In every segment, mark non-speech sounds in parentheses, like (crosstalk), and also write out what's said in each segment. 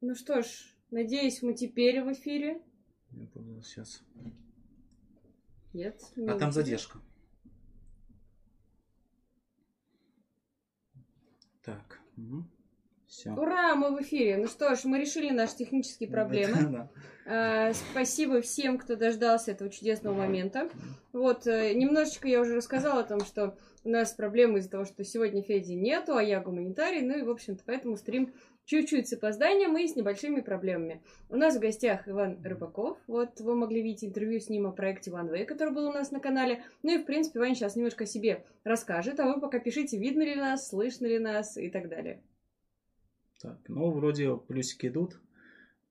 Ну что ж, надеюсь, мы теперь в эфире. Я понял сейчас. Нет. А там задержка. Так. Угу. Все. Ура, мы в эфире. Ну что ж, мы решили наши технические проблемы. А, спасибо всем, кто дождался этого чудесного момента. Вот, э, немножечко я уже рассказала о том, что у нас проблемы из-за того, что сегодня Феди нету, а я гуманитарий. Ну и, в общем-то, поэтому стрим чуть-чуть с опозданием и с небольшими проблемами. У нас в гостях Иван Рыбаков. Вот вы могли видеть интервью с ним о проекте One Way, который был у нас на канале. Ну и, в принципе, Ваня сейчас немножко о себе расскажет, а вы пока пишите, видно ли нас, слышно ли нас и так далее. Так, ну, вроде плюсики идут.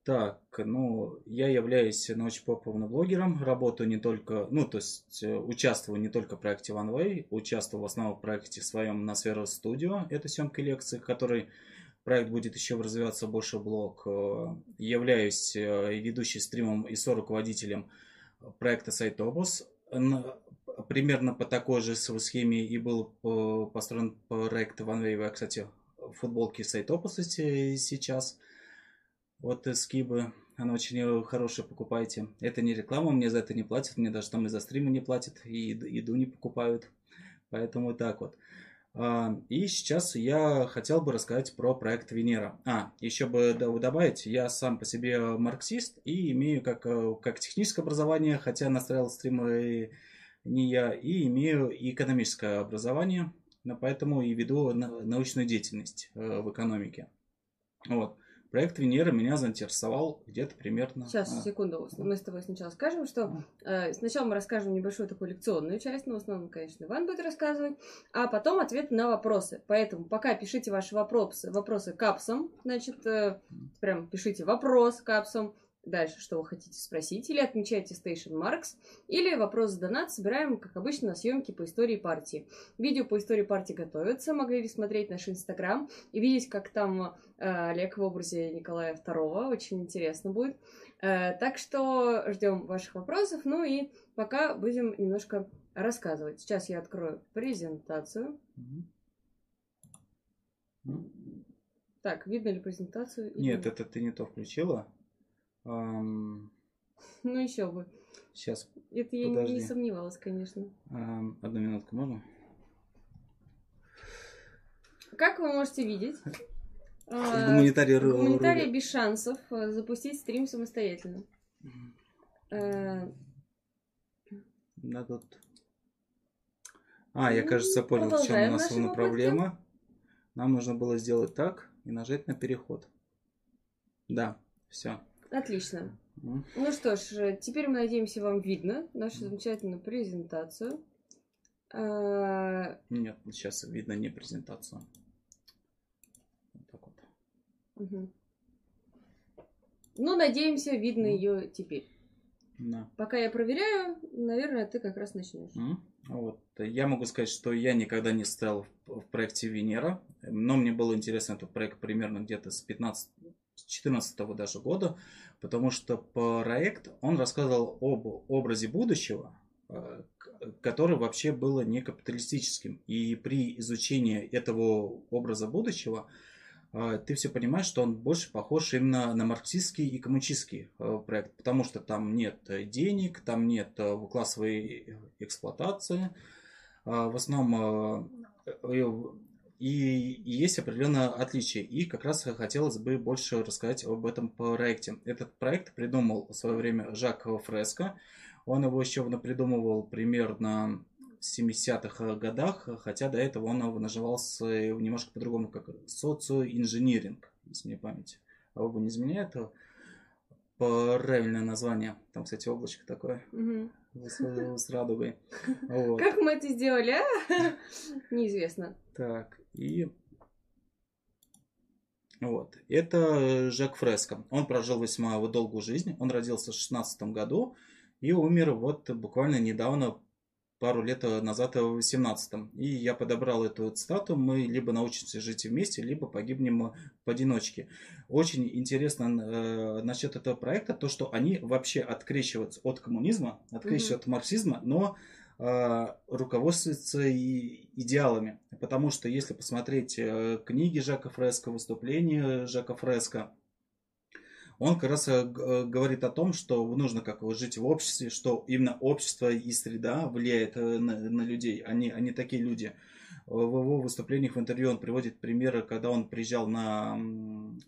Так, ну, я являюсь научно-популярным блогером, работаю не только, ну, то есть э, участвую не только в проекте One Way, участвую в основном в проекте своем на Сфера Studio, это съемки лекций, который проект будет еще развиваться больше блог. Э, являюсь э, ведущим стримом и соруководителем проекта Сайтобус. Примерно по такой же схеме и был построен проект One Way, кстати, футболки Сайтопуса сейчас – вот скибы, она очень хорошая, покупайте. Это не реклама, мне за это не платят, мне даже там и за стримы не платят, и еду не покупают. Поэтому так вот. А, и сейчас я хотел бы рассказать про проект Венера. А, еще бы добавить, я сам по себе марксист и имею как, э, как техническое образование, хотя настраивал стримы не я, и имею экономическое образование, поэтому и веду научную деятельность э, в экономике. Вот. Проект Венера меня заинтересовал где-то примерно... Сейчас, а. секунду. Мы с тобой сначала скажем, что э, сначала мы расскажем небольшую такую лекционную часть, но в основном, конечно, Иван будет рассказывать, а потом ответ на вопросы. Поэтому пока пишите ваши вопросы, вопросы капсом, значит, э, прям пишите вопрос капсом, дальше, что вы хотите спросить, или отмечайте Station Marks, или вопрос с донат собираем, как обычно, на съемки по истории партии. Видео по истории партии готовятся, могли ли смотреть наш Инстаграм и видеть, как там э, Олег в образе Николая II, очень интересно будет. Э, так что ждем ваших вопросов, ну и пока будем немножко рассказывать. Сейчас я открою презентацию. Так, видно ли презентацию? Нет, это ты не то включила. Um, ну, еще бы. Сейчас. Это я подожди. не сомневалась, конечно. Um, одну минутку, можно? Как вы можете видеть, (laughs) гуманитарий, гуманитарий без шансов э, запустить стрим самостоятельно. Да тут. А, я, кажется, понял, в чем у нас проблема. Нам нужно было сделать так и нажать на переход. Да, все. Отлично. Mm. Ну что ж, теперь мы надеемся, вам видно нашу замечательную презентацию. А... Нет, сейчас видно не презентацию. Вот так вот. Угу. Ну, надеемся, видно mm. ее теперь. Да. Пока я проверяю, наверное, ты как раз начнешь. Mm. Вот. Я могу сказать, что я никогда не стоял в проекте Венера, но мне было интересно этот проект примерно где-то с 15 2014 даже года, потому что проект, он рассказывал об образе будущего, э, который вообще было не капиталистическим. И при изучении этого образа будущего э, ты все понимаешь, что он больше похож именно на марксистский и коммунистский э, проект, потому что там нет денег, там нет классовой эксплуатации. В основном и, есть определенное отличие. И как раз хотелось бы больше рассказать об этом проекте. Этот проект придумал в свое время Жак Фреско. Он его еще придумывал примерно в 70-х годах, хотя до этого он его назывался немножко по-другому, как социоинжиниринг, если мне память. А вы не изменяет правильное название. Там, кстати, облачко такое. Угу. С, с радугой. (laughs) Вот. Как мы это сделали, а? (laughs) Неизвестно. Так, и... Вот. Это Жак Фреско. Он прожил весьма долгую жизнь. Он родился в 16 году и умер вот буквально недавно, пару лет назад, в 18-м. И я подобрал эту цитату. Мы либо научимся жить вместе, либо погибнем поодиночке. Очень интересно э, насчет этого проекта, то, что они вообще открещиваются от коммунизма, открещиваются mm-hmm. от марксизма, но э, руководствуются и идеалами. Потому что если посмотреть э, книги Жака Фреско, выступления Жака Фреско, он как раз говорит о том, что нужно как жить в обществе, что именно общество и среда влияет на, на людей, а не такие люди. В его выступлениях в интервью он приводит примеры, когда он приезжал на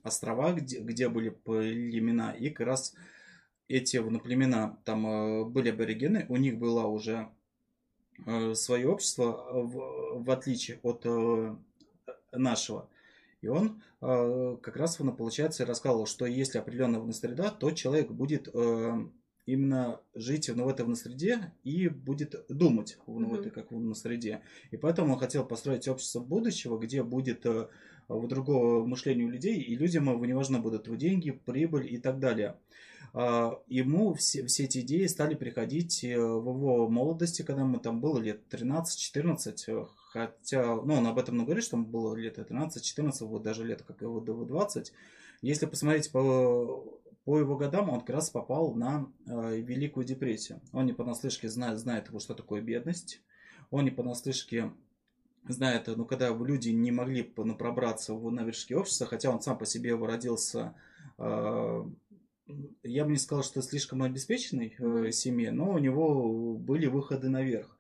острова, где, где были племена, и как раз эти ну, племена, там были аборигены, у них было уже свое общество, в, в отличие от нашего. И он э, как раз, получается, рассказывал, что если определенная среда, то человек будет э, именно жить ну, в этой среде и будет думать ну, в этой как в среде. И поэтому он хотел построить общество будущего, где будет э, в другого мышления у людей, и людям не важно будут деньги, прибыль и так далее. Э, ему все, все эти идеи стали приходить э, в его молодости, когда ему там было лет 13-14, Хотя, ну, он об этом много говорит, что ему было лет 13-14, вот даже лет как его до 20. Если посмотреть по, по его годам, он как раз попал на э, Великую депрессию. Он не понаслышке знает, знает, что такое бедность. Он не понаслышке знает, ну, когда люди не могли ну, пробраться в, на вершки общества, хотя он сам по себе родился э, я бы не сказал, что слишком обеспеченной э, семье, но у него были выходы наверх.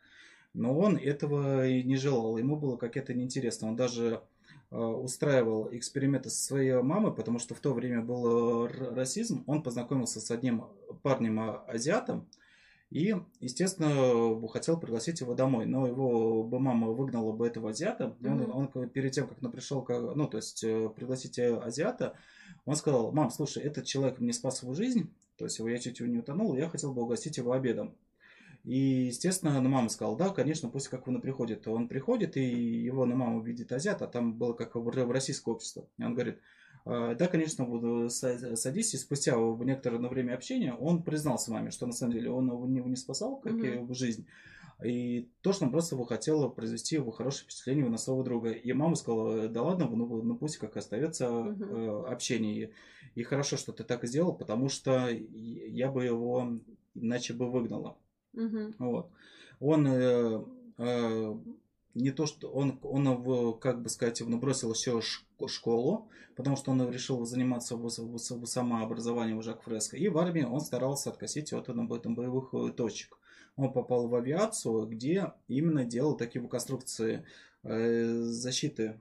Но он этого и не желал, ему было как-то неинтересно. Он даже э, устраивал эксперименты со своей мамой, потому что в то время был расизм. Он познакомился с одним парнем-азиатом и, естественно, хотел пригласить его домой. Но его бы мама выгнала бы этого азиата. Mm-hmm. Он, он перед тем, как пришел, ну, то есть э, пригласить азиата, он сказал, мам, слушай, этот человек мне спас его жизнь, то есть я чуть не утонул, я хотел бы угостить его обедом. И, естественно, на мама сказала, да, конечно, пусть как он приходит. Он приходит, и его на маму видит азиат, а там было как в российское общество. И он говорит, «А, да, конечно, буду садись. И спустя некоторое время общения он признался маме, что на самом деле он его не, спасал, как угу. и в жизнь. И то, что он просто его хотел произвести его хорошее впечатление на своего друга. И мама сказала, да ладно, ну, ну пусть как остается угу. общение. И, хорошо, что ты так сделал, потому что я бы его иначе бы выгнала. Угу. Вот. Он э, э, не то, что он, он как бы сказать, бросил еще школу, потому что он решил заниматься самообразованием Жак Фреско. И в армии он старался откосить от боевых э, точек. Он попал в авиацию, где именно делал такие конструкции э, защиты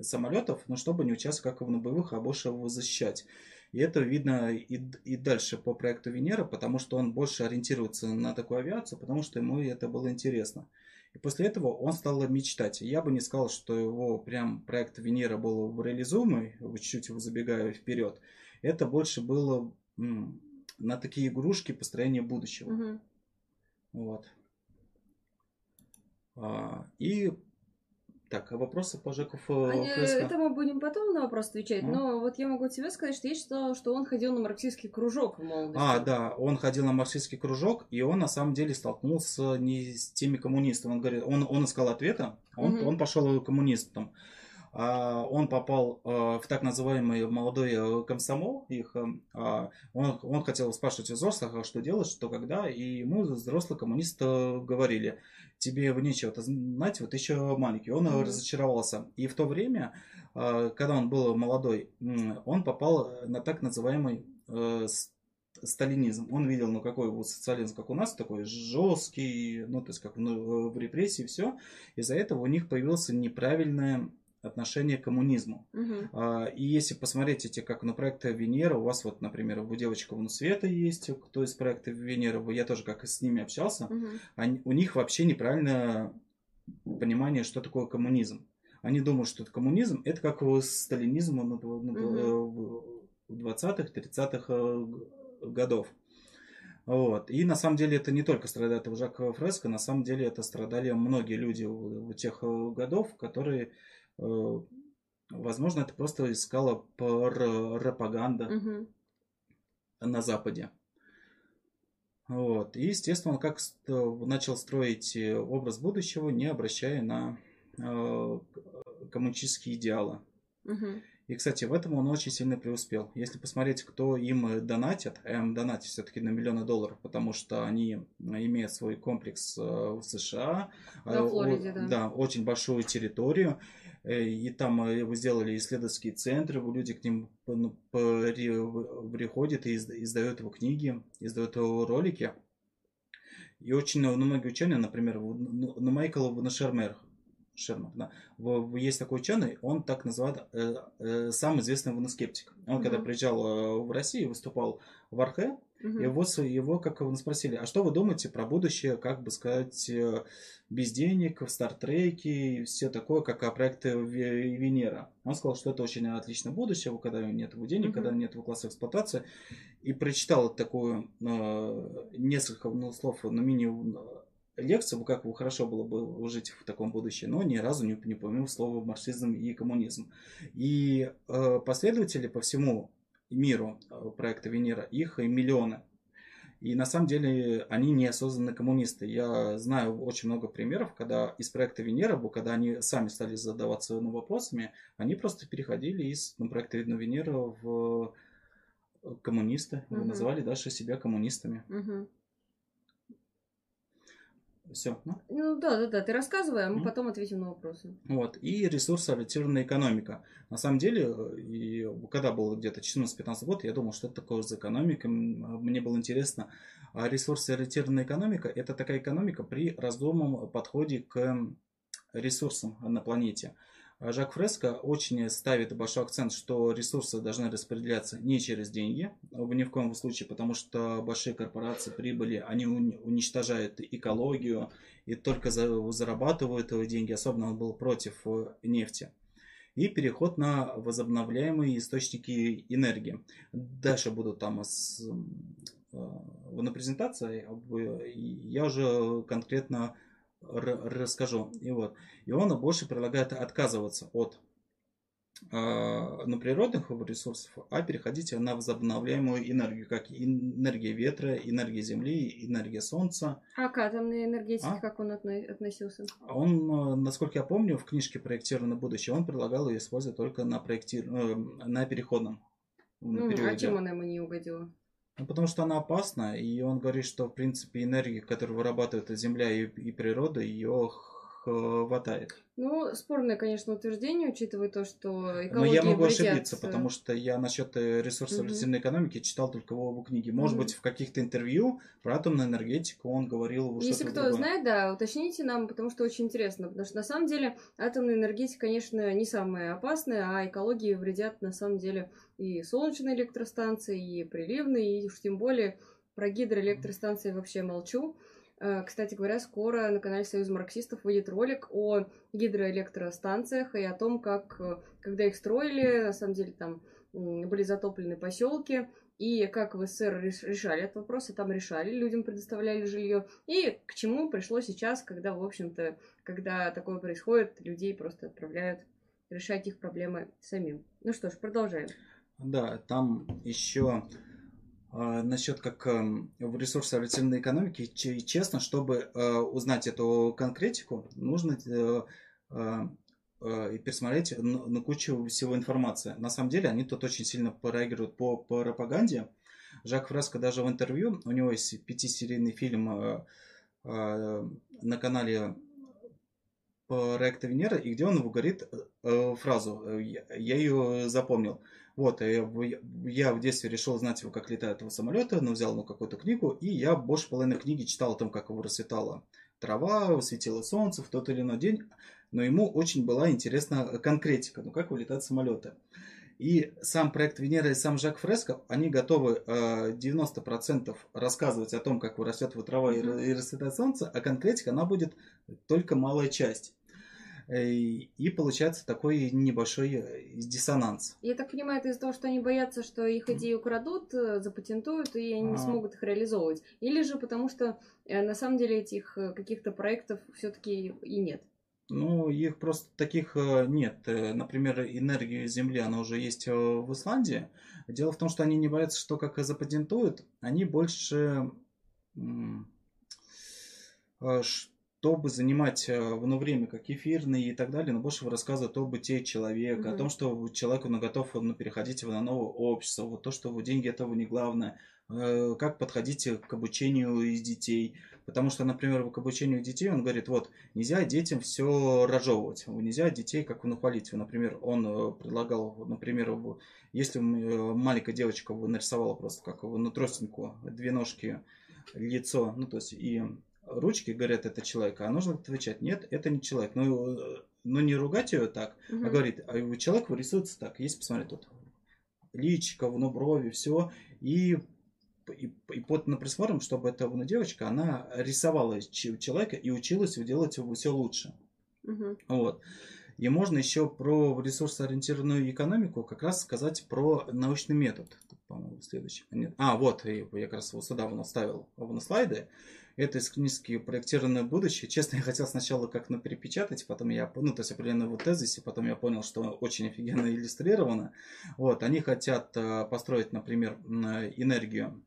самолетов, но чтобы не участвовать как в боевых, а больше его защищать. И это видно и, и дальше по проекту Венера, потому что он больше ориентируется на такую авиацию, потому что ему это было интересно. И после этого он стал мечтать. Я бы не сказал, что его прям проект Венера был реализуемый, чуть-чуть его забегая вперед. Это больше было на такие игрушки построения будущего. Угу. Вот. А, и так, а вопросы по Жеку Фреско? Это мы будем потом на вопрос отвечать, а? но вот я могу тебе сказать, что я считала, что он ходил на марксистский кружок в молодости. А, да, он ходил на марксистский кружок, и он на самом деле столкнулся не с теми коммунистами. Он говорит, он, он искал ответа, он, угу. он пошел коммунистом. А, он попал а, в так называемый молодой э, комсомол их. А, он, он хотел спрашивать взрослых, а что делать, что когда, и ему взрослые коммунисты говорили, тебе нечего знать, вот еще маленький. Он mm-hmm. разочаровался. И в то время, когда он был молодой, он попал на так называемый э, сталинизм. Он видел, ну какой вот социализм, как у нас, такой жесткий, ну то есть как ну, в репрессии все. Из-за этого у них появилось неправильное отношение к коммунизму. Угу. И если посмотреть эти, как на проекты Венера, у вас вот, например, у девочек у Света есть, кто из проекта Венера, я тоже как с ними общался, угу. они, у них вообще неправильное понимание, что такое коммунизм. Они думают, что это коммунизм, это как сталинизм угу. в 20-х, 30-х годов. Вот. И на самом деле это не только страдает Жак Фреско, на самом деле это страдали многие люди в тех э, годов, которые Э, возможно, это просто искала пропаганда угу. на Западе. Вот. И, естественно, он как начал строить э, образ будущего, не обращая на э, коммунистические идеалы. Угу. И, кстати, в этом он очень сильно преуспел. Если посмотреть, кто им донатит, им донатит все-таки на миллионы долларов, потому что они имеют свой комплекс в США. На Флориде, да. Да, очень большую территорию. И там вы сделали исследовательские центры, люди к ним ну, приходят и издают его книги, издают его ролики. И очень многие ученые, например, ну, Майкл Ванашермер, Шерман, да. Есть такой ученый, он так называет э, э, самый известный воноскептик. Он mm-hmm. когда приезжал э, в Россию, выступал в Архе, mm-hmm. его, его как его спросили, а что вы думаете про будущее, как бы сказать, э, без денег, в Стартреке и все такое, как о проекте Венера. Он сказал, что это очень отличное будущее, когда нет денег, mm-hmm. когда нет класса эксплуатации. И прочитал такую э, несколько ну, слов на мини лекцию, как бы хорошо было бы жить в таком будущем, но ни разу не, не упомянул слово марксизм и коммунизм. И э, последователи по всему миру э, проекта Венера, их миллионы. И на самом деле они неосознанные коммунисты. Я знаю очень много примеров, когда из проекта Венера, когда они сами стали задаваться ну, вопросами, они просто переходили из ну, проекта Венера в коммунисты. Угу. Называли даже себя коммунистами. Угу. Все. Ну? ну да, да, да. Ты рассказывай, а мы mm потом ответим на вопросы. Вот. И ресурсоориентированная экономика. На самом деле, и когда было где-то 14-15 год, я думал, что это такое за экономика. Мне было интересно. А ресурсоориентированная экономика – это такая экономика при раздумом подходе к ресурсам на планете. А Жак Фреско очень ставит большой акцент, что ресурсы должны распределяться не через деньги, ни в коем случае, потому что большие корпорации прибыли, они уничтожают экологию и только зарабатывают деньги, особенно он был против э, нефти. И переход на возобновляемые источники энергии. Дальше будут там с, э, на презентации, я уже конкретно расскажу. И, вот. и он больше предлагает отказываться от э, на природных ресурсов, а переходить на возобновляемую энергию, как энергия ветра, энергия земли, энергия солнца. А к атомной энергетике а? как он относился? Он, э, насколько я помню, в книжке «Проектированное будущее» он предлагал ее использовать только на, проектир... Э, на переходном. Ну, а чем она ему не угодила? Ну, потому что она опасна, и он говорит, что, в принципе, энергия, которую вырабатывает Земля и, и природа, ее хватает. Ну, спорное, конечно, утверждение, учитывая то, что экология Но я могу вредят... ошибиться, потому что я насчет э, ресурсов угу. земной экономики читал только его, его книги. Может угу. быть, в каких-то интервью про атомную энергетику он говорил Если кто другое. знает, да, уточните нам, потому что очень интересно. Потому что на самом деле атомная энергетика, конечно, не самая опасная, а экологии вредят на самом деле и солнечные электростанции, и приливные, и уж тем более про гидроэлектростанции вообще молчу. Э, кстати говоря, скоро на канале Союз марксистов выйдет ролик о гидроэлектростанциях и о том, как, э, когда их строили, на самом деле там были затоплены поселки, и как в СССР решали этот вопрос, и там решали, людям предоставляли жилье, и к чему пришло сейчас, когда, в общем-то, когда такое происходит, людей просто отправляют решать их проблемы самим. Ну что ж, продолжаем. Да, там еще насчет как эм, в ресурсоориентированной экономике, честно, чтобы э, узнать эту конкретику, нужно э, э, и пересмотреть на кучу всего информации. На самом деле, они тут очень сильно реагируют по пропаганде. Жак Фреско даже в интервью, у него есть пятисерийный фильм на канале проекта Венера, и где он говорит фразу, я ее запомнил – вот, я, я в детстве решил знать его, как летают его самолеты, но взял ну, какую-то книгу, и я больше половины книги читал о том, как его расцветала трава, светило солнце в тот или иной день, но ему очень была интересна конкретика, ну как вылетают самолеты. И сам проект Венера и сам Жак Фреско, они готовы э, 90% рассказывать о том, как вырастет трава mm-hmm. и расцветает солнце, а конкретика, она будет только малая часть. Э, и получается такой небольшой э, диссонанс. Я так понимаю, это из-за того, что они боятся, что их идеи украдут, э, запатентуют, и они не смогут их реализовывать. Или же потому что на самом деле этих каких-то проектов все-таки и нет. Ну, их просто таких нет. Например, энергия Земли, она уже есть в Исландии. Дело в том, что они не боятся, что как запатентуют, они больше чтобы занимать ну, время, как эфирные и так далее, но больше рассказывать об быте человека, mm-hmm. о том, что человеку ну, готов ну, переходить на новое общество, вот то, что деньги этого не главное, э, как подходить к обучению из детей. Потому что, например, к обучению детей он говорит, вот, нельзя детям все разжевывать, нельзя детей как ну, хвалить. Например, он э, предлагал, например, если маленькая девочка нарисовала просто как на тростинку две ножки, лицо, ну то есть и ручки говорят, это человек, а нужно отвечать, нет, это не человек. Но, ну, но ну, не ругать ее так, угу. а говорит, а человек рисуется так. Есть, посмотри, тут личико, ну, брови, все. И, и, и под на присмотром, чтобы эта ну, девочка, она рисовала человека и училась делать его все лучше. Угу. Вот. И можно еще про ресурсоориентированную экономику как раз сказать про научный метод. По-моему, следующий. Нет. А, вот, я как раз его сюда вон оставил на слайды. Это из книжки «Проектированное будущее». Честно, я хотел сначала как-то перепечатать, потом я, ну, то есть определенно в тезисе, потом я понял, что очень офигенно иллюстрировано. Вот, они хотят э, построить, например, энергию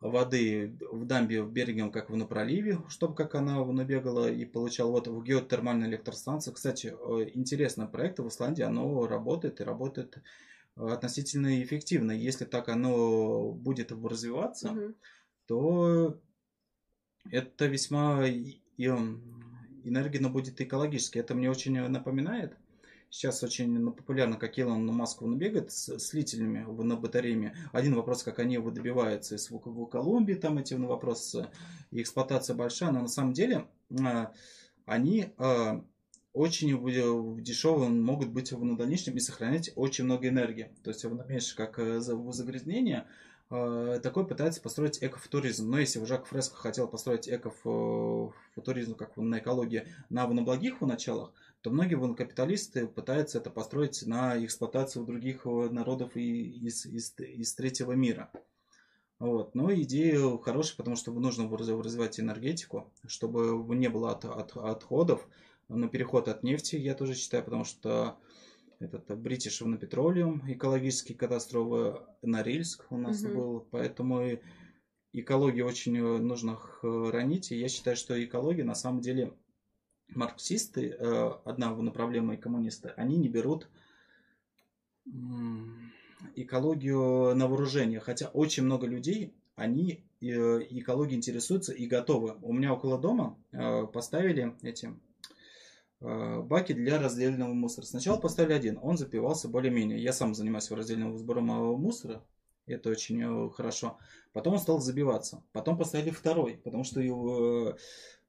воды в дамбе в Бергем, как в на проливе, чтобы как она набегала и получала вот в геотермальной электростанции. Кстати, э, интересный проект в Исландии, оно работает и работает относительно эффективно. Если так оно будет развиваться, угу. то это весьма энергенно будет экологически. Это мне очень напоминает. Сейчас очень ну, популярно, как Илон Маск он бегает с слителями на батареями. Один вопрос, как они его добиваются из в Колумбии, там эти ну, вопросы, и эксплуатация большая, но на самом деле а, они а, очень дешевые могут быть в дальнейшем и сохранять очень много энергии. То есть меньше как э, загрязнение, Э, такой пытается построить экофутуризм. Но если Жак Фреско хотел построить экофутуризм, как на экологии, на, на благих началах, то многие капиталисты пытаются это построить на эксплуатацию других народов и из, из, из третьего мира. Вот. Но идея хорошая, потому что нужно развивать энергетику, чтобы не было от, от, отходов. Но переход от нефти я тоже считаю, потому что этот British Petroleum, экологические катастрофы, Норильск у нас угу. был, поэтому экологию очень э, нужно хранить, и я считаю, что экология на самом деле марксисты, э, однонаправленные коммунисты, они не берут экологию на вооружение, хотя очень много людей, они э, экологией интересуются и готовы. У меня около дома поставили эти Э, баки для раздельного мусора. Сначала поставили один, он запивался более-менее. Я сам занимаюсь раздельным сбором мусора, это очень э, хорошо. Потом он стал забиваться. Потом поставили второй, потому что его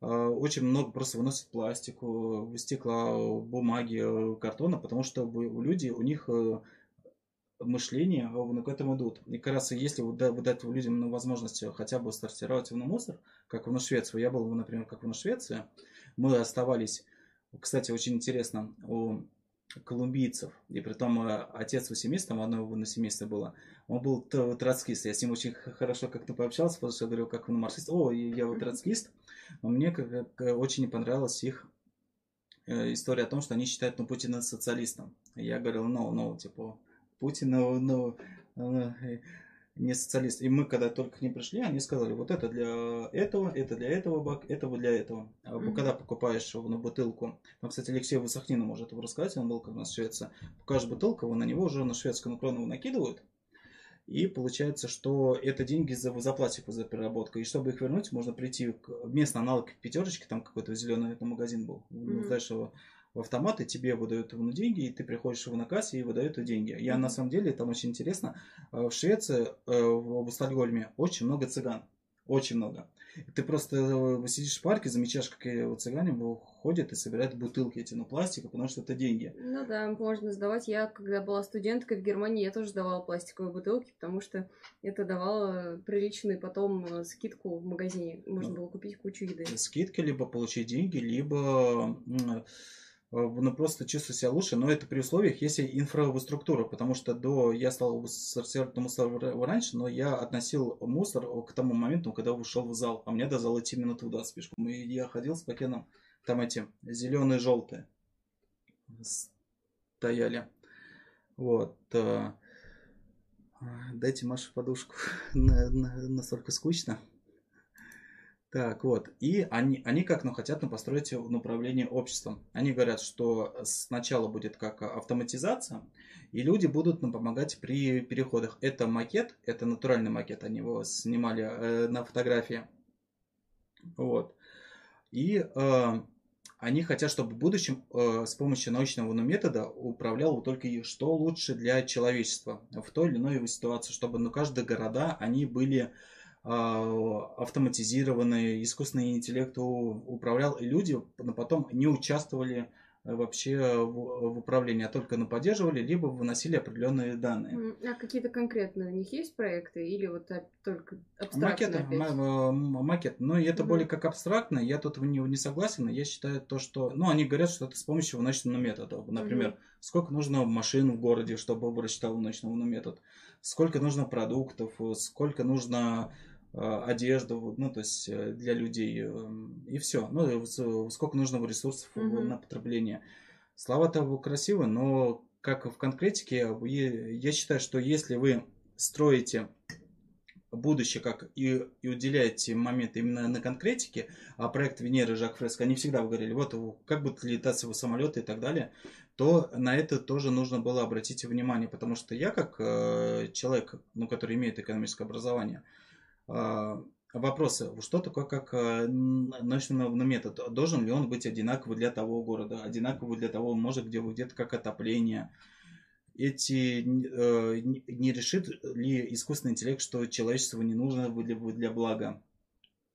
э, очень много просто выносит пластику, стекла, бумаги, картона, потому что люди, у них мышление к этому идут. И как раз если дать людям ну, возможность хотя бы сортировать в мусор, как в Швеции, я был, например, как в Швеции, мы оставались кстати, очень интересно, у колумбийцев, и при том э, отец у семейства, там одно на семействе было, он был троцкист. Я с ним очень хорошо как-то пообщался, потому что я говорил, как он марксист. О, я вот троцкист. Но мне как, как, очень не понравилась их э, история о том, что они считают ну, Путина социалистом. Я говорил, ну, ну, типа, Путин, ну, ну, ну не социалист. И мы, когда только к ним пришли, они сказали, вот это для этого, это для этого бак, это для этого. А mm-hmm. когда покупаешь на бутылку, там, кстати, Алексей Высохнина может это рассказать, он был как у нас в Швеции, покажешь бутылку, на него уже на шведскую крону накидывают, и получается, что это деньги за, за пластику, за переработку. И чтобы их вернуть, можно прийти к местный аналог пятерочки, там какой-то зеленый магазин был, mm-hmm. знаешь его, в автомат, и тебе выдают ему деньги, и ты приходишь его на кассе и выдают деньги. Я на самом деле, там очень интересно, э, в Швеции, э, в Стокгольме очень много цыган. Очень много. Ты просто э, сидишь в парке, замечаешь, как цыгане ходят и собирают бутылки эти, ну, пластика, потому что это деньги. Ну да, можно сдавать. Я, когда была студенткой в Германии, я тоже сдавала пластиковые бутылки, потому что это давало приличную потом скидку в магазине. Можно ну, было купить кучу еды. Скидки, либо получить деньги, либо ну, просто чувствую себя лучше, но это при условиях, если инфраструктура, потому что до я стал сортировать мусор раньше, но я относил мусор к тому моменту, когда ушел в зал, а мне до зала идти минут туда спешком, и я ходил с пакетом, там эти зеленые, желтые стояли, вот. Э, дайте Маше подушку, (laughs) настолько скучно. Так, вот. И они, они как, ну, хотят ну, построить управление обществом. Они говорят, что сначала будет как автоматизация, и люди будут нам помогать при переходах. Это макет, это натуральный макет, они его снимали э, на фотографии. Вот. И э, они хотят, чтобы в будущем э, с помощью научного метода управлял только что лучше для человечества в той или иной ситуации, чтобы ну, каждые города, они были а, автоматизированные, искусственный интеллект управлял, и люди потом не участвовали э, вообще в, в управлении, а только ну, поддерживали, либо выносили определенные данные. А какие-то конкретные у них есть проекты или вот только абстрактные? Макет, э, макет. Но это угу. более как абстрактно. Я тут не, не согласен. Я считаю то, что... Ну, они говорят, что это с помощью выносного метода. Например, угу. сколько нужно машин в городе, чтобы рассчитал выносного метод. Сколько нужно продуктов, сколько нужно одежду, ну, то есть э, для людей, эм, и все. Ну, сколько нужного ресурсов mm-hmm. на потребление. Слова-то красивы, но как в конкретике, я считаю, что если вы строите будущее как и, и уделяете момент именно на конкретике, а проект Венеры Жак Фреско, они всегда говорили, вот как будут летать его самолеты и так далее, то на это тоже нужно было обратить внимание, потому что я как э, человек, ну, который имеет экономическое образование, э, вопросы. Что такое как э, научный метод? Должен ли он быть одинаковый для того города, одинаковый для того, может, где где-то как отопление? Эти э, не решит ли искусственный интеллект, что человечеству не нужно для, для блага?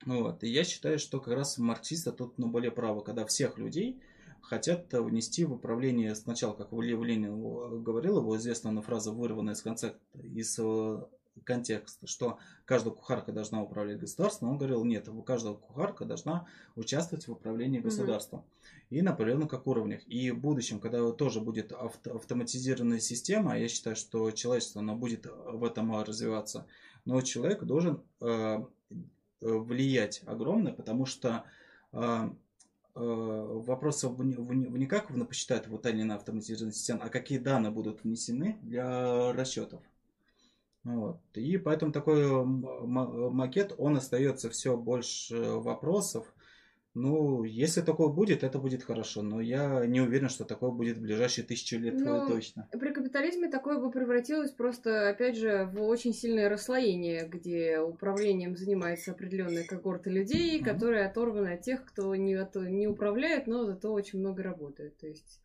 Вот. И я считаю, что как раз марксисты тут ну, более правы, когда всех людей хотят внести в управление сначала, как Ленин говорил, его известная фраза, вырванная из конца из э, контекст, что каждая кухарка должна управлять государством, он говорил, нет, каждая кухарка должна участвовать в управлении государством. Угу. И на определенных как уровнях. И в будущем, когда тоже будет авто, автоматизированная система, я считаю, что человечество оно будет в этом развиваться, но человек должен э, влиять огромно, потому что э, э вопрос в, в, в не как посчитать вот или на автоматизированной системе, а какие данные будут внесены для расчетов. Вот. И поэтому такой макет, он остается все больше вопросов. Ну, если такое будет, это будет хорошо, но я не уверен, что такое будет в ближайшие тысячи лет ну, точно. При капитализме такое бы превратилось просто, опять же, в очень сильное расслоение, где управлением занимается определенная когорта людей, mm-hmm. которые оторваны от тех, кто не, не управляет, но зато очень много работает. То есть,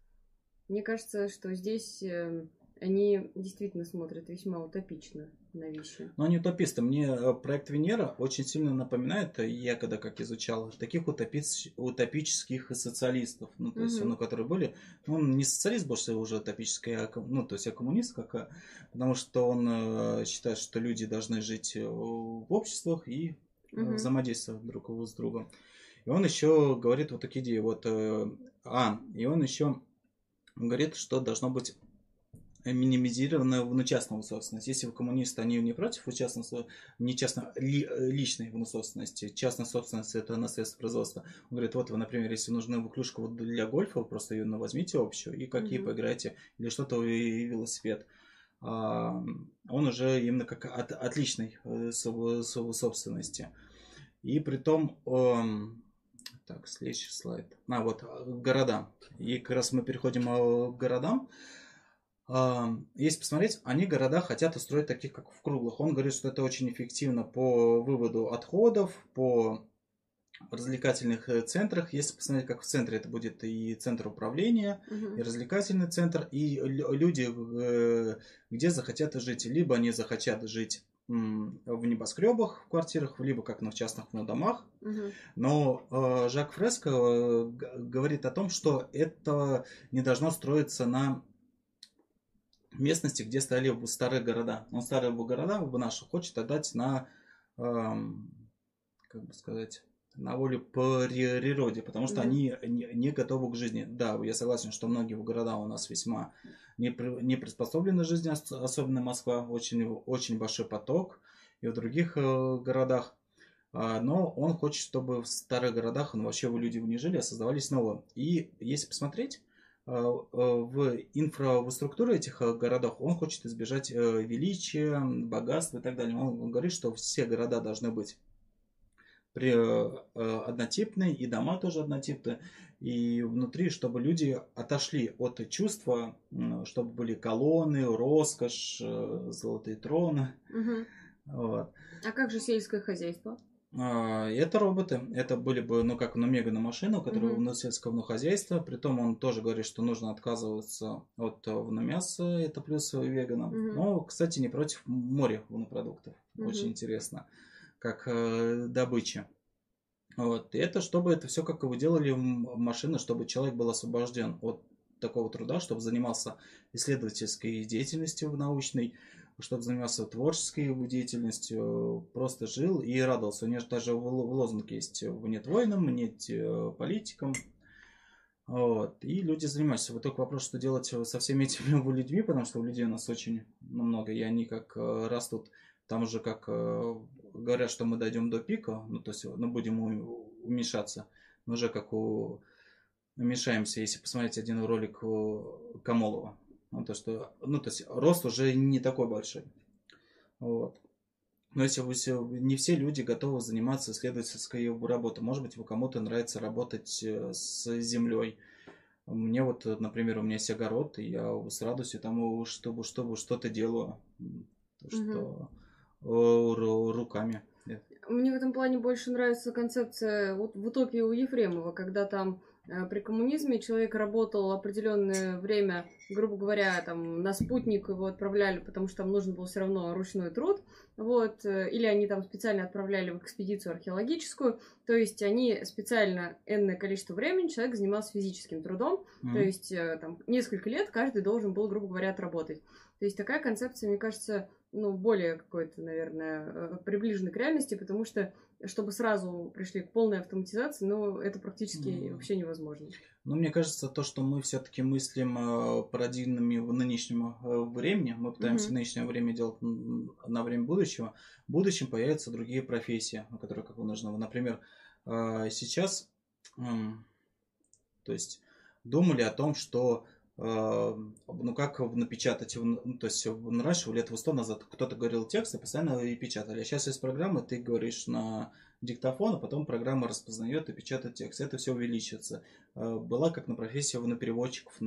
мне кажется, что здесь эм, они действительно смотрят весьма утопично на вещи. Но они утописты. Мне э, проект Венера очень сильно напоминает, э, я когда как изучал, таких утопиц, утопических социалистов, ну, то есть, угу. ну, которые были, ну, он не социалист больше уже утопический, а, ну, то есть, а коммунист, как, э, потому что он считает, что люди должны жить в обществах и угу. взаимодействовать друг с другом. И он еще говорит вот такие идеи, вот, а, и он еще говорит, что должно быть минимизирована в частную собственность. Если вы коммунисты, они не против у частного, не частно, ли, личной собственности. Частная собственность это на средства производства. Он говорит, вот вы, например, если нужна клюшка для гольфа, вы просто ее возьмите общую и какие mm-hmm. поиграете, или что-то и велосипед. А, он уже именно как от, от личной э, собственности. И при том, эм, так, следующий слайд. А, вот, города. И как раз мы переходим к городам если посмотреть, они города хотят устроить таких, как в круглых. Он говорит, что это очень эффективно по выводу отходов, по развлекательных э, центрах. Если посмотреть, как в центре это будет и центр управления, угу. и развлекательный центр, и люди, э, где захотят жить. Либо они захотят жить в небоскребах, в квартирах, либо как на частных на домах. Угу. Но э, Жак Фреско говорит о том, что это не должно строиться на местности, где стояли старые города. Он старые города в наши хочет отдать на, эм, как бы сказать, на волю природе, потому что mm-hmm. они не, не готовы к жизни. Да, я согласен, что многие города у нас весьма не, не приспособлены к жизни, особенно Москва, очень, очень большой поток, и в других э, городах. А, но он хочет, чтобы в старых городах он вообще люди не жили, а создавались новые. И если посмотреть, в инфраструктуре этих э, городов он хочет избежать величия, богатства и так далее. Он говорит, что все города должны быть при, э, однотипные, и дома тоже однотипные. И внутри, чтобы люди отошли от чувства, чтобы были колонны, роскошь, э, золотые троны. Угу. Вот. А как же сельское хозяйство? А, это роботы. Это были бы, ну, как, ну, мега на машину, которая mm-hmm. сельского ну, хозяйства. Притом он тоже говорит, что нужно отказываться от мяса, это плюс вегана. Mm-hmm. Но, кстати, не против моря продуктов. Mm-hmm. Очень интересно. Как э, добыча. Вот. И это чтобы это все как вы делали машины, чтобы человек был освобожден от такого труда, чтобы занимался исследовательской деятельностью научной, чтобы занимался творческой деятельностью, просто жил и радовался. У него даже лозунг есть «Нет воинам, нет э, политикам». Вот. И люди занимаются. Вот только вопрос, что делать со всеми (laughs) этими людьми, потому что у людей у нас очень много, и они как э, растут. Там уже как э, говорят, что мы дойдем до пика, ну то есть ну, будем уменьшаться, но уже как у уменьшаемся, если посмотреть один ролик Камолова. Ну, то, что, ну, то есть рост уже не такой большой. Вот. Но если вы все, не все люди готовы заниматься исследовательской работой, может быть, кому-то нравится работать э, с землей. Мне вот, например, у меня есть огород, и я с радостью там, чтобы, чтобы что-то делаю, что угу. руками. Мне в этом плане больше нравится концепция вот в утопии у Ефремова, когда там Э, при коммунизме человек работал определенное время, грубо говоря, там на спутник его отправляли, потому что там нужен был все равно ручной труд, вот, э, или они там специально отправляли в экспедицию археологическую, то есть они специально энное количество времени человек занимался физическим трудом, mm-hmm. то есть э, там несколько лет каждый должен был, грубо говоря, отработать. То есть такая концепция, мне кажется, ну, более какой-то, наверное, приближенной к реальности, потому что чтобы сразу пришли к полной автоматизации, но это практически mm. вообще невозможно. Ну, мне кажется, то, что мы все-таки мыслим э, парадигмами в нынешнем э, времени, мы пытаемся mm-hmm. в нынешнее время делать на время будущего, в будущем появятся другие профессии, которые как бы нужны. Например, э, сейчас, то есть, думали о том, что ну как напечатать, ну, то есть раньше, лет сто назад кто-то говорил текст и постоянно и печатали. А сейчас есть программа, ты говоришь на диктофон, а потом программа распознает и печатает текст. Это все увеличится. Была как на профессии на переводчиков,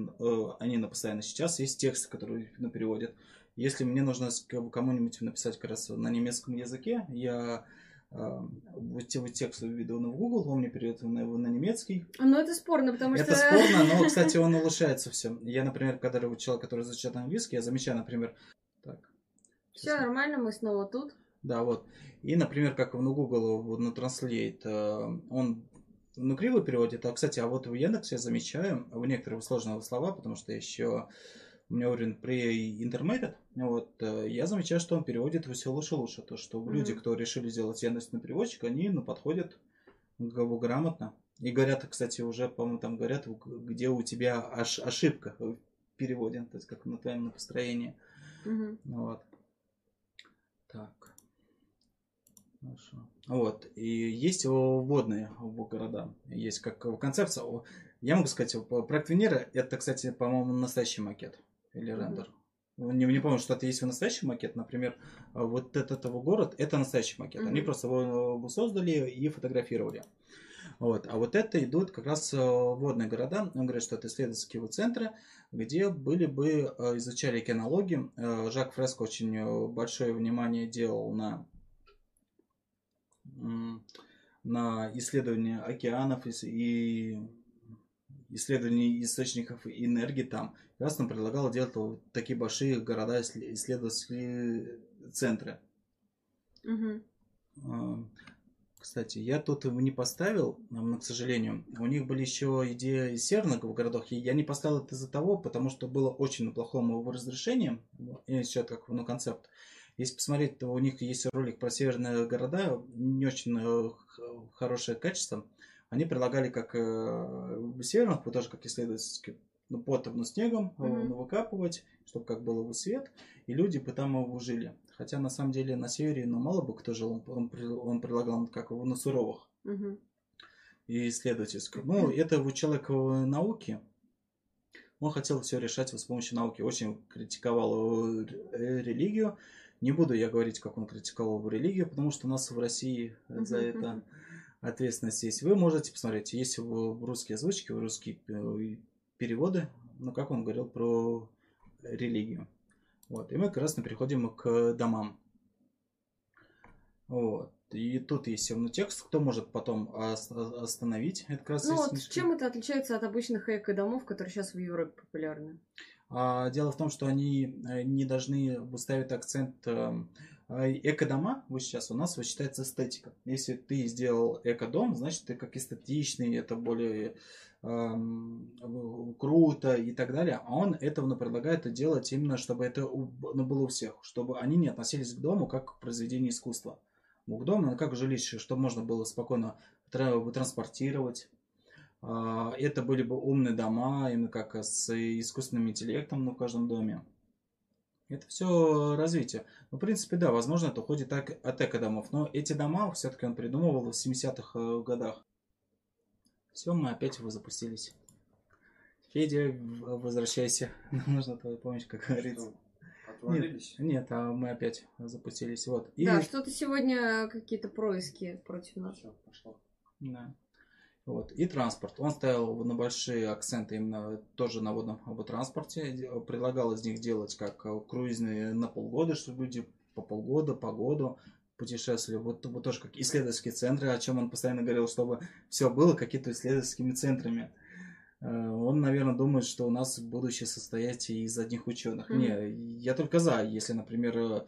они на постоянно. Сейчас есть тексты, которые на переводят. Если мне нужно кому-нибудь написать как раз на немецком языке, я вот текст введу в Google, он мне переведет на, на немецкий. Ну, это спорно, потому это что... Это (laughs) спорно, но, кстати, он улучшается все. Я, например, когда человек, который изучает английский, я замечаю, например, так. Все нормально, мы снова тут. Да, вот. И, например, как на Google, вот на Translate, э, он ну, криво переводит. А, кстати, а вот в Яндексе я замечаю в некоторых сложных слова, потому что еще у меня уровень при intermediate, вот, э, я замечаю, что он переводит все лучше и лучше. То, что mm-hmm. люди, кто решили сделать на переводчик, они ну, подходят грамотно. И говорят, кстати, уже, по-моему, там говорят, где у тебя аж ошибка в переводе, то есть как на твоем построении. Mm-hmm. Вот. Так. Хорошо. Вот. И есть вводные в города. Есть как концепция. Я могу сказать, проект Венера, это, кстати, по-моему, настоящий макет или рендер. Не, не помню, что это есть в настоящий макет. Например, вот этот его город, это настоящий макет. Mm-hmm. Они просто его создали и фотографировали. Вот. А вот это идут как раз э, водные города. Он говорит, что это исследовательские центры, где были бы, э, изучали кинологи. Э, Жак Фреско очень большое внимание делал на, на исследование океанов и исследование источников энергии там. Он предлагал делать вот такие большие города, исследовательские центры. Угу. Кстати, я тут не поставил, но, к сожалению, у них были еще идеи северных городов, и я не поставил это из-за того, потому что было очень на плохом его разрешении, и еще как ну, концепт. Если посмотреть, то у них есть ролик про северные города, не очень э, хорошее качество. Они предлагали как э, северных, тоже как исследовательский ну, потом, но снегом mm-hmm. выкапывать, чтобы как было бы свет, и люди бы там его жили. Хотя на самом деле на севере, ну, мало бы кто жил, он, он, он предлагал как его на суровых. Mm-hmm. И исследовательском. Ну, это вот человек науки, он хотел все решать с помощью науки. Очень критиковал э, религию. Не буду я говорить, как он критиковал религию, потому что у нас в России за это ответственность есть. Вы можете посмотреть, есть в русские озвучки, русские э, переводы, ну, как он говорил про религию. Вот. И мы как раз переходим к домам. Вот. И тут есть все текст, кто может потом остановить. Это как раз ну вот чем это отличается от обычных эко-домов, которые сейчас в Европе популярны? А, дело в том, что они э, не должны ставить акцент эм, эко-дома, вот сейчас у нас вот считается эстетика. Если ты сделал эко-дом, значит ты как эстетичный, это более эм, круто и так далее. А он этого предлагает делать именно, чтобы это ну, было у всех, чтобы они не относились к дому как к произведению искусства. Ну, к дому, как жилище, чтобы можно было спокойно транспортировать. А, это были бы умные дома, именно как с искусственным интеллектом в каждом доме. Это все развитие. Ну, в принципе, да, возможно, это уходит так, от эко-домов. Но эти дома все-таки он придумывал в 70-х э, годах. Все, мы опять его запустились. Федя, возвращайся. (laughs) Нам нужна твоя помощь, как говорится. Нет, нет, а мы опять запустились. Вот. И... Да, что-то сегодня какие-то происки против нас. Все, пошло. Да. Вот. И транспорт. Он ставил на большие акценты именно тоже на водном транспорте. Предлагал из них делать как э, круизные на полгода, чтобы люди по полгода, по году путешествовали. Вот, вот тоже как исследовательские центры, о чем он постоянно говорил, чтобы все было какими-то исследовательскими центрами. Э, он, наверное, думает, что у нас будущее состоять из одних ученых. Mm-hmm. Не, я только за, если, например, э,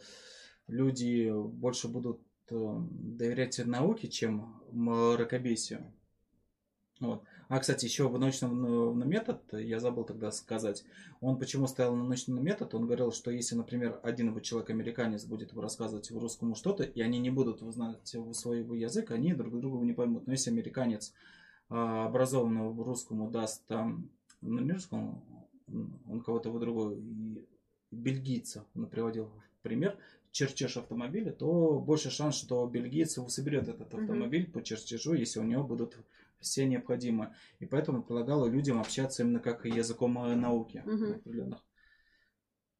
люди больше будут доверять науке, чем мракобесию. Вот. А, кстати, еще в научном ну, метод, я забыл тогда сказать, он почему ставил на научный метод, он говорил, что если, например, один человек-американец будет рассказывать русскому что-то, и они не будут знать свой язык, они друг друга не поймут. Но если американец а, образованного в русскому даст там, ну не русскому, он кого-то в другой, бельгийца, он приводил пример, чертеж автомобиля, то больше шанс, что бельгиец соберет этот автомобиль mm-hmm. по чертежу, если у него будут все необходимое. И поэтому предлагала людям общаться именно как языком э, науки определенных.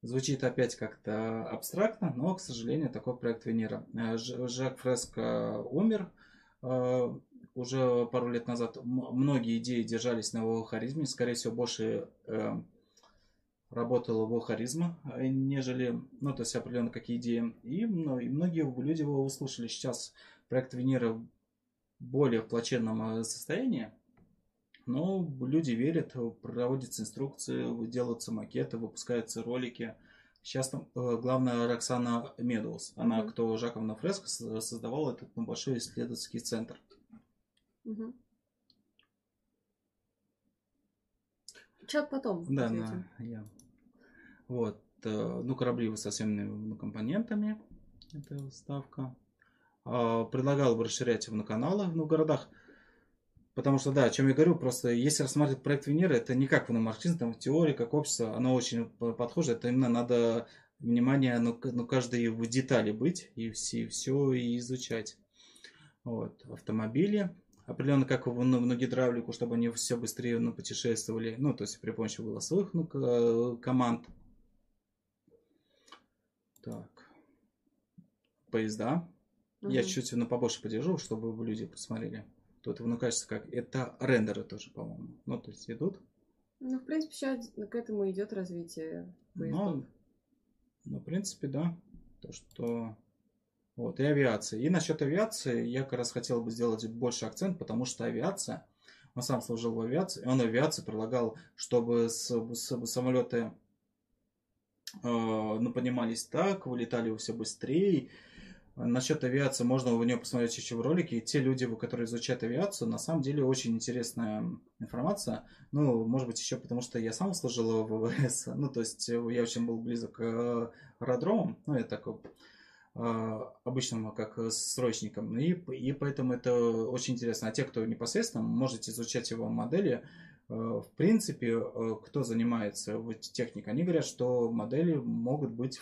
Звучит опять как-то абстрактно, но, к сожалению, такой проект Венера. Э, Жак Фреско умер э, уже пару лет назад. Многие идеи держались на его харизме. Скорее всего, больше работала его харизма, нежели, ну, то есть определенно какие идеи. И, ну, и многие люди его услышали. Сейчас проект Венера более в плачевном э, состоянии. Но люди верят, проводятся инструкции, делаются макеты, выпускаются ролики. Сейчас там э, главная Роксана Медоуз. Она, mm-hmm. кто Жаковна Фреско, создавала этот большой исследовательский центр. Mm-hmm. Чат потом. Да, на, я. Вот. Э, ну, корабли со всеми компонентами. Это ставка. А, предлагал бы расширять его на каналы ну, в городах. Потому что, да, о чем я говорю, просто если рассматривать проект Венеры, это не как марксизм, там теория, как общество, оно очень подхоже, это именно надо внимание, ну, ну каждой в детали быть и все, все и изучать. Вот, автомобили, определенно как в, ну, на гидравлику, чтобы они все быстрее ну, путешествовали, ну, то есть при помощи голосовых ну, команд. Так, поезда, Угу. Я чуть-чуть побольше подержу, чтобы люди посмотрели. Тут ну, кажется, как это рендеры тоже, по-моему. Ну, то есть идут. Ну, в принципе, сейчас к этому идет развитие поездов. Ну, ну, в принципе, да. То, что... Вот, и авиация. И насчет авиации я как раз хотел бы сделать больше акцент, потому что авиация, он сам служил в авиации, он в авиации предлагал, чтобы с, с, самолеты э, ну, поднимались так, вылетали все быстрее, Насчет авиации можно в нее посмотреть еще в ролике. И те люди, которые изучают авиацию, на самом деле очень интересная информация. Ну, может быть, еще потому, что я сам служил в ВВС. (laughs) Ну, то есть я очень был близок к аэродромам. Ну, я такой обычным как срочником. И, и поэтому это очень интересно. А те, кто непосредственно, можете изучать его модели. В принципе, кто занимается техникой, они говорят, что модели могут быть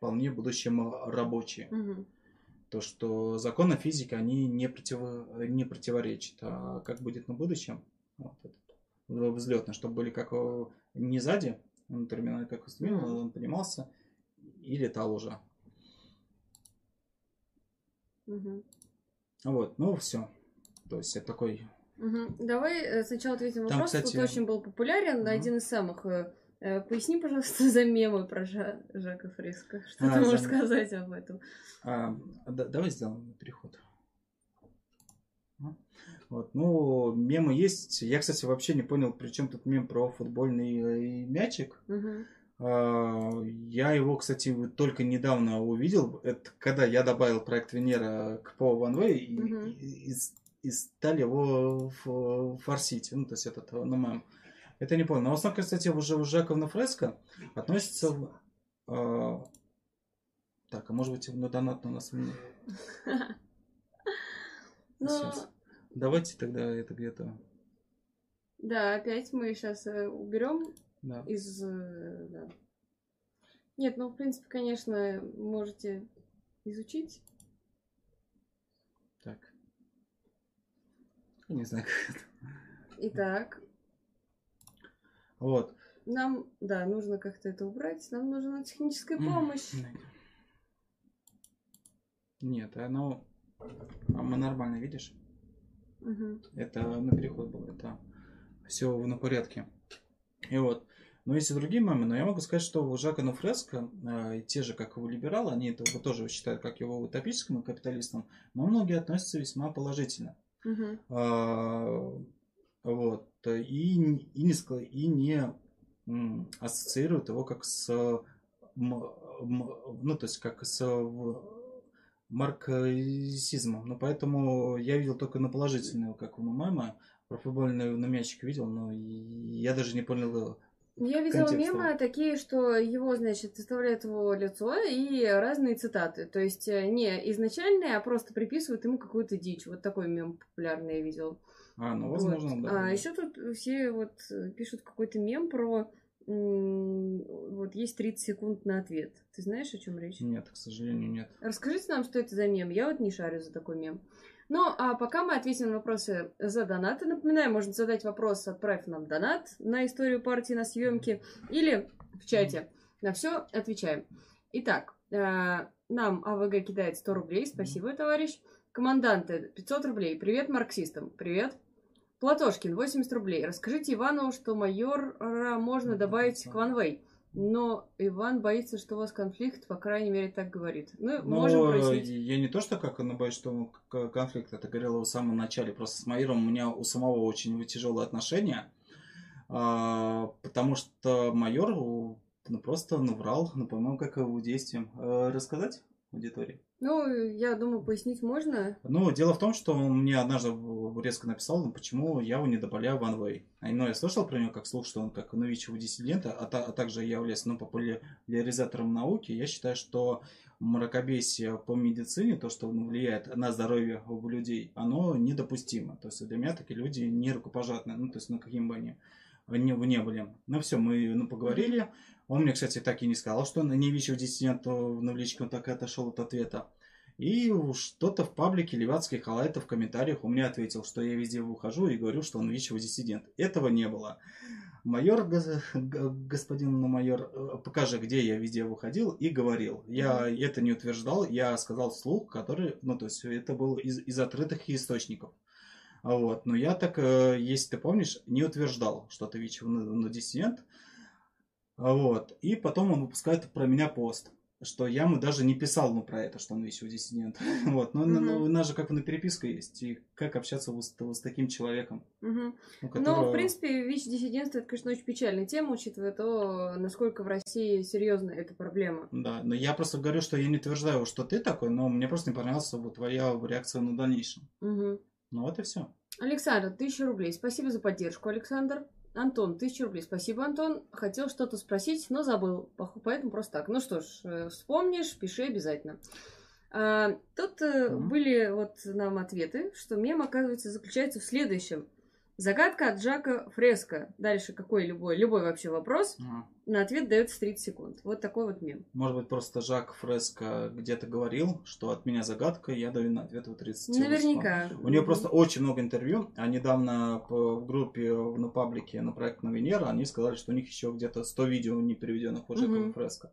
вполне в будущем рабочие. Угу. То, что законы физики, они не, против, не противоречат. А как будет на будущем? Вот этот взлетно, чтобы были как не сзади, он терминал как устремил, mm он поднимался и летал уже. Угу. Вот, ну все. То есть это такой... Мгм. Давай э, сначала ответим на вопрос. кстати, Тут очень был популярен, Мгм. один из самых. Э, э, Поясни, пожалуйста, (laughs) за мемы про Жа- Жака Фреско. Что А, ты за можешь ме- сказать об этом? А, да- давай сделаем переход. А, Вот, ну, мемы есть. Я, кстати, вообще не понял, при чем тут мем про футбольный э, мячик. А, Я его, кстати, только недавно увидел. Это когда я добавил проект Венера к По One Way и, Мгм. и- и и стали его форсить. Ну, то есть этот, ну, мем. Это не понял. Но в основном, кстати, уже у Жаковна Фреско относится... а, Так, а может быть, на донат у нас... м, (laughs) Ну. Давайте тогда это где-то... да, опять мы сейчас уберем Да. из... э, да. Нет, ну, в принципе, конечно, можете изучить. Так. Я не знаю, как это. Итак, Вот. нам, да, нужно как-то это убрать. Нам нужна техническая помощь. Нет, оно... А мы нормально, видишь? Мгм. Это на переход был, это все на порядке. И вот. Но есть и другие мемы, но я могу сказать, что у Жака Нуфреско, э, те же, как и у либерала, они это тоже считают как его утопическим капиталистом, но многие относятся весьма положительно. Мгм. А, Вот. И, и, не, и не ассоциируют его как с ну, то есть как с марксизмом. Ну, поэтому я видел только на положительную, как у мама. Про футбольный на мячик видел, но я даже не понял. Я видела контекста. мемы такие, что его, значит, выставляют его лицо и разные цитаты. То есть э, не изначальные, а просто приписывают ему какую-то дичь. Вот такой мем популярный я видела. А, ну, Вот. возможно, да. А еще тут все вот э, пишут какой-то мем про вот есть 30 секунд на ответ. Ты знаешь, о чем речь? Нет, к сожалению, нет. Расскажите нам, что это за мем. Я вот не шарю за такой мем. Ну, а пока мы ответим на вопросы за донаты. Напоминаю, можно задать вопрос, отправь нам донат на историю партии на съемке или в чате. На все отвечаем. Итак, э, нам АВГ кидает 100 рублей. Спасибо, товарищ. Команданты 500 рублей. Привет марксистам. Привет. Платошкин 80 рублей. Расскажите Ивану, что майора можно добавить к Ванвей. Но Иван боится, что у вас конфликт, по крайней мере, так говорит. Ну, можем Но прояснить. я не то, что как он боюсь, что конфликт, это говорил в самом начале. Просто с Майером у меня у самого очень тяжелые отношения. А, потому что майор ну, просто наврал, ну, по-моему, как его действиям. А, рассказать аудитории? Ну, я думаю, пояснить можно. Ну, дело в том, что он мне однажды резко написал, ну, почему я его не добавляю в OneWay. Ну, я слышал про него как слух, что он как новичего диссидента, а, та- а также являясь ну, популяризатором науки. Я считаю, что мракобесие по медицине, то, что ну, влияет на здоровье людей, оно недопустимо. То есть для меня такие люди не рукопожатные, ну, то есть, ну, каким бы они не, не были. Ну, все, мы ну, поговорили. Он мне, кстати, так и не сказал, что он не вичил диссидента в навлечке, он так и отошел от ответа. И что-то в паблике Левацкий Халайта в комментариях у меня ответил, что я везде выхожу и говорю, что он ВИЧ диссидент. Этого не было. Майор, господин майор, э, покажи, где я везде выходил и говорил. Я это не утверждал, я сказал слух, который, ну, то есть это было из, из открытых источников. Вот. Но я так, э, если ты помнишь, не утверждал, что ты ВИЧ диссидент. А Вот. И потом он выпускает про меня пост, что я ему даже не писал ну, про это, что он ВИЧ диссидент. (laughs) Вот. Но, но- но Мгм. у нас же как на переписка есть. И как общаться вот с, вот с таким человеком, Мгм. у Но, которого- в принципе, ВИЧ-диссидентство это, конечно, очень печальная тема, учитывая то, насколько в России серьезна эта проблема. Да, но я просто говорю, что я не утверждаю, что ты такой, но мне просто не понравилась вот твоя реакция на дальнейшем. Мгм. Ну вот и все. Александр, тысяча рублей. Спасибо за поддержку, Александр. Антон, тысяча рублей. Спасибо, Антон. Хотел что-то спросить, но забыл. Поэтому просто так. Ну что ж, э, вспомнишь, пиши обязательно. А, тут Мгм. были вот нам ответы, что мем, оказывается, заключается в следующем. Загадка от Жака Фреско. Дальше какой любой, любой вообще вопрос. На ответ дается 30 секунд. Вот такой вот мем. Может быть, просто Жак Фреско где-то говорил, что от меня загадка, я даю на ответ в 30 секунд. Наверняка. У нее просто очень много интервью, а недавно в группе на паблике на проект на Венера они сказали, что у них еще где-то 100 видео не переведенных у Жака Мгм. Фреско.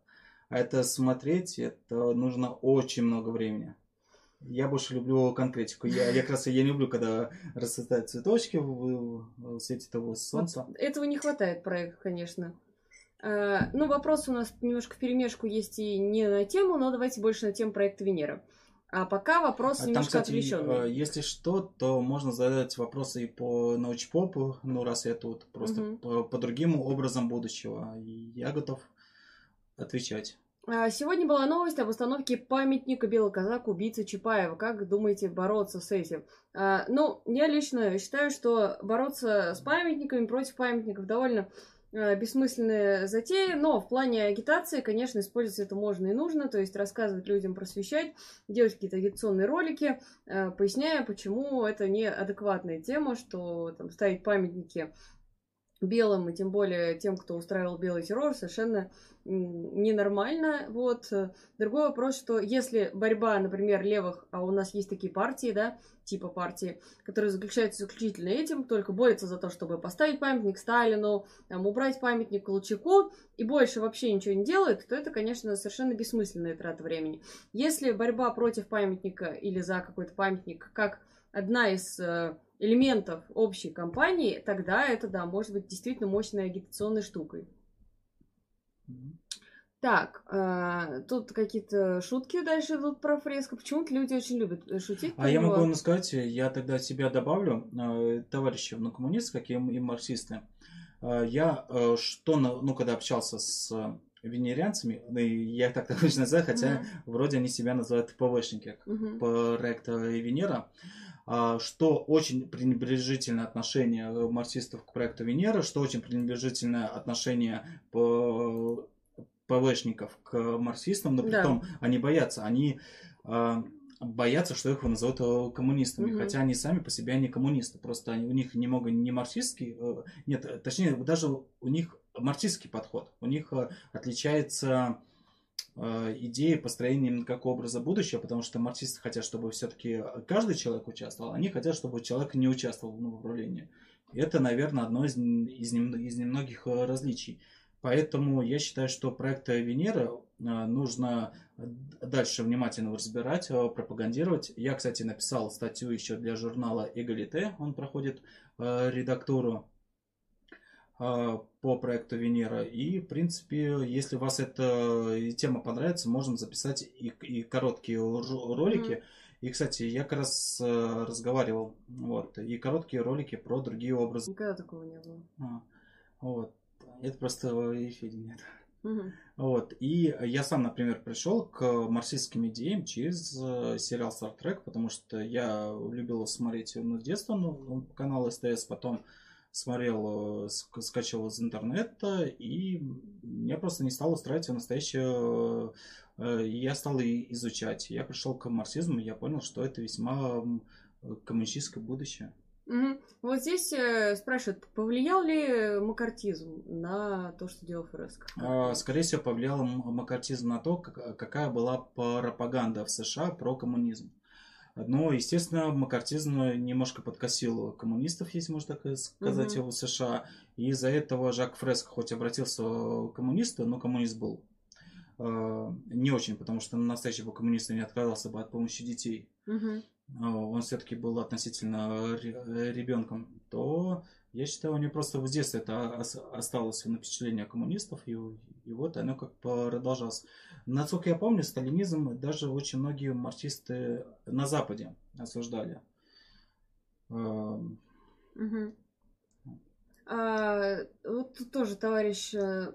А это смотреть, это нужно очень много времени. Я больше люблю конкретику. Я, я как раз я не люблю, когда расцветают цветочки в, в свете того солнца. Вот этого не хватает проект, конечно. А, ну, вопрос у нас немножко в перемешку есть и не на тему, но давайте больше на тему проекта Венера. А пока вопрос А немножко Там, кстати, отвлеченный. э, если что, то можно задать вопросы и по научпопу, ну, раз я тут, просто Мгм. по, по другим образом будущего. И я готов отвечать. А, Сегодня была новость об установке памятника белый казак убийцы Чапаева. Как думаете бороться с этим? А, Ну, я лично считаю, что бороться с памятниками против памятников довольно а, бессмысленная затея, но в плане агитации, конечно, использовать это можно и нужно, то есть рассказывать людям, просвещать, делать какие-то агитационные ролики, поясняя, почему это не адекватная тема, что там ставить памятники белым, и тем более тем, кто устраивал белый террор, совершенно ненормально. Вот. Другой вопрос, что если борьба, например, левых, а у нас есть такие партии, да, типа партии, которые заключаются исключительно этим, только борются за то, чтобы поставить памятник Сталину, там, убрать памятник Колчаку, и больше вообще ничего не делают, то это, конечно, совершенно бессмысленная трата времени. Если борьба против памятника или за какой-то памятник как одна из э, элементов общей кампании, тогда это, да, может быть действительно мощной агитационной штукой. Так, а, тут какие-то шутки дальше идут про фреско. Почему-то люди очень любят э, шутить. А я него. могу сказать, я тогда себя добавлю, э, товарищи, ну, коммунисты, как и, и марксисты. Э, Я, э, что, ну, когда общался с э, венерианцами, ну, я их так (laughs) обычно называю, хотя Мгм. вроде они себя называют ПВшники, Мгм. проекта Венера, а, что очень пренебрежительное отношение э, марксистов к проекту Венера, что очень пренебрежительное отношение по- ПВшников к марксистам, но при Да. том они боятся, они а, боятся, что их назовут э, коммунистами, Мгм. хотя они сами по себе не коммунисты, просто они- у них немного не марксистский, э, нет, э, точнее даже у них марксистский подход, у них э, отличается э, идеи построения именно как образа будущего, потому что марксисты хотят, чтобы все-таки каждый человек участвовал, они хотят, чтобы человек не участвовал в управлении. Это, наверное, одно из, из, из немногих э, различий. Поэтому я считаю, что проект Венера э, нужно дальше внимательно разбирать, э, пропагандировать. Я, кстати, написал статью еще для журнала Эгалите, он проходит э, редактуру э, по проекту Венера. И, в принципе, если вас эта тема понравится, можем записать и, и короткие ро- ролики. Мгм. И, кстати, я как раз э, разговаривал, вот, и короткие ролики про другие образы. Никогда такого не было. А, вот. Это просто в эфире нет. Вот. И я сам, например, пришел к марксистским идеям через э, сериал Star Trek, потому что я любил смотреть ну, с детства, ну, канал СТС, потом э, ск- скачивал из интернета, и меня просто не стало устраивать настоящее... э, и Я стал изучать. Я пришел к марксизму, и я понял, что это весьма коммунистическое будущее. Вот здесь э, спрашивают, повлиял ли макартизм на то, что делал ФРС? А, Скорее всего, повлиял макартизм на то, как- какая была пропаганда в США про коммунизм. Но, естественно, макартизм немножко подкосил коммунистов, если можно так сказать, Мгм. в США. И из-за этого Жак Фреско хоть обратился к коммунисту, но коммунист был э, не очень, потому что настоящий бы коммунист не отказался бы от помощи детей. А, он все-таки был относительно ре- ребенком, то я считаю, у него просто в детстве это ос- осталось на впечатление коммунистов, и, и вот оно как продолжалось. Насколько я помню, сталинизм даже очень многие марксисты на Западе осуждали. Мгм. А, вот тоже товарищ, э,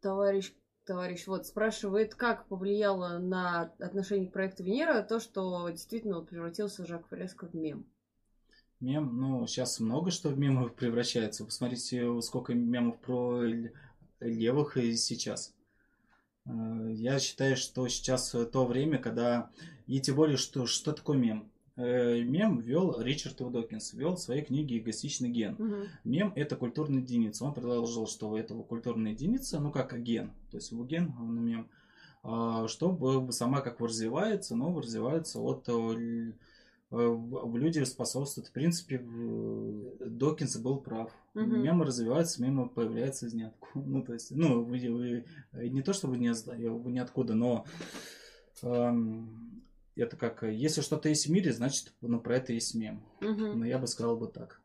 товарищ, товарищ вот спрашивает, как повлияло на отношение к проекту Венера то, что действительно превратился Жак Фреско в мем. Мем, ну, сейчас много что в мемов превращается. Посмотрите, сколько мемов про левых и сейчас. Э, Я считаю, что сейчас то время, когда... И тем более, что, что такое мем? Э, Мем ввел Ричард Докинс, ввел в своей книге «Эгоистичный ген». Мгм. Мем – это культурная единица. Он предложил, что у этого культурная единица, ну как ген, то есть его ген, он мем, а, чтобы сама как развивается, но развивается от э, э, люди способствуют. В принципе, в- Докинс был прав. Мгм. Мемы развиваются, мемы появляются из ниоткуда. (laughs) Ну, то есть, ну, вы- вы- не то чтобы не, ниоткуда, но эм, это как, если что-то есть в мире, значит, ну, про это есть мем. Мгм. Но я бы сказал бы так.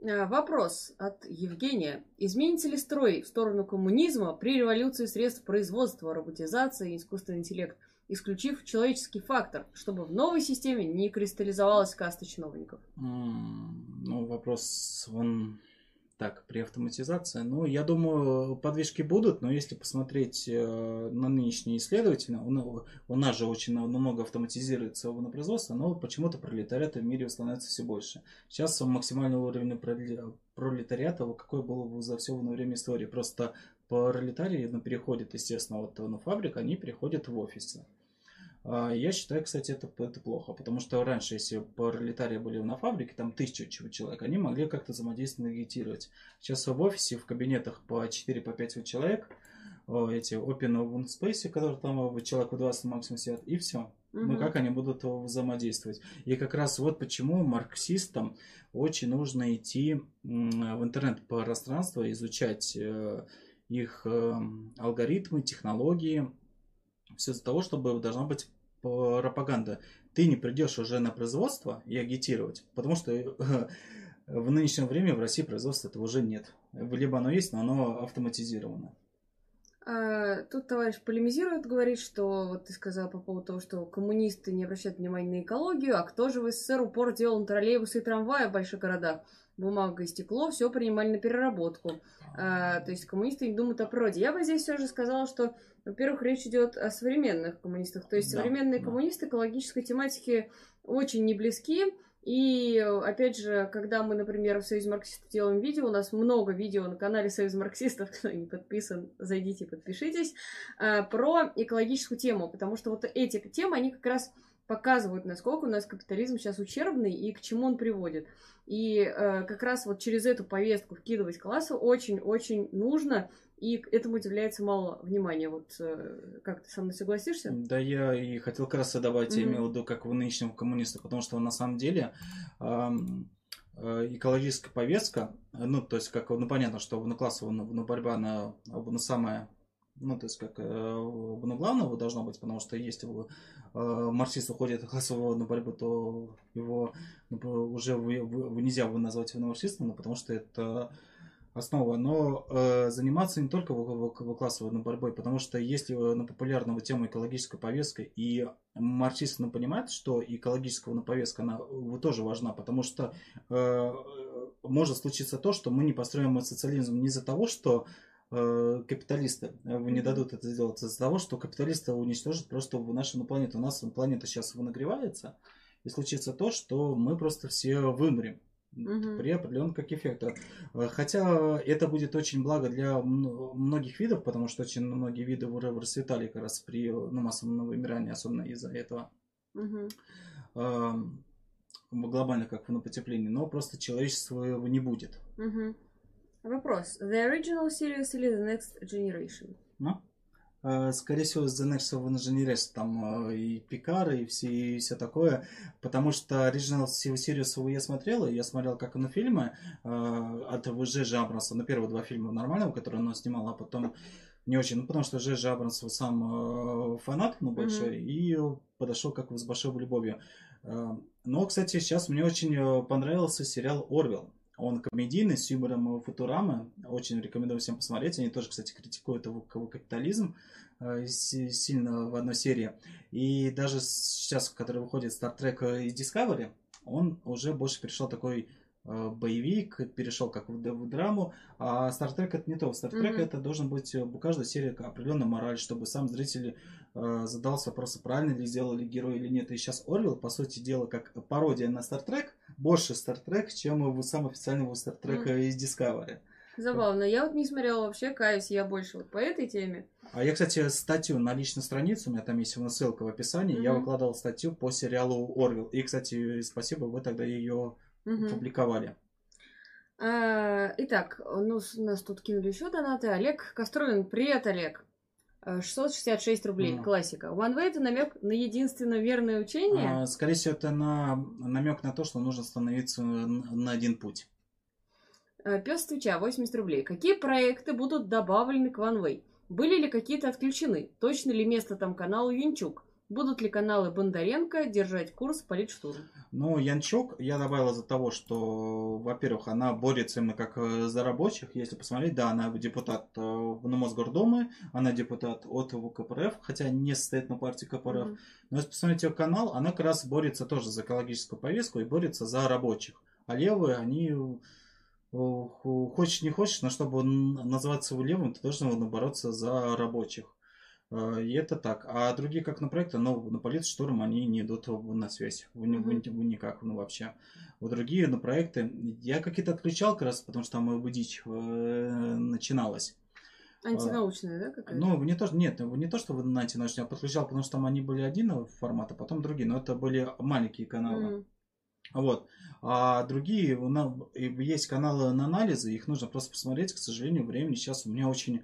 Вопрос от Евгения. Изменится ли строй в сторону коммунизма при революции средств производства, роботизации и искусственный интеллект, исключив человеческий фактор, чтобы в новой системе не кристаллизовалась каста чиновников? Ну, вопрос, он так, при автоматизации. Ну, я думаю, подвижки будут, но если посмотреть э, на нынешние исследователи, у, у нас же очень много автоматизируется производство, но почему-то пролетариата в мире становится все больше. Сейчас максимальный уровень проле- пролетариата, какой был за все время истории. Просто пролетарии ну, переходят, естественно, вот на фабрик, они переходят в офисы. А, Я считаю, кстати, это, это плохо, потому что раньше, если пролетарии были на фабрике, там тысяча человек, они могли как-то взаимодействовать, агитировать. Сейчас в офисе, в кабинетах по 4-5 вот человек, о, эти open open space, которые там э, человек в 20 максимум сидят, и все. Ну, Мгм. как они будут взаимодействовать? И как раз вот почему марксистам очень нужно идти в интернет-пространство, изучать э, их э, алгоритмы, технологии, все из-за того, чтобы должна быть пропаганда. Ты не придешь уже на производство и агитировать, потому что э, в нынешнее время в России производства этого уже нет. Либо оно есть, но оно автоматизировано. А, Тут товарищ полемизирует, говорит, что вот ты сказал по поводу того, что коммунисты не обращают внимания на экологию, а кто же в СССР упор делал на троллейбусы и трамваи в больших городах? Бумага и стекло, все принимали на переработку. А, то есть коммунисты не думают о природе. Я бы здесь все же сказала, что, во-первых, речь идет о современных коммунистах. То есть Да, современные да. коммунисты экологической тематике очень не близки. И, опять же, когда мы, например, в Союзе марксистов делаем видео, у нас много видео на канале Союз марксистов, кто не подписан, зайдите, подпишитесь, а, про экологическую тему, потому что вот эти темы, они как раз показывают, насколько у нас капитализм сейчас ущербный и к чему он приводит. И э, как раз вот через эту повестку вкидывать классу очень-очень нужно, и к этому уделяется мало внимания. Вот э, как ты со мной согласишься? Да, я и хотел как раз добавить, я Мгм. имел в виду, как в нынешнем коммунистах, потому что на самом деле э, экологическая повестка, э, ну, то есть, как, ну, понятно, что ну, классовая ну, ну, борьба, она, ну, самая, ну, то есть, как, э, ну, главного должна быть, потому что если э, марксист уходит от классовой ну, борьбы, то его ну, уже вы- вы- нельзя его назвать марксистом, ну, потому что это основа, но э, заниматься не только в, в- в классовой борьбой, потому что если э, на популярную тему экологическая повестка, и марксисты ну, понимают, что экологическая ну, повестка, она э, тоже важна, потому что э, может случиться то, что мы не построим социализм не из-за того, что э, капиталисты э, не дадут это сделать, из-за того, что капиталисты уничтожат просто нашу планету. У нас планета сейчас нагревается, и случится то, что мы просто все вымрем Мгм. при определенных как эффектах. Э, Хотя это будет очень благо для многих видов, потому что очень многие виды расцветали как раз при ну, массовом вымирании, особенно из-за этого эм, глобально как на потеплении, но просто человечества его не будет. Мгм. Вопрос. The original series или The Next Generation? Ну, э, скорее всего, The Next Engineers, там э, и Пикар, и все, и все такое, потому что Original Series я смотрел, и я смотрел как на фильмы э, от Ж. Абрамса, на первые два фильма нормального, которые он снимал, а потом не очень, ну потому что Ж. Абрамс сам фанат, ну, большой, и подошел как с большой любовью. Но, кстати, сейчас мне очень понравился сериал «Орвел». Он комедийный, с юмором Футурамы. Очень рекомендую всем посмотреть. Они тоже, кстати, критикуют его его капитализм э, си- сильно в одной серии. И даже сейчас, который выходит Star Trek из Discovery, он уже больше перешел такой э, боевик, перешел как в, в драму. А Star Trek это не то. Star Trek Мгм. это должен быть э, у каждой серии определенная мораль, чтобы сам зритель задался вопросом, правильно ли сделали герой или нет. И сейчас Орвел, по сути дела, как пародия на Star Trek, больше Star Trek, чем в сам официального Star Trek из Discovery. Забавно. Я вот не смотрела вообще, каюсь, я больше вот по этой теме. А я, кстати, статью на личной странице, у меня там есть ссылка в описании, я Мгм. выкладывал статью по сериалу Орвел. И, кстати, спасибо, вы тогда ее Мгм. публиковали. А, Итак, ну, нас тут кинули еще донаты. Олег Каструлин. Привет, Олег. А, 666 рублей. Мгм. Классика. One Way это намек на единственно верное учение. А, скорее всего, это на намек на то, что нужно становиться на один путь. Пес Твича, 80 рублей. Какие проекты будут добавлены к OneWay? Были ли какие-то отключены? Точно ли место там каналу Юнчук? Будут ли каналы Бондаренко держать курс политштурм? Ну, Янчук я добавил из-за того, что, во-первых, она борется именно как э, за рабочих. Если посмотреть, да, она депутат э, на Мосгордумы, она депутат от ВКПРФ, хотя не состоит на партии КПРФ. Mm-hmm. Но если посмотреть ее канал, она как раз борется тоже за экологическую повестку и борется за рабочих. А левые, они хочешь не хочешь, но чтобы называться левым, ты должен бороться за рабочих. Э, и это так. А другие, как на проекты, но на политштурм они не идут на связь. Вы, mm-hmm. никак, ну вообще. Вот другие на проекты я какие-то отключал как раз, потому что там дичь э, начиналась. Антинаучная, да, какая-то? Ну, не то, нет, не то, что вы антинаучная, я подключал, потому что там они были один формат, а потом другие, но это были маленькие каналы. Mm. Вот. А другие, есть каналы на анализы, их нужно просто посмотреть, к сожалению, времени сейчас у меня очень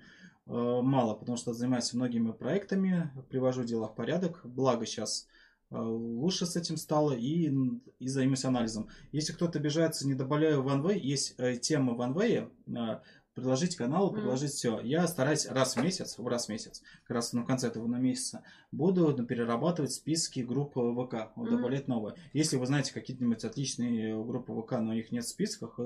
мало, потому что занимаюсь многими проектами, привожу дела в порядок. Благо сейчас э, лучше с этим стало и, и займусь анализом. Если кто-то обижается, не добавляю OneWay, есть э, тема OneWay, предложить канал, предложить mm. все. Я стараюсь раз в месяц, в раз в месяц, как раз на конце этого месяца, буду перерабатывать списки групп ВК, mm. добавлять новые. Если вы знаете какие-нибудь отличные группы ВК, но их нет в списках,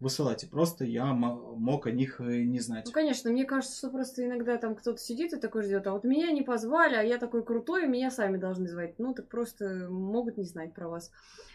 высылайте. Просто я мог о них не знать. Ну, конечно, мне кажется, что просто иногда там кто-то сидит и такой ждет, а вот меня не позвали, а я такой крутой, меня сами должны звать. Ну, так просто могут не знать про вас.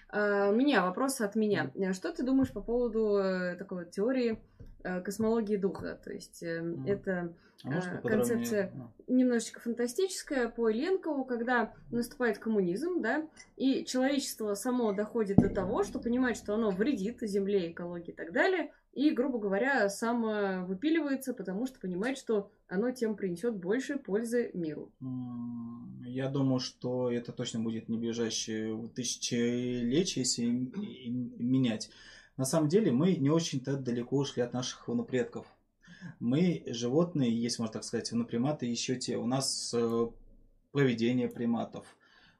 А, у меня вопрос от меня. Что ты думаешь по поводу э, такой вот теории Э, космологии духа. То есть mm. это а концепция подробнее? немножечко фантастическая по Ленкову, когда наступает коммунизм, да, и человечество само доходит до того, что понимает, что оно вредит Земле, экологии и так далее, и, грубо говоря, само выпиливается, потому что понимает, что оно тем принесет больше пользы миру. Я думаю, что это точно будет не ближайшие тысячелетия, если менять. На самом деле мы не очень-то далеко ушли от наших внупредков. Мы животные, есть, можно так сказать, внуприматы еще те. У нас э, поведение приматов,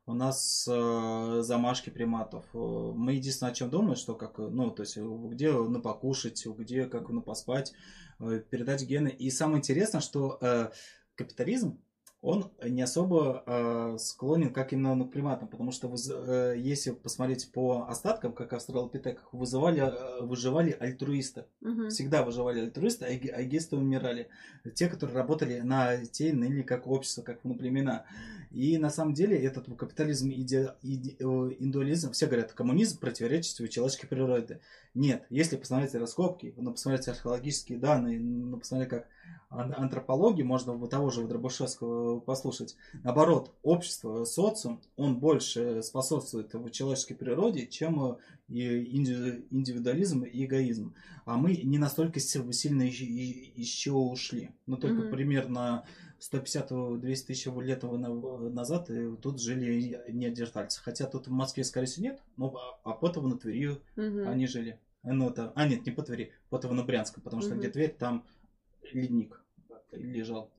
у нас э, замашки приматов. Э, мы единственное, о чем думаем, что как, ну, то есть, где на покушать, где как на поспать, передать гены. И самое интересное, что капитализм он не особо э, склонен как именно к приматам, потому что э, если посмотреть по остаткам, как австралопитеках, вызывали, э, выживали альтруисты. Угу. Всегда выживали альтруисты, а эгисты умирали. Те, которые работали на те или как общество, как на племена. И на самом деле этот капитализм, иде, иде, э, индуализм, все говорят, коммунизм противоречит человеческой природе. Нет, если посмотреть раскопки, ну, посмотреть археологические данные, ну, посмотреть, как антропологии, можно того же Дробышевского послушать. Наоборот, общество, социум, он больше способствует человеческой природе, чем индивидуализм и эгоизм. А мы не настолько сильно еще ушли. Но только mm-hmm. примерно 150-200 тысяч лет назад тут жили неандертальцы. Хотя тут в Москве, скорее всего, нет, но а потом на Твери mm-hmm. они жили. Ну, это, а, нет, не по Твери, на Брянском, потому что mm-hmm. где Тверь, там ледник лежал.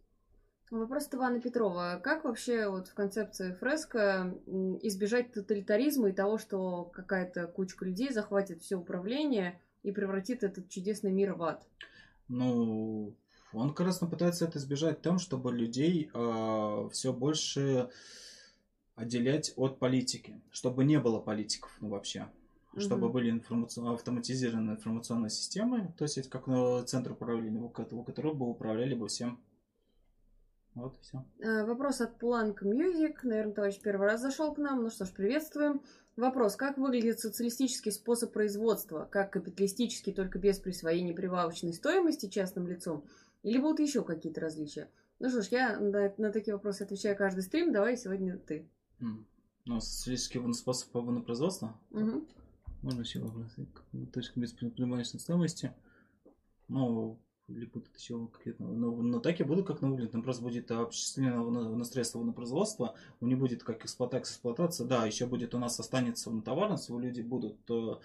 Вопрос от Ивана Петрова. Как вообще вот в концепции фреска избежать тоталитаризма и того, что какая-то кучка людей захватит все управление и превратит этот чудесный мир в ад? Ну, он как раз пытается это избежать тем, чтобы людей э, а, все больше отделять от политики, чтобы не было политиков, ну вообще чтобы угу. были информацион... автоматизированные информационные системы, то есть это как ну, центр управления, у которого бы управляли бы всем. Вот и все. Э, вопрос от Plank Music. Наверное, товарищ первый раз зашел к нам. Ну что ж, приветствуем. Вопрос. Как выглядит социалистический способ производства? Как капиталистический, только без присвоения прибавочной стоимости частным лицом? Или будут еще какие-то различия? Ну что ж, я на, на такие вопросы отвечаю каждый стрим. Давай сегодня ты. Mm. Ну, социалистический способ производства? Угу. Можно еще вопросы. Точка без прибавочной стоимости. Ну, или будут еще какие-то... Но, но так и будут как на выглядит. Там просто будет обчислено на, на средства на производство. Не будет как эксплуатация, эксплуатация. Да, еще будет у нас останется на товарность. Люди будут э,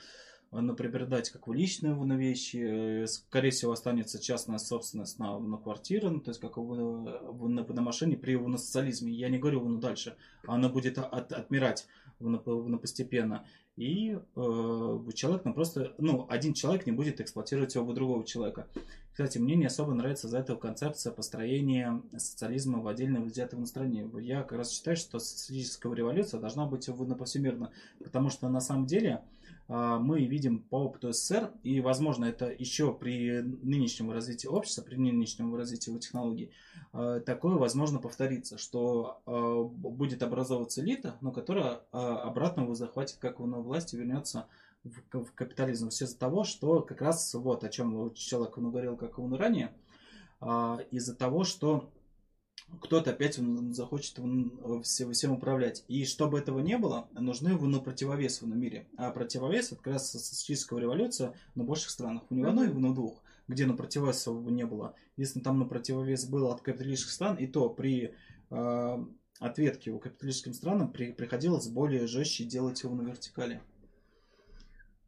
например, дать как в личные на вещи. Э, скорее всего, останется частная собственность на, на квартиры, ну, то есть как в, в, на, на машине при на социализме. Я не говорю ну, дальше. Она будет от, отмирать. в, на, постепенно. И э, человек, ну просто, ну, один человек не будет эксплуатировать оба другого человека. Кстати, мне не особо нравится за это концепция построения социализма в отдельно взятом стране. Я как раз считаю, что социалистическая революция должна быть повсемирно, потому что на самом деле а, мы видим по опыту СССР, и, возможно, это еще при нынешнем развитии общества, при нынешнем развитии технологий, а, такое возможно повторится, что а, будет образовываться элита, но которая обратно захватит как на власти, вернется в капитализм. Все из-за того, что как раз вот о чем человек говорил, как он ранее, из-за того, что кто-то опять захочет всем, всем управлять. И чтобы этого не было, нужны ну, противовесы в мире. А противовес это как раз социалистическая революция на больших странах. У него одной, на двух, где на противовесов не было. Если там на противовес был от капиталистических стран, и то при э, ответке у капиталистическим странам при, приходилось более жестче делать его на вертикали.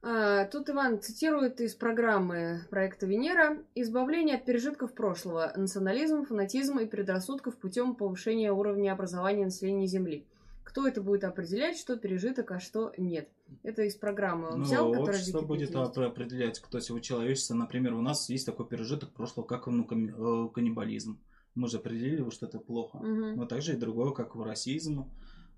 А, тут Иван цитирует из программы проекта Венера «Избавление от пережитков прошлого, национализм, фанатизм и предрассудков путем повышения уровня образования населения Земли». Кто это будет определять, что пережиток, а что нет? Это из программы он ну, взял, которая общество будет есть. определять, кто всего человечество. Например, у нас есть такой пережиток прошлого, как ну, э, каннибализм. Мы же определили, что это плохо. Угу. Но также и другое, как в расизм,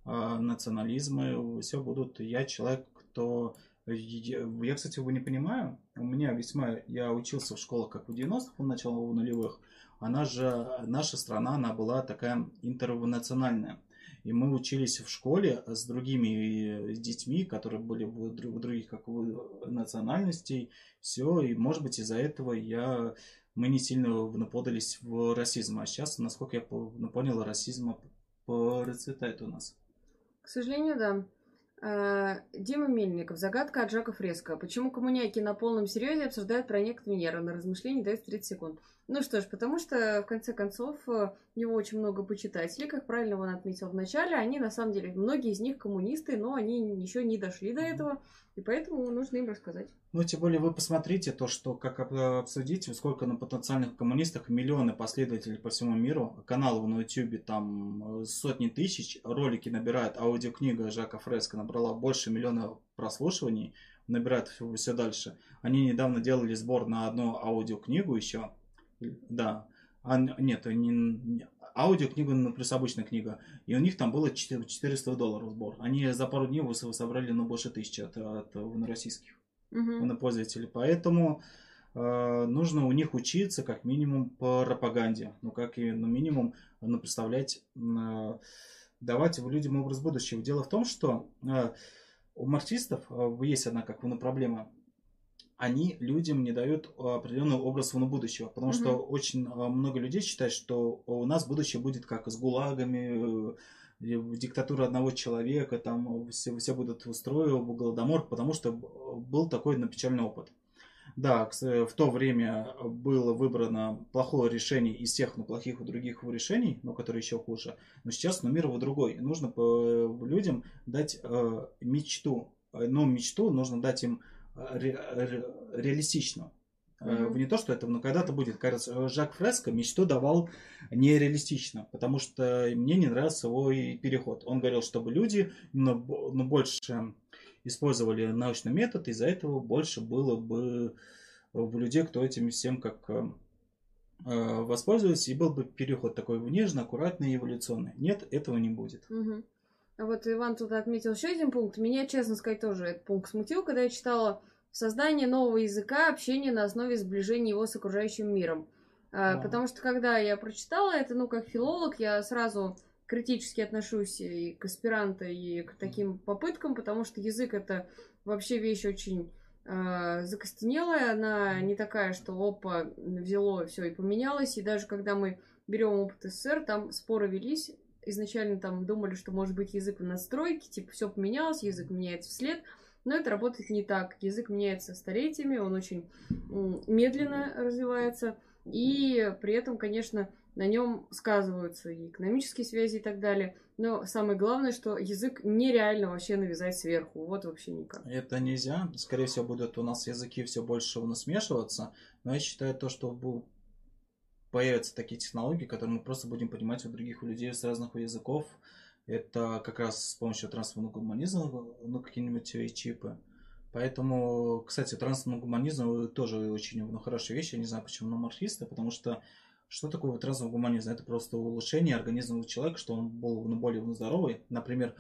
а, национализмы. Все будут. Я человек, кто я, я, кстати, его не понимаю. У меня весьма... Я учился в школах как в 90-х, в начало нулевых. Она же... Наша страна, она была такая интернациональная. И мы учились в школе с другими детьми, которые были в других как национальностей. Все, и может быть из-за этого я мы не сильно подались в расизм. А сейчас, насколько я понял, расизм процветает у нас. К сожалению, да. А, Дима Мельников. Загадка от Жака Фреско. Почему коммуняки на полном серьезе обсуждают проект Венеры? На размышление дают 30 секунд. Ну что ж, потому что, в конце концов, э, его очень много почитателей, как правильно он отметил в начале. Они, на самом деле, многие из них коммунисты, но они еще не дошли до этого, и поэтому нужно им рассказать. Ну, тем более вы посмотрите то, что, как обсудить, сколько на потенциальных коммунистах миллионы последователей по всему миру, каналы на YouTube там э, сотни тысяч, ролики набирают, аудиокнига Жака Фреско набрала больше миллиона прослушиваний, набирает все дальше. Они недавно делали сбор на одну аудиокнигу еще, да. А, нет, не, аудиокнига, ну, плюс обычная книга. И у них там было 400 долларов сбор. Они за пару дней собрали ну, больше тысячи от, от российских угу. пользователей. Поэтому э, нужно у них учиться как минимум по пропаганде. Ну, как и ну, минимум ну, представлять, э, давать людям образ будущего. Дело в том, что э, у марксистов э, есть одна как ну, проблема они людям не дают определенный образ на будущего. Потому mm-hmm. что очень а, много людей считают, что у нас будущее будет как с гулагами, э, диктатура одного человека, там все, все будут устроил голодомор, потому что был такой печальный опыт. Да, в то время было выбрано плохое решение из всех ну, плохих и других решений, но которые еще хуже. Но сейчас ну, мир его другой. Нужно людям дать э, мечту. Но мечту нужно дать им ре, ре, реалистично. Mm-hmm. Не то, что это, но когда-то будет. Кажется, Жак Фреско мечту давал нереалистично, потому что мне не нравился его переход. Он говорил, чтобы люди но, но больше использовали научный метод, из-за этого больше было бы в людей, кто этим всем как э, воспользовался, и был бы переход такой нежный, аккуратный, эволюционный. Нет, этого не будет. Угу. А вот Иван тут отметил еще один пункт. Меня, честно сказать, тоже этот пункт смутил, когда я читала создание нового языка, общение на основе сближения его с окружающим миром. А, Потому что когда я прочитала это, ну, как филолог, я сразу критически отношусь и к аспиранта, и к таким попыткам, потому что язык это вообще вещь очень э, закостенелая, она не такая, что опа, взяло все и поменялось, и даже когда мы берем опыт СССР, там споры велись. Изначально там думали, что может быть язык в настройке, типа все поменялось, язык меняется вслед, но это работает не так. Язык меняется столетиями, он очень медленно развивается, и при этом, конечно, на нем сказываются и экономические связи и так далее. Но самое главное, что язык нереально вообще навязать сверху. Вот вообще никак. Это нельзя. Скорее всего, будут у нас языки все больше смешиваться. Но я считаю то, что появятся такие технологии, которые мы просто будем понимать у других людей с разных языков. Это как раз с помощью трансформного гуманизма, ну, какие-нибудь чипы. Поэтому, кстати, трансформный гуманизм тоже очень ну, хорошая вещь. Я не знаю, почему на марксисты, потому что что такое трансгуманизм? Это просто улучшение организма человека, что он был ну, более здоровый. Например,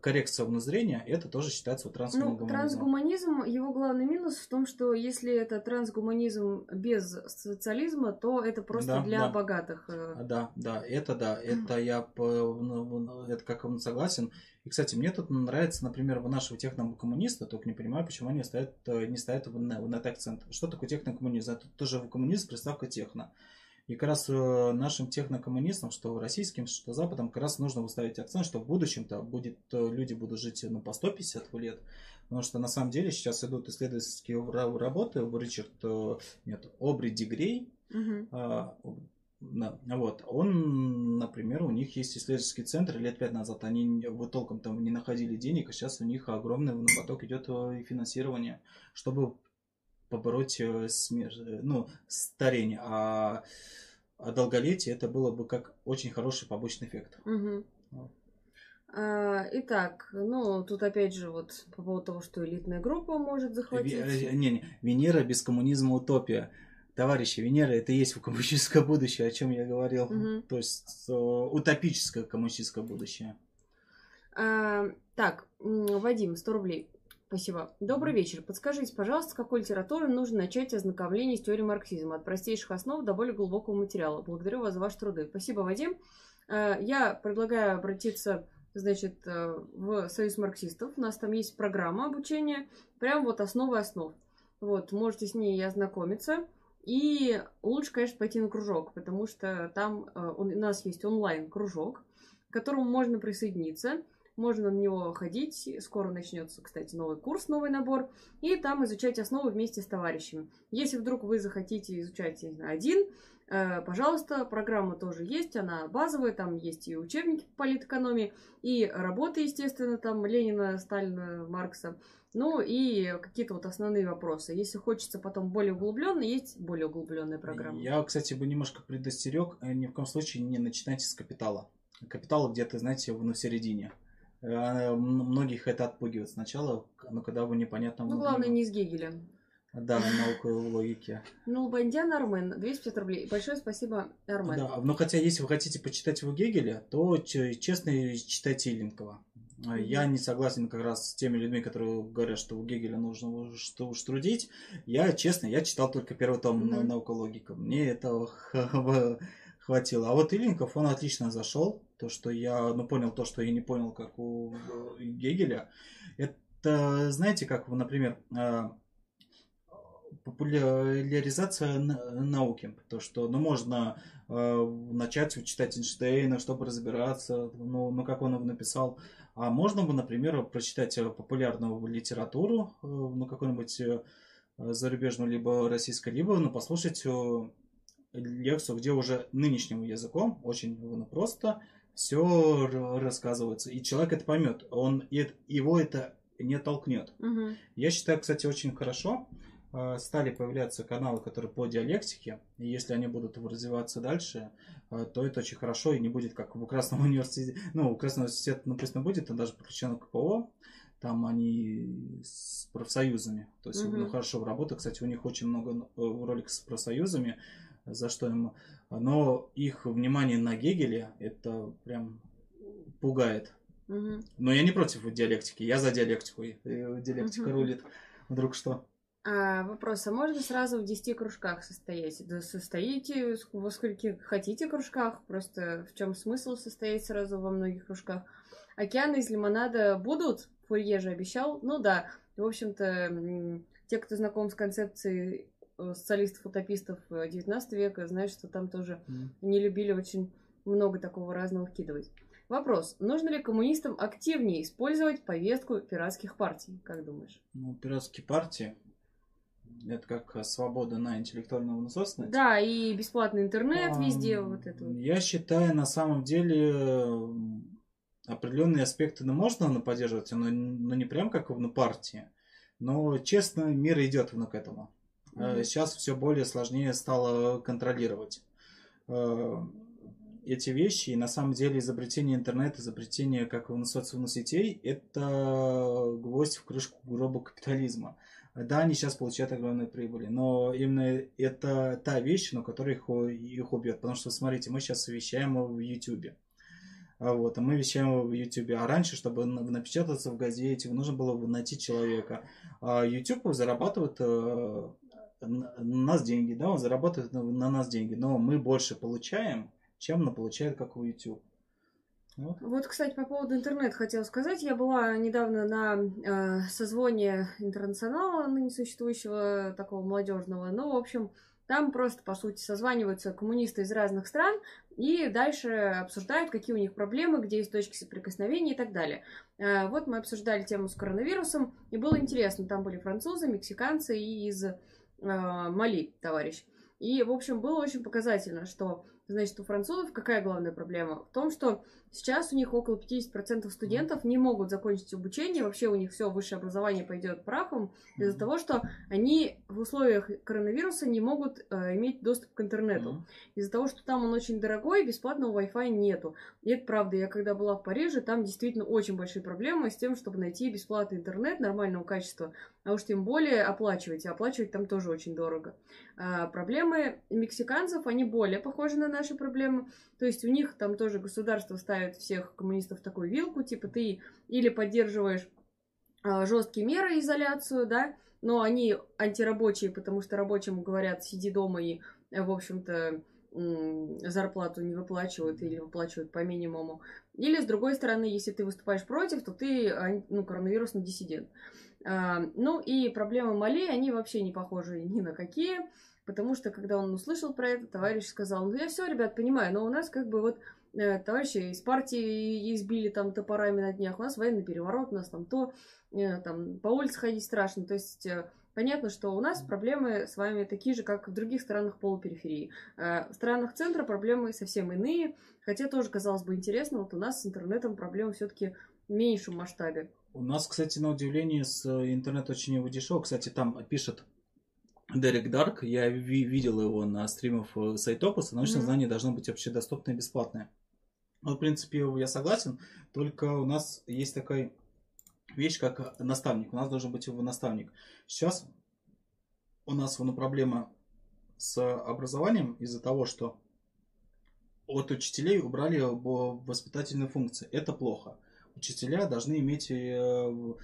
коррекция зрения, это тоже считается трансгуманизмом. Ну, трансгуманизм, его главный минус в том, что если это трансгуманизм без социализма, то это просто да, для да. богатых. Э. Да, да, это да, это я ну, это как он согласен. И, кстати, мне тут нравится, например, у нашего технокоммуниста, только не понимаю, почему они ставят, э, не ставят на, на это акцент. Что такое технокоммунизм? Это тоже коммунизм, приставка техно. И как раз э, нашим технокоммунистам, что российским, что западом, как раз нужно выставить акцент, что в будущем-то будет, э, люди будут жить ну, по 150 лет. Потому что на самом деле сейчас идут исследовательские работы. Ричард, э, нет, Обри Дигрей, угу. а, вот, он, например, у них есть исследовательский центр, лет пять назад они вот толком там не находили денег, а сейчас у них огромный поток идет финансирование, чтобы побороть э, смерть, э, ну, старение, а, а долголетие это было бы как очень хороший побочный эффект. Угу. Вот. Итак, ну, тут опять же вот по поводу того, что элитная группа может захватить. Ви, не, не, Венера без коммунизма утопия. Товарищи, Венера это и есть коммунистическое будущее, о чем я говорил. Угу. То есть утопическое коммунистическое будущее. А, так, Вадим, 100 рублей. Спасибо. Добрый вечер. Подскажите, пожалуйста, с какой литературы нужно начать ознакомление с теорией марксизма от простейших основ до более глубокого материала? Благодарю вас за ваши труды. Спасибо, Вадим. Э, я предлагаю обратиться, значит, э, в Союз марксистов. У нас там есть программа обучения, прям вот основы основ. Вот, можете с ней ознакомиться. И лучше, конечно, пойти на кружок, потому что там э, у нас есть онлайн-кружок, к которому можно присоединиться – можно на него ходить. Скоро начнется, кстати, новый курс, новый набор. И там изучать основы вместе с товарищами. Если вдруг вы захотите изучать, один, э, пожалуйста, программа тоже есть, она базовая, там есть и учебники по политэкономии, и работы, естественно, там Ленина, Сталина, Маркса, ну и какие-то вот основные вопросы. Если хочется потом более углубленно, есть более углубленная программа. Я, кстати, бы немножко предостерег, э, ни в коем случае не начинайте с капитала. Капитал где-то, знаете, на середине. Э, многих это отпугивает сначала, но когда вы непонятно... Ну, главное, не из Гегеля. Да, наука в логике. Ну, Бандян Армен, 250 рублей. Большое спасибо, Армен. Да, но хотя, если вы хотите почитать его Гегеля, то честно читайте Иллинкова. Mm-hmm. Я не согласен как раз с теми людьми, которые говорят, что у Гегеля нужно что уж трудить. Я, честно, я читал только первый том mm-hmm. наука логика. Мне этого (laughs) хватило. А вот Ильников, он отлично зашел. То, что я ну, понял то, что я не понял, как у Гегеля. Это, знаете, как, например, э, популяризация науки. То, что ну, можно э, начать читать Эйнштейна, чтобы разбираться, ну, ну, как он его написал. А можно бы, например, прочитать популярную литературу, ну, какую-нибудь зарубежную, либо российскую, либо ну, послушать лекцию, где уже нынешним языком, очень ну, просто, все рассказывается. И человек это поймет. Он, его это не толкнет. Угу. Я считаю, кстати, очень хорошо э, стали появляться каналы, которые по диалектике, и если они будут развиваться дальше, э, то это очень хорошо, и не будет как в Красном университете, ну, у Красного университета написано будет, он даже подключен к ПО, там они с профсоюзами, то есть, угу. ну, хорошо работа, кстати, у них очень много э, роликов с профсоюзами, за что им... Но их внимание на Гегеле, это прям пугает. Угу. Но я не против диалектики, я за диалектику. Диалектика угу. рулит. Вдруг что? А, вопрос, а можно сразу в 10 кружках состоять? Да состоите во скольких хотите кружках, просто в чем смысл состоять сразу во многих кружках? Океаны из лимонада будут? Фурье же обещал. Ну да, в общем-то, те, кто знаком с концепцией социалистов-утопистов 19 э, века, знают, что там тоже mm. не любили очень много такого разного вкидывать. Вопрос. Нужно ли коммунистам активнее использовать повестку пиратских партий? Как думаешь? Ну, пиратские партии это как свобода на интеллектуального насосность. Да, и бесплатный интернет а, везде вот это. Я считаю, на самом деле определенные аспекты ну, можно ну, поддерживать, но, но не прям как в партии. Но честно, мир идет к этому. Mm-hmm. Сейчас все более сложнее стало контролировать. Э, эти вещи, и на самом деле изобретение интернета, изобретение как социальных сетей, это гвоздь в крышку гроба капитализма. Да, они сейчас получают огромные прибыли, но именно это та вещь, на которой их, их убьет. Потому что, смотрите, мы сейчас вещаем в YouTube. А вот, а мы вещаем в YouTube. А раньше, чтобы напечататься в газете, нужно было найти человека. А YouTube зарабатывает э, нас деньги, да, он зарабатывает на, на нас деньги, но мы больше получаем, чем на получает, как у YouTube. Вот. вот, кстати, по поводу интернета хотела сказать. Я была недавно на э, созвоне интернационала, ныне существующего такого молодежного. Ну, в общем, там просто, по сути, созваниваются коммунисты из разных стран и дальше обсуждают, какие у них проблемы, где есть точки соприкосновения и так далее. Э, вот мы обсуждали тему с коронавирусом, и было интересно. Там были французы, мексиканцы и из Мали товарищ. И, в общем, было очень показательно, что Значит, у французов какая главная проблема? В том, что сейчас у них около 50% студентов не могут закончить обучение, вообще у них все высшее образование пойдет прахом из-за того, что они в условиях коронавируса не могут э, иметь доступ к интернету. Из-за того, что там он очень дорогой, бесплатного Wi-Fi нету. И это правда, я когда была в Париже, там действительно очень большие проблемы с тем, чтобы найти бесплатный интернет нормального качества, а уж тем более оплачивать. И оплачивать там тоже очень дорого. А проблемы мексиканцев, они более похожи на наши проблемы. То есть у них там тоже государство ставит всех коммунистов в такую вилку, типа ты или поддерживаешь а, жесткие меры, изоляцию, да, но они антирабочие, потому что рабочим говорят, сиди дома и, в общем-то, зарплату не выплачивают или выплачивают по минимуму. Или, с другой стороны, если ты выступаешь против, то ты ну, коронавирусный диссидент. А, ну и проблемы Мали, они вообще не похожи ни на какие. Потому что, когда он услышал про это, товарищ сказал, ну я все, ребят, понимаю, но у нас как бы вот э, товарищи из партии избили там топорами на днях, у нас военный переворот, у нас там то, э, там по улице ходить страшно. То есть э, понятно, что у нас проблемы с вами такие же, как в других странах полупериферии. В странах центра проблемы совсем иные, хотя тоже, казалось бы, интересно, вот у нас с интернетом проблемы все-таки в меньшем масштабе. У нас, кстати, на удивление, с э, интернет очень его дешево. Кстати, там пишет Дерек Дарк, я ви- видел его на стримах э, Сайтопуса, научное mm-hmm. знание должно быть общедоступное и бесплатное. Ну, в принципе, я согласен, только у нас есть такая вещь, как наставник. У нас должен быть его наставник. Сейчас у нас ну, проблема с образованием из-за того, что от учителей убрали воспитательные функции. Это плохо. Учителя должны иметь э,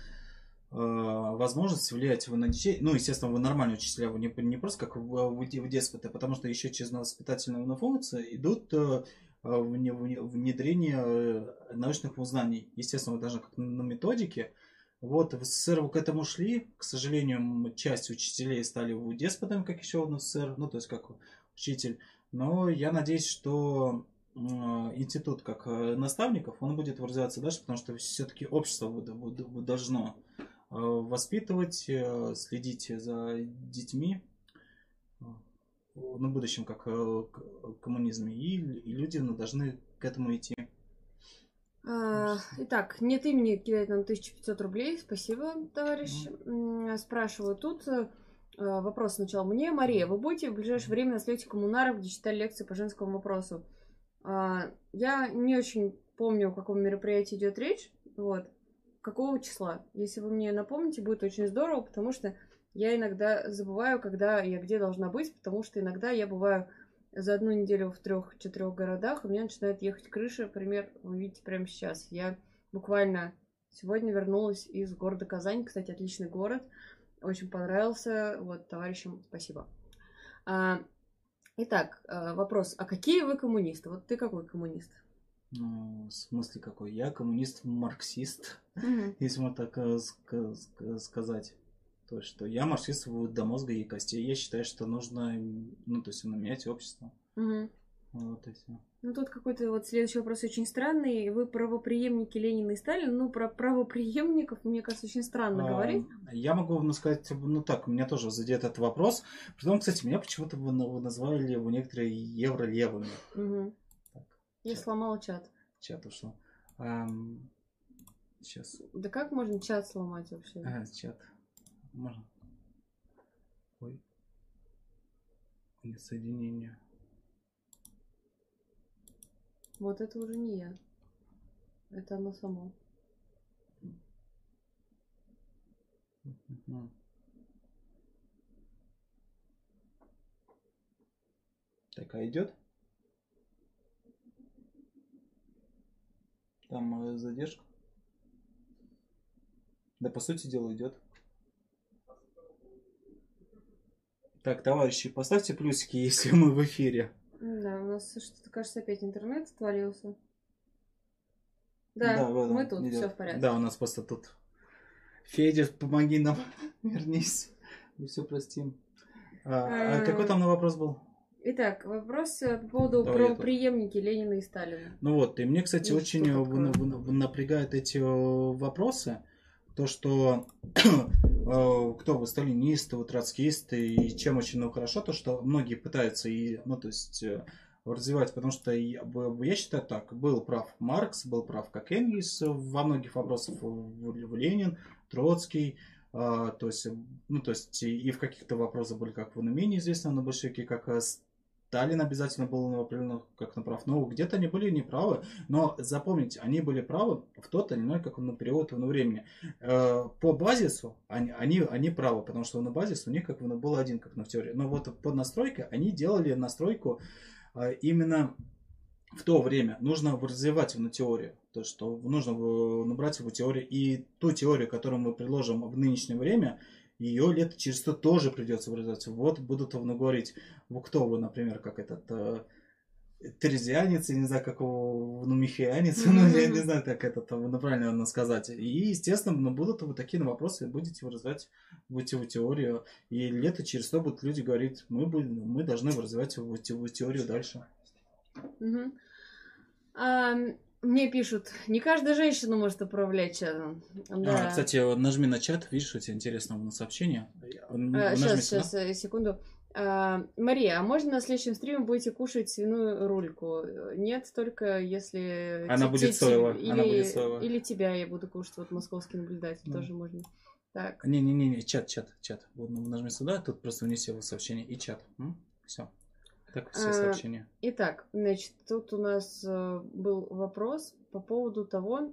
Э, возможность влиять на детей. Ну, естественно, вы нормальные учителя, вы не, не просто как в, в, деспоты, потому что еще через воспитательную функцию идут э, внедрение научных знаний. Естественно, даже как на методике. Вот, в СССР к этому шли. К сожалению, часть учителей стали деспотами, как еще в СССР, ну, то есть как учитель. Но я надеюсь, что институт как наставников, он будет развиваться дальше, потому что все-таки общество должно Э, воспитывать, э, следить за детьми э, на будущем, как коммунизме, и, люди ну, должны к этому идти. А, итак, нет имени кидает нам 1500 рублей. Спасибо, товарищ. Спрашиваю тут. Вопрос сначала мне. Мария, вы будете в ближайшее время на слете коммунаров, где читали лекции по женскому вопросу? А, я не очень помню, о каком мероприятии идет речь. Вот какого числа. Если вы мне напомните, будет очень здорово, потому что я иногда забываю, когда я где должна быть, потому что иногда я бываю за одну неделю в трех-четырех городах, у меня начинает ехать крыша, например, вы видите прямо сейчас. Я буквально сегодня вернулась из города Казань, кстати, отличный город, очень понравился, вот, товарищам спасибо. А, итак, а, вопрос, а какие вы коммунисты? Вот ты какой коммунист? Ну, в смысле какой? Я коммунист-марксист, mm-hmm. если можно так э, сказать. То, есть, что я марксист до мозга и костей. Я считаю, что нужно, ну, то есть, менять общество. Mm-hmm. Вот и все. Ну, тут какой-то вот следующий вопрос очень странный. Вы правоприемники Ленина и Сталина. Ну, про правоприемников, мне кажется, очень странно а, говорить. Я могу ну, сказать, ну так, у меня тоже задет этот вопрос. Притом, кстати, меня почему-то вы назвали некоторые евролевыми. Угу. Я чат. сломала чат. Чат ушел. Эм, сейчас. Да как можно чат сломать вообще? А, чат. Можно. Ой. Нет соединения. Вот это уже не я. Это оно само. Так, а идет? Там э, задержка. Да, по сути дела, идет. Так, товарищи, поставьте плюсики, (laughs) если мы в эфире. Да, у нас что-то, кажется, опять интернет отвалился. Да, да, мы тут, идет. все в порядке. Да, у нас просто тут. Федя, помоги нам, (laughs) вернись. Мы все простим. А, а А. какой там на вопрос был? Итак, вопрос э, по поводу Давай я правопреемники Ленина и Сталина. Ну вот, и мне, кстати, Ну, очень э, вна- напрягают эти э, вопросы. То, что э, кто вы, сталинисты, вы троцкисты, и чем очень ну, хорошо, то, что многие пытаются и, ну, то есть, э, развивать, потому что я, я считаю так, был прав Маркс, был прав как Энгельс во многих вопросах, Ленин, Троцкий, а, то есть, ну, то есть, и, в каких-то вопросах были как в менее известные на большевики, как Сталин обязательно был на определенных как на прав. Но где-то они были неправы. Но запомните, они были правы в тот или иной как на период ну, времени. Э, По базису они, они, они правы, потому что на базис у них как бы ну, был один, как на теории. Но вот под настройкой они делали настройку э, именно в то время. Нужно развивать на теорию. То, что нужно э, набрать его теорию. И ту теорию, которую мы предложим в нынешнее время, ее лет через сто тоже придется выражать. Вот будут ну, говорить, кто вы, например, как этот э, терезианец, я не знаю, как его, ну, михианец, ну, я не знаю, как это там, ну, правильно наверное, сказать. И, естественно, ну, будут вот такие вопросы, будете вы развивать его теорию. И лето через сто будут люди говорить, мы, будем, мы должны развивать его теорию дальше. Мгм. А, мне пишут, не каждая женщина может управлять чатом. Да. А, кстати, нажми на чат, видишь, у тебя интересное у нас сообщение. А, нажми сейчас, сюда. сейчас, э, секунду. А, Мария, а можно на следующем стриме будете кушать свиную рульку? Нет, только если... Она будет соевая, Или, она будет соевая. или тебя я буду кушать, вот московский наблюдатель Да. тоже можно. Так, Не-не-не, чат, чат, чат. Вот ну, нажми сюда, тут просто внеси его сообщение и чат. Все. Так все А, сообщения. итак, значит, тут у нас э, был вопрос по поводу того,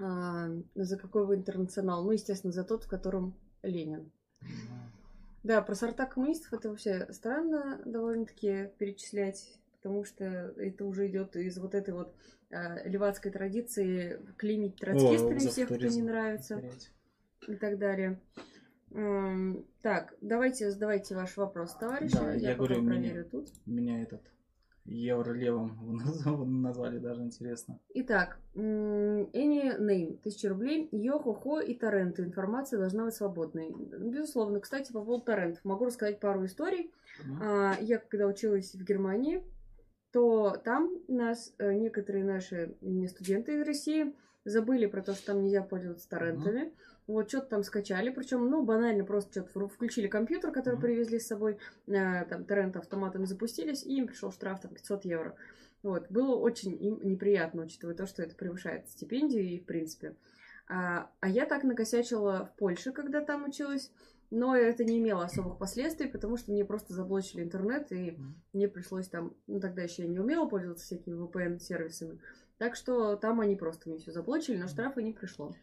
а, за какой вы интернационал. Ну, естественно, за тот, в котором Ленин. Да, про сорта коммунистов это вообще странно довольно-таки перечислять, потому что это уже идет из вот этой вот а, левацкой традиции клеймить троцкистами всех, кто не нравится и так далее. М, Так, давайте задавайте ваш вопрос, товарищи. Да, я я говорю, меня- проверю тут. Меня этот евролевым (laughs) вы назвали, даже интересно. Итак, Any Name, 1000 рублей, Йо-хо-хо и торренты. Информация должна быть свободной. Безусловно, кстати, по поводу торрентов. Могу рассказать пару историй. А, Я когда училась в Германии, то там нас э, некоторые наши м, студенты из России забыли про то, что там нельзя пользоваться торрентами. Вот что-то там скачали, причем, ну, банально просто что-то включили компьютер, который Мгм. привезли с собой, э, там торрент автоматами запустились, и им пришел штраф там 500 евро. Вот, было очень им неприятно, учитывая то, что это превышает стипендию и в принципе. А, а я так накосячила в Польше, когда там училась, но это не имело особых последствий, потому что мне просто заблочили интернет, и мне пришлось там, ну тогда еще я не умела пользоваться всякими VPN-сервисами, так что там они просто мне все заблочили, но штрафа не пришло.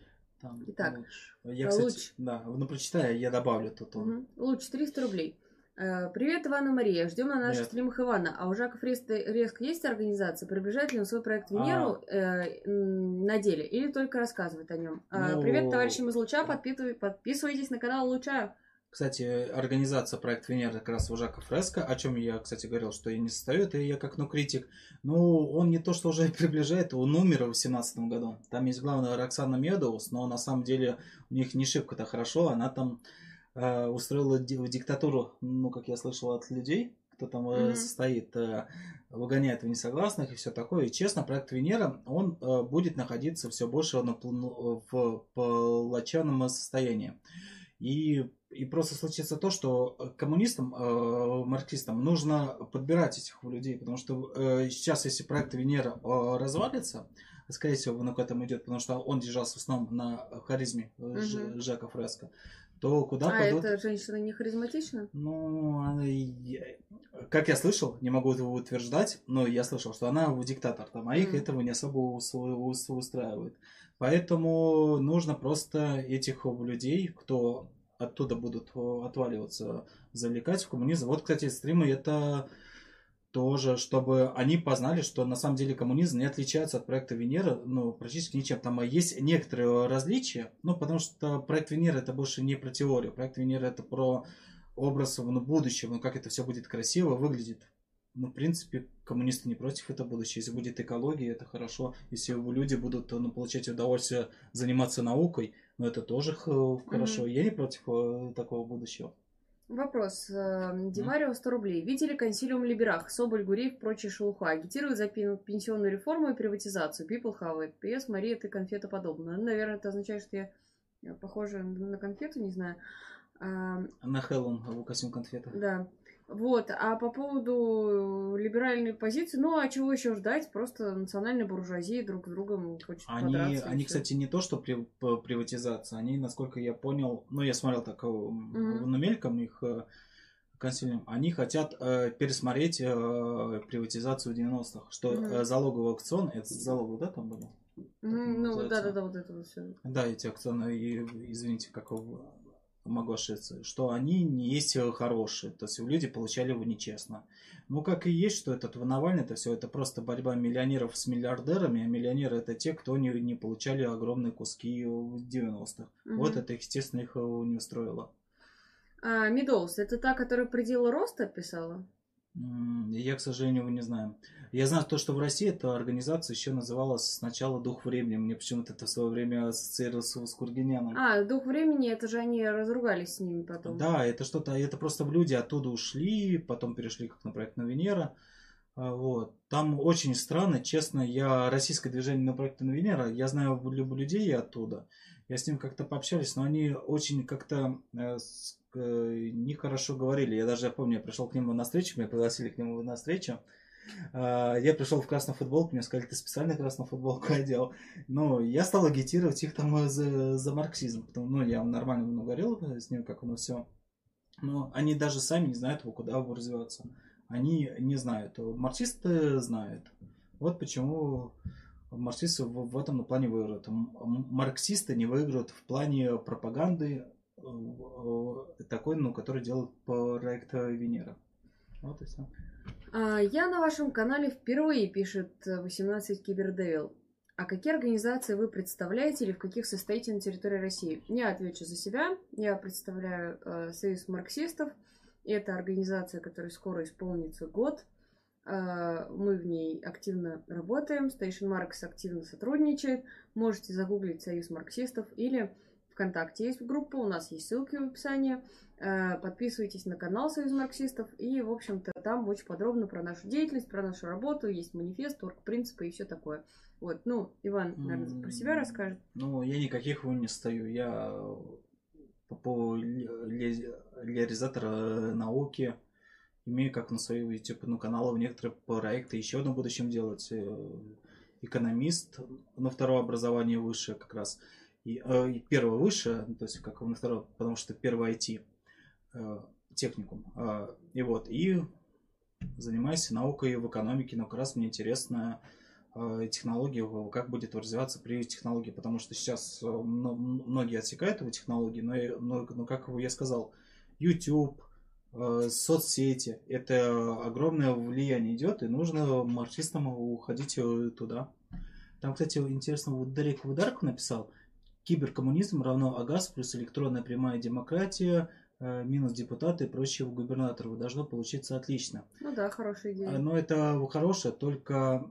Там Итак, луч. Я, кстати, луч. да, ну прочитай, я добавлю тут. Мгм. Луч 300 рублей. Э, Привет, Иван и Мария. Ждем на наших Привет. стримах Ивана. А у Жака Фреста Резк есть организация? Приближает ли он свой проект Венеру э, на деле? Или только рассказывает о нем? Ну, Привет, товарищам из Луча. Подпитывай- Подписывайтесь на канал Луча. Кстати, организация проект Венера как раз у Жака Фреско, о чем я, кстати, говорил, что я не состою, это я как ну критик. Ну, он не то, что уже (laughs) приближает, он умер в 2017 году. Там есть главная Роксана Медоус, но на самом деле у них не шибко-то хорошо. Она там э, устроила ди- диктатуру, ну, как я слышал от людей, кто там Мгм. состоит, э, выгоняет в несогласных и все такое. И честно, проект Венера, он будет находиться все больше на в палачаном состоянии. И, и просто случится то, что коммунистам, марксистам нужно подбирать этих людей, потому что сейчас, если проект Венера развалится, скорее всего, оно к этому идет, потому что он держался в основном на харизме. Ж- Жака Фреско, то куда А пойдут... эта женщина не харизматична? Ну, она, как я слышал, не могу этого утверждать, но я слышал, что она диктатор, там, а их Мгм. этого не особо ус- ус- устраивает. Поэтому нужно просто этих людей, кто оттуда будут э, отваливаться, завлекать в коммунизм. Вот, кстати, стримы это тоже, чтобы они познали, что на самом деле коммунизм не отличается от проекта Венера, ну, практически ничем. Там э, есть некоторые различия, ну, потому что проект Венера это больше не про теорию. Проект Венера это про образ ну, будущего, ну, как это все будет красиво выглядит. Ну, в принципе, коммунисты не против этого будущего. Если будет экология, это хорошо. Если люди будут ну, получать удовольствие заниматься наукой, ну, это тоже хорошо. Я не против э, такого будущего. Вопрос. э, Димарио 100 рублей. Видели консилиум Либерах? Соболь, Гуреев, прочие шелуха. Агитируют за пен- пенсионную реформу и приватизацию. People have it. PS, Мария, ты конфета подобная. Ну, наверное, это означает, что я э, похожа на конфету, не знаю. На Хэллоуин костюм конфеты. Да. Вот, а по поводу либеральной позиции, ну, а чего еще ждать? Просто национальная буржуазия друг с другом хочет Они, подраться. они кстати, не то, что при, приватизация, они, насколько я понял, ну, я смотрел так э, Мгм. на мельком их э, консилиум, они хотят э, пересмотреть э, приватизацию 90-х, что Мгм. э, залоговый аукцион, это залоговый, да, там было? Мгм, ну, называется? да-да-да, вот это вот все. Да, эти акционы, и, извините, как могу ошибиться, что они не есть э, хорошие, то есть люди получали его нечестно. Ну, как и есть, что этот Навальный, это все, это просто борьба миллионеров с миллиардерами, а миллионеры это те, кто не, не получали огромные куски в 90-х. Вот это, естественно, их э, не устроило. А, Медоуз, это та, которая предел роста писала? Я, к сожалению, его не знаю. Я знаю то, что в России эта организация еще называлась сначала «Дух времени». Мне почему-то это в свое время ассоциировалось с Кургиняном. А, дух времени, это же они разругались с ними потом. Да, это что-то, это просто люди оттуда ушли, потом перешли как на проект на Венера. А, Вот. Там очень странно, честно, я российское движение на проект на Венера, я знаю лю- людей оттуда, я с ним как-то пообщались, но они очень как-то э, э, нехорошо говорили. Я даже я помню, я пришел к нему на встречу, меня пригласили к нему на встречу. А, Я пришел в красную футболку, мне сказали, ты специально красную футболку одел. Ну, я стал агитировать их там э, за, за марксизм. Потому, ну, я нормально ну, говорил с ним, как оно все. Но они даже сами не знают, куда его развиваться. Они не знают. Марксисты знают. Вот почему марксисты в, этом плане выиграют. Марксисты не выиграют в плане пропаганды э, э, такой, ну, который делает проект Венера. Вот и все. А, я на вашем канале впервые, пишет э, 18 Кибердевил. А какие организации вы представляете или в каких состоите на территории России? Я отвечу за себя. Я представляю э, Союз марксистов. Это организация, которой скоро исполнится год. Э, мы в ней активно работаем. Station Marks активно сотрудничает. Можете загуглить Союз марксистов или ВКонтакте есть группа, у нас есть ссылки в описании. Э, Подписывайтесь на канал Союз марксистов. И, в общем-то, там очень подробно про нашу деятельность, про нашу работу. Есть манифест, орг-принципы и все такое. Вот, ну, Иван, наверное, про себя расскажет. Ну, я никаких его не стою. Я по поводу реализатора науки имею как на своем YouTube ну, канале некоторые проекты еще на будущем делать. Э, Экономист, на второе образование высшее как раз. И, э, и первое высшее, ну, то есть как на второе, потому что первое IT, э, техникум. Э, и вот, и занимаюсь наукой в экономике, но как раз мне интересно э, технологии, как будет развиваться при технологии, потому что сейчас мно- многие отсекают его технологии, но, но, но как я сказал, YouTube, соцсети, это огромное влияние идет, и нужно марксистам уходить э, туда. Там, кстати, интересно, вот Дерек Вударк написал, киберкоммунизм равно АГАС плюс электронная прямая демократия э, минус депутаты и прочие губернаторы. Должно получиться отлично. Ну да, хорошая идея. А, Но это хорошее, только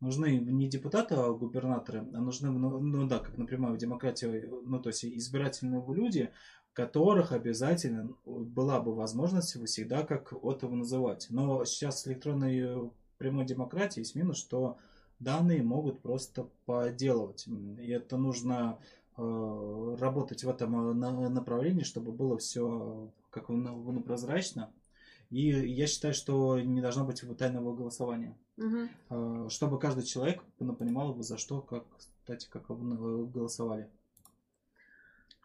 нужны не депутаты, а губернаторы, а нужны, ну, ну да, как напрямую в демократии, ну то есть избирательные люди, которых обязательно была бы возможность всегда как от его называть. Но сейчас с электронной э, прямой демократии есть минус, что данные могут просто подделывать. И это нужно э, работать в этом э, на- направлении, чтобы было все как ну, прозрачно. И я считаю, что не должно быть тайного голосования. Угу. Чтобы каждый человек ну, понимал, за что, как, кстати, как голосовали.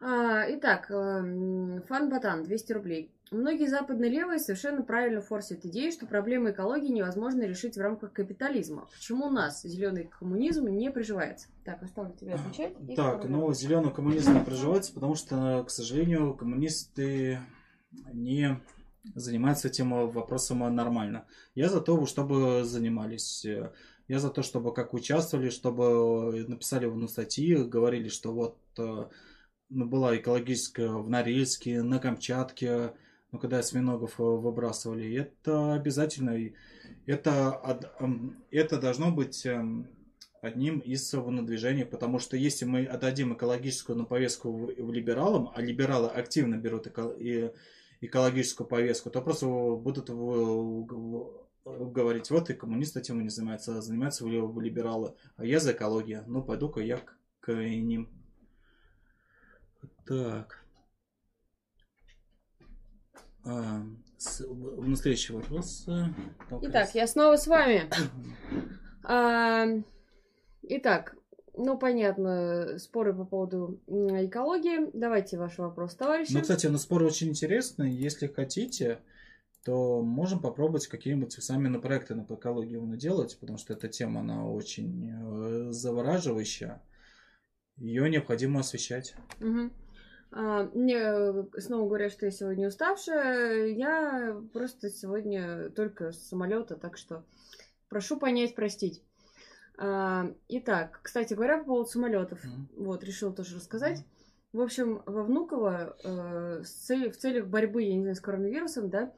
А, итак, эм, Фан Батан, 200 рублей. Многие западные левые совершенно правильно форсят идею, что проблемы экологии невозможно решить в рамках капитализма. Почему у нас зеленый коммунизм не приживается? Так, оставлю тебя отвечать. Так, ну, зеленый коммунизм не приживается, потому что, к сожалению, коммунисты не занимаются этим вопросом нормально. Я за то, чтобы занимались. Я за то, чтобы как участвовали, чтобы написали в статьи, говорили, что вот э, ну, была экологическая в Норильске, на Камчатке, ну, когда осьминогов э, выбрасывали. Это обязательно, это, это должно быть эм, одним из движений, потому что если мы отдадим экологическую на повестку в, в либералам, а либералы активно берут экологическую повестку, то просто будут в, говорить, вот и коммунисты этим не занимаются, а занимаются либералы, а я за экологию, ну пойду-ка я к ним. Так. А, с, следующий вопрос. Э, Итак, я снова с вами. а, итак, ну, понятно, споры по поводу экологии. Давайте ваш вопрос, товарищи. Ну, кстати, ну, споры очень интересные. Если хотите, то можем попробовать какие-нибудь сами на проекты на экологию делать, потому что эта тема, она очень э, завораживающая. Ее необходимо освещать. Угу. А, мне э, снова говорят, что я сегодня уставшая. Я просто сегодня только с самолета, так что прошу понять, простить. А, итак, кстати говоря, по поводу самолетов, mm-hmm. вот решил тоже рассказать. Mm-hmm. В общем, во Внуково э, с цель, в целях борьбы, я не знаю, с коронавирусом, да,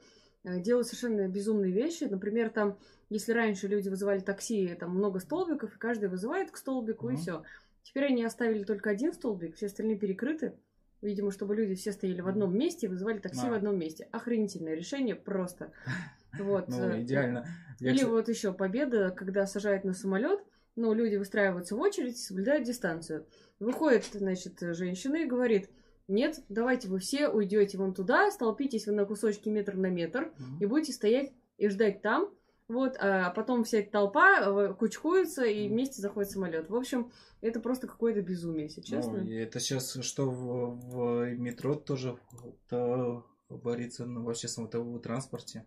э, делают совершенно безумные вещи. Например, там, если раньше люди вызывали такси, там много столбиков, и каждый вызывает к столбику, mm-hmm. и все. Теперь они оставили только один столбик, все остальные перекрыты. Видимо, чтобы люди все стояли в одном месте, вызывали такси а. в одном месте. Охренительное решение просто. (laughs) Вот. Ну, э, идеально. Или Я... вот еще победа, когда сажают на самолет, ну, люди выстраиваются в очередь, соблюдают дистанцию. Выходит, значит, женщина и говорит, нет, давайте вы все уйдете вон туда, столпитесь вы на кусочки метр на метр mm-hmm. и будете стоять и ждать там, вот, а потом вся эта толпа э, кучкуется и вместе заходит самолет. В общем, это просто какое-то безумие, если ну, честно. Ну, это сейчас что в, в метро тоже то борится ну, в общественном транспорте.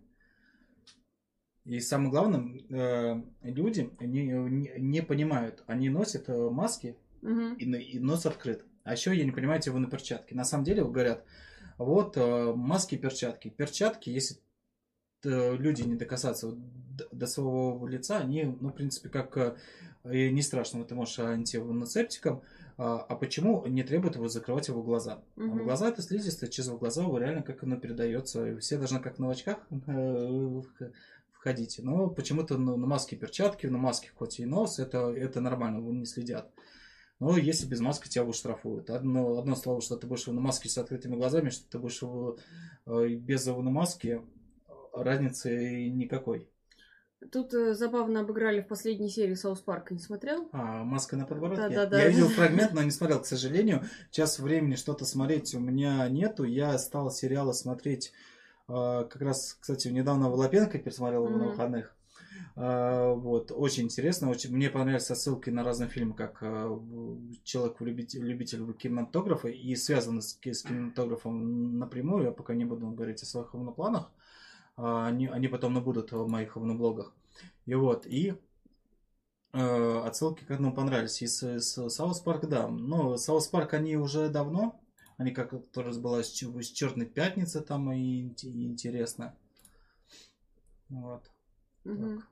И самое главное, э, люди не, не, не понимают, они носят э, маски угу. и, и нос открыт. А еще я не понимаю, его на перчатки. На самом деле говорят, вот маски, перчатки. Перчатки, если люди не докасаться до своего лица, они, ну, в принципе, как э, не страшно, ты можешь антиваносептиком, а, а почему не требует его закрывать его глаза? Угу. глаза это слизистая, через глаза его реально как оно передается. Все должны как на очках э, входить. Но почему-то на, на маске перчатки, на маске хоть и нос, это, это нормально, не следят. Но если без маски тебя будут штрафуют. Одно, одно слово, что ты будешь на маске с открытыми глазами, что ты будешь э, без на маске, разницы никакой. Тут э, забавно обыграли в последней серии Соус Парка. Не смотрел? А, маска на подбородке? Да, да, да. Я видел фрагмент, но не смотрел, к сожалению. Сейчас времени что-то смотреть у меня нету. Я стал сериалы смотреть э, как раз, кстати, недавно Волопенко пересмотрел mm-hmm. на выходных. Э, вот, очень интересно. Очень, мне понравились ссылки на разные фильмы, как э, человек любитель, любитель кинематографа и связаны с, с кинематографом напрямую. Я пока не буду говорить о своих планах. А, они, они потом будут в моих блогах. И вот, и э, отсылки к этому понравились. Из, из South Park, да. Но South Park они уже давно. Они как тоже была с, с Черной Пятницы там и, и интересно. Вот. Угу. Так.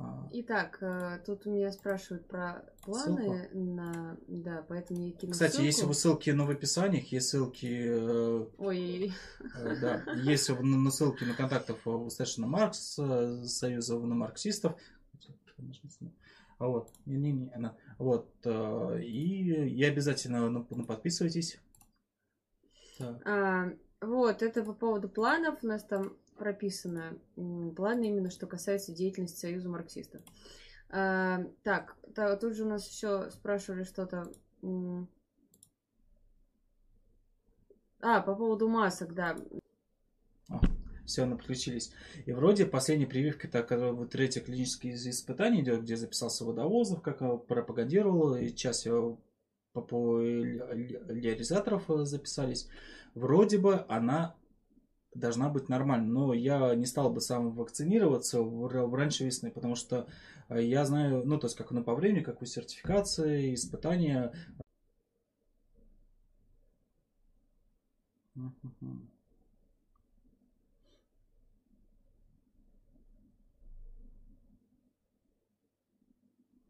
А. Итак, э, тут у меня спрашивают про планы Ссылку? на... Да, поэтому я кину Кстати, ссылку. если вы ссылки ну, в описаниях, есть ссылки... Э, Ой. Э, да, есть на ссылки на контактов у Стэшина Маркс, Союза на марксистов. Вот, не, не, не, она. Вот, и, и обязательно ну, ну подписывайтесь. А, вот, это по поводу планов. У нас там прописано. Планы именно, что касается деятельности Союза марксистов. А, так, та, тут же у нас еще спрашивали что-то. А, по поводу масок, да. все, мы подключились. И вроде последней прививки, так вот третье клиническое испытание идет, где записался водовозов, как пропагандировал, и сейчас я популяризаторов записались. Вроде бы она должна быть нормальной. Но я не стал бы сам вакцинироваться раньше весны, потому что я знаю, ну, то есть, как ну, по времени, как у сертификации, испытания.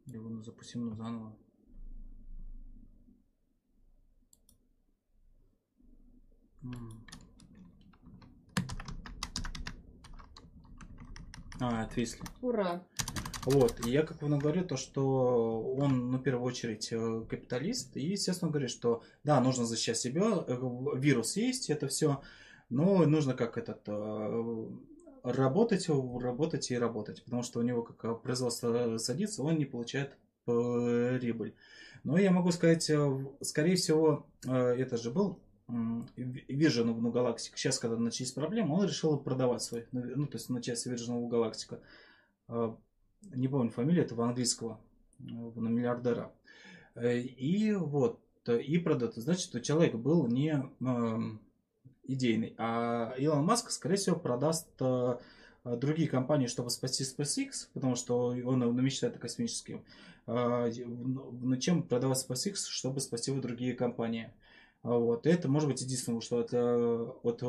Его запустим ну, заново. А, отвисли. Ура. Вот, и я как бы говорю, то, что он, ну, в первую очередь, э, капиталист, и, естественно, говорит, что, да, нужно защищать себя, э, вирус есть, это все, но нужно как этот, э, работать, работать и работать, потому что у него, как производство садится, он не получает прибыль. Но я могу сказать, скорее всего, это же был Vision of Galactic. Сейчас, когда начались проблемы, он решил продавать свой, ну, то есть начать с Virgin of Galactica. Не помню фамилию этого английского, на миллиардера. Э, и вот, и продать. Значит, что человек был не э, идейный. А Илон Маск, скорее всего, продаст э, другие компании, чтобы спасти SpaceX, потому что он, он мечтает о космическом. Э, но чем продавать SpaceX, чтобы спасти его другие компании. А вот. И это может быть единственное, что это от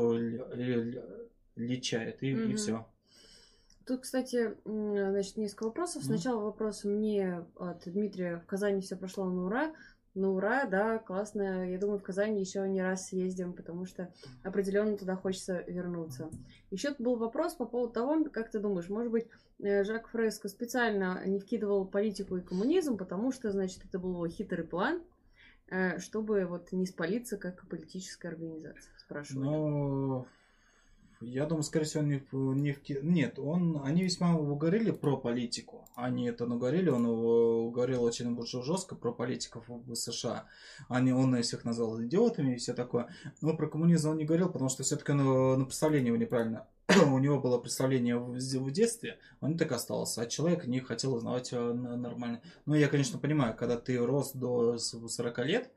личает, и, mm-hmm. и все. Тут, кстати, значит, несколько вопросов. Сначала вопрос мне от Дмитрия. В Казани все прошло на ура. На ура, да, классно. Я думаю, в Казани еще не раз съездим, потому что определенно туда хочется вернуться. Еще был вопрос по поводу того, как ты думаешь, может быть, э, Жак Фреско специально не вкидывал политику и коммунизм, потому что, значит, это был его хитрый план, Э, чтобы вот не спалиться как политическая организация, спрашиваю. Ну, я думаю, скорее всего, не, не в... Нет, он, они весьма угорели про политику. Они это наговорили, он угорел очень жестко про политиков в США. Они, он всех назвал идиотами и все такое. Но про коммунизм он не говорил, потому что все-таки на представление его неправильно у него было представление в детстве, он так остался, а человек не хотел узнавать э, нормально. Ну, я, конечно, понимаю, когда ты рос до 40 лет,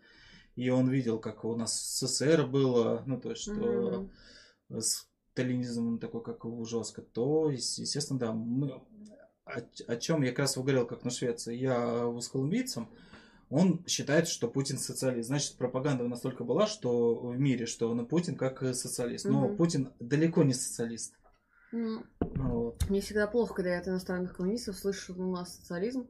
и он видел, как у нас СССР было, ну, то есть, что mm-hmm. сталинизм такой, как жестко, то, естественно, да, мы, о, о чем я как раз говорил, как на Швеции, я в колумбийцем, он считает, что Путин социалист. Значит, пропаганда настолько была, что в мире, что он Путин как социалист. Но угу. Путин далеко не социалист. Ну, вот. Мне всегда плохо, когда я от иностранных коммунистов слышу, у нас социализм.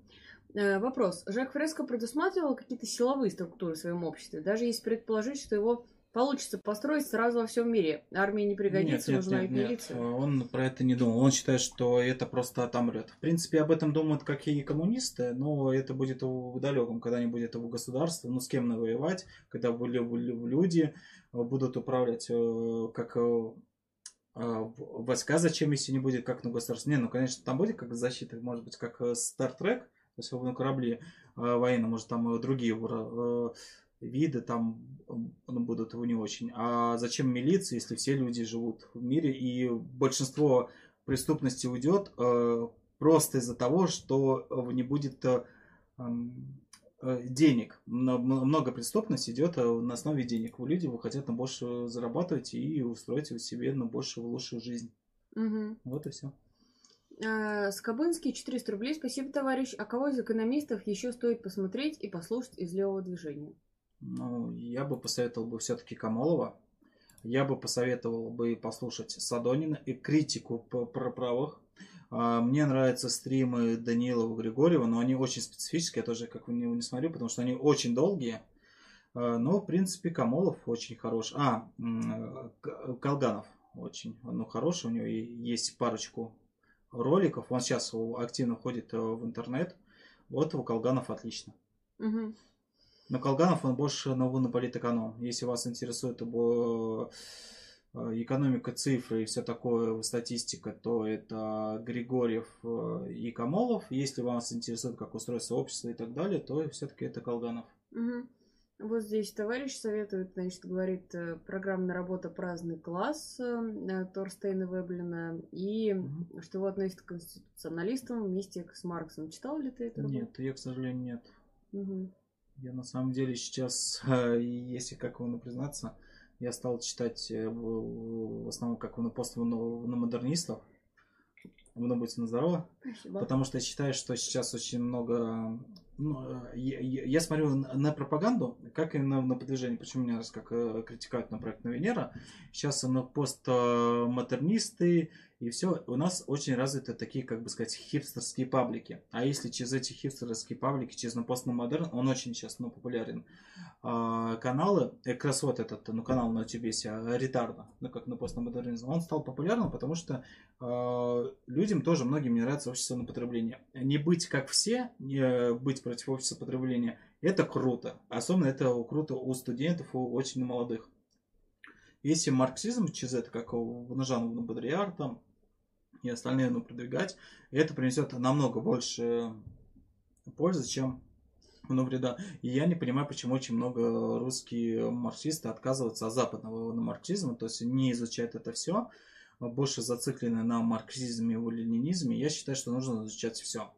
Э, вопрос. Жак Фреско предусматривал какие-то силовые структуры в своем обществе, даже если предположить, что его получится построить сразу во всем мире. Армии не пригодится, нет, нужна нет, милиция. Нет. Он про это не думал. Он считает, что это просто отомрет. В принципе, об этом думают как и коммунисты, но это будет в далеком, когда-нибудь это в государстве. Ну, с кем навоевать, когда люди будут управлять э, как э, э, войска, зачем, если не будет как на государстве. Не, ну, конечно, там будет как защита, может быть, как Star Trek, то есть на корабле военном, может, там другие виды там ну, будут его не очень. А зачем милиция, если все люди живут в мире и большинство преступности уйдет э, просто из-за того, что не будет э, э, денег. Много преступности идет э, на основе денег. У людей хотят на больше зарабатывать и устроить себе на больше лучшую жизнь. Угу. Вот и все. А, Скобынский, 400 рублей. Спасибо, товарищ. А кого из экономистов еще стоит посмотреть и послушать из левого движения? Ну, я бы посоветовал бы все-таки Камолова. Я бы посоветовал бы послушать Садонина и критику про правых. А, мне нравятся стримы Данилова Григорьева, но они очень специфические. Я тоже как не, не смотрю, потому что они очень долгие. А, но, в принципе, Камолов очень хорош. А, Колганов очень ну, хороший. У него есть парочку роликов. Он сейчас активно ходит э, в интернет. Вот у Колганов отлично. Угу. Но Колганов, он больше на, политэконом. Если вас интересует э, экономика цифры и все такое, статистика, то это Григорьев э, и Камолов. Если вас интересует, как устроиться общество и так далее, то все-таки это Колганов. Угу. Вот здесь товарищ советует, значит, говорит, э, программная работа «Праздный класс» Торстейна Веблина, и Мгм. что его относит к конституционалистам вместе с Марксом. Читал ли ты это? Нет, я, к сожалению, нет. Мгм. Я на самом деле сейчас, э, если как его признаться, я стал читать э, в основном как на постмодернистов. Много будьте на здорово. Спасибо. Потому что я считаю, что сейчас очень много... ну, э, я, я- смотрю на на пропаганду, как и на, на продвижение. Почему меня раз как критикуют на проект на Венера. Сейчас на постмодернисты и все. У нас очень развиты такие, как бы сказать, хипстерские паблики. А если через эти хипстерские паблики, через на постмодерн, он очень сейчас ну, популярен. А, каналы, э, как раз вот этот, ну, канал на TBS, а, Ретарда, ну, как на постмодернизм, он стал популярным, потому что э, людям тоже многим не нравится общество на потребление. Не быть как все, не э, быть против общества потребления, это круто. Особенно это круто у студентов, у очень молодых. Если марксизм через это, как у Нажанова Бодриар там и остальные ну, продвигать, это принесет намного больше пользы, чем ну, вреда. И я не понимаю, почему очень много русские марксисты отказываются от западного марксизма, то есть не изучают это все, больше зациклены на марксизме и ленинизме. Я считаю, что нужно изучать все.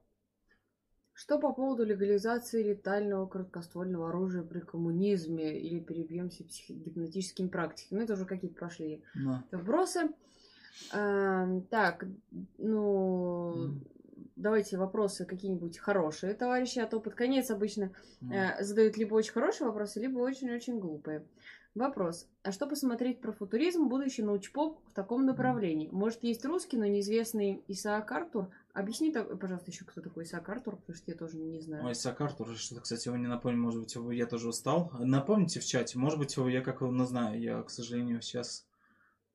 Что по поводу легализации летального короткоствольного оружия при коммунизме или перебьемся психогипнотическими практиками? Это уже какие-то прошли вбросы. Так, ну, давайте вопросы какие-нибудь хорошие, товарищи, а то под конец обычно э, задают либо очень хорошие вопросы, либо очень-очень глупые. Вопрос. А что посмотреть про футуризм, будущий научпоп в таком направлении? Может, есть русский, но неизвестный Исаак Артур? Объясни, пожалуйста, еще кто такой Исаак Артур, потому что я тоже не знаю. Ой, Сакар тоже что-то, кстати, его не напомню, может быть, его- я тоже устал. Напомните в чате, может быть, его я как его ну, знаю, я, к сожалению, сейчас,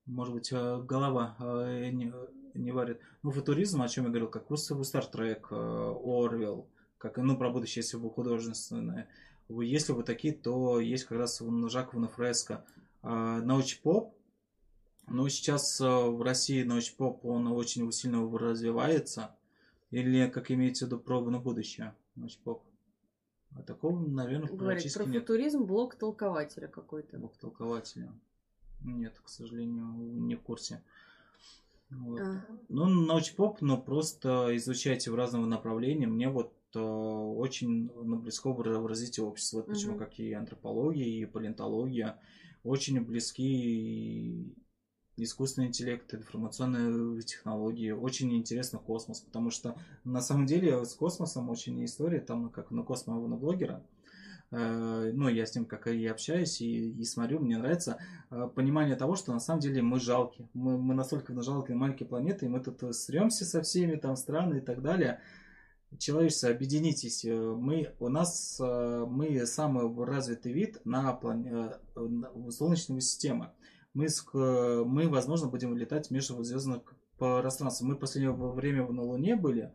может быть, э, голова э, не, не варит. Ну, футуризм, о чем я говорил, как русский Стартрек, Орвел, как, ну, про будущее, если бы художественное. Если вы такие, то есть как раз Жаковна фреска. Научпоп, ну, сейчас э, в России научпоп, он очень сильно развивается. Или, как имеется в виду, проба на будущее, научпоп. А такого, наверное, Говорит, практически про нет. футуризм блок толкователя какой-то. Бог толкователя. Нет, к сожалению, не в курсе. Вот. А, Ну, научпоп, но просто изучайте в разного направления. Мне вот э, очень ну, близко в развитии общества. Вот почему, Мгм. как и антропология, и палеонтология, очень близки искусственный интеллект, информационные технологии. Очень интересно космос, потому что на самом деле с космосом очень история, там как на космоса блогера. Э, Ну, я с ним как и общаюсь, и, и смотрю, мне нравится э, понимание того, что на самом деле мы жалки. Мы, мы настолько жалкие маленькие планеты, и мы тут э, сремся со всеми там страны и так далее. Человечество, объединитесь. Мы, у нас мы самый развитый вид на, плане, на- Солнечной системе. Мы, мы, возможно, будем летать в межзвездных пространствах. Мы в последнее время на Луне были,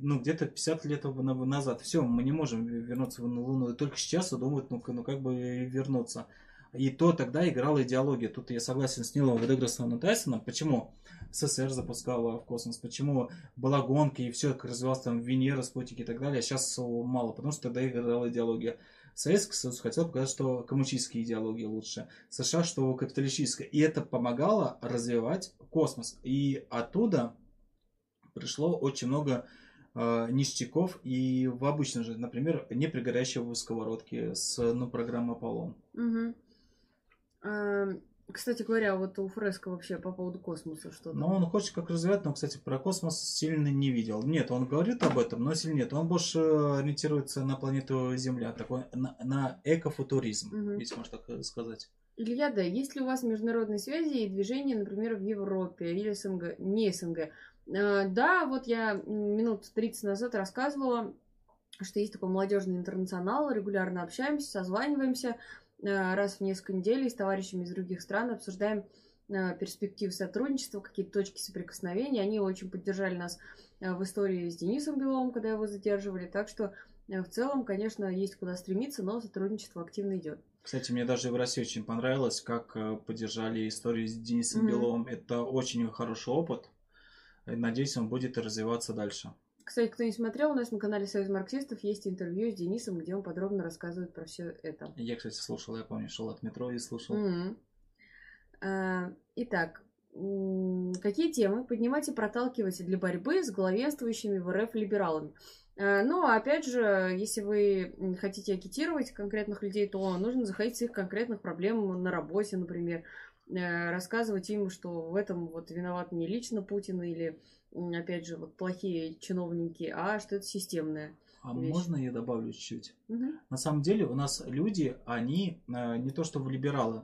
ну, где-то 50 лет назад. Все, мы не можем вернуться на Луну. И только сейчас думают, ну, ну как бы вернуться. И то тогда играла идеология. Тут я согласен с Нилом и Тайсоном. Почему СССР запускала в космос? Почему была гонка и все развивалось там Венера, спутники и так далее. А сейчас мало, потому что тогда играла идеология. Советский Союз хотел показать, что коммунистическая идеология лучше. США, что капиталистическая. И это помогало развивать космос. И оттуда пришло очень много э, ништяков и в обычной же, например, не при горящей в сковородке с ну, программы Аполлон. мгм. Эм, Кстати говоря, вот у Фреско вообще по поводу космоса что-то. Но он хочет как развивать, но, кстати, про космос сильно не видел. Нет, он говорит об этом, но сильно нет. Он больше ориентируется на планету Земля, такой на, на экофутуризм, Мгм. если можно так э, сказать. Илья, да, есть ли у вас международные связи и движения, например, в Европе или СНГ, не СНГ? А, да, вот я минут 30 назад рассказывала, что есть такой молодежный интернационал, регулярно общаемся, созваниваемся а, раз в несколько недель с товарищами из других стран, обсуждаем а, перспективы сотрудничества, какие-то точки соприкосновения. Они очень поддержали нас в истории с Денисом Беловым, когда его задерживали. Так что в целом, конечно, есть куда стремиться, но сотрудничество активно идет. Кстати, мне даже в России очень понравилось, как э, поддержали историю с Денисом Мгм. Беловым. Это очень хороший опыт. Надеюсь, он будет развиваться дальше. Кстати, кто не смотрел, у нас на канале Союз марксистов есть интервью с Денисом, где он подробно рассказывает про все это. Я, кстати, слушал, я помню, шел от метро и слушал. А, Итак, какие темы поднимать и проталкивать для борьбы с главенствующими в РФ либералами? А, Ну, опять же, если вы хотите агитировать конкретных людей, то нужно заходить с их конкретных проблем на работе, например, рассказывать им, что в этом вот виноват не лично Путин или, опять же, вот плохие чиновники, а что это системное. А вещь. можно я добавлю чуть-чуть? Мгм. На самом деле у нас люди, они э, не то что в либералы,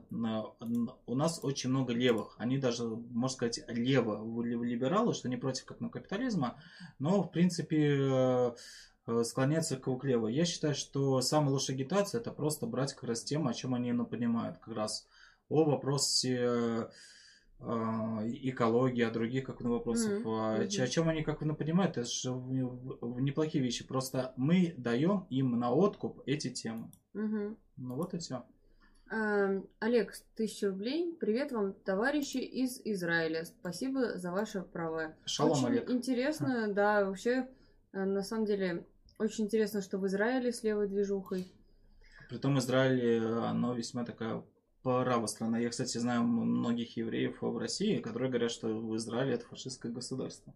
у нас очень много левых. Они даже, можно сказать, лево в ли- в либералы, что не против как на капитализма, но в принципе э, э, склоняются к лево. Я считаю, что самая лучшая агитация это просто брать как раз тему, о чем они ну, понимают, как раз о вопросе э, экологии, о других как ну, вопросах. Мгм, А, мгм. ч- О чем они как ну, понимают, это же неплохие вещи. Просто мы даем им на откуп эти темы. Мгм. Ну вот и все. А, Олег, тысяча рублей. Привет вам, товарищи из Израиля. Спасибо за ваше право. Шалом, очень Олег. интересно, да, вообще, э, на самом деле, очень интересно, что в Израиле с левой движухой. Притом Израиль, э, оно весьма такая правая страна. Я, кстати, знаю многих евреев в России, которые говорят, что в Израиле это фашистское государство.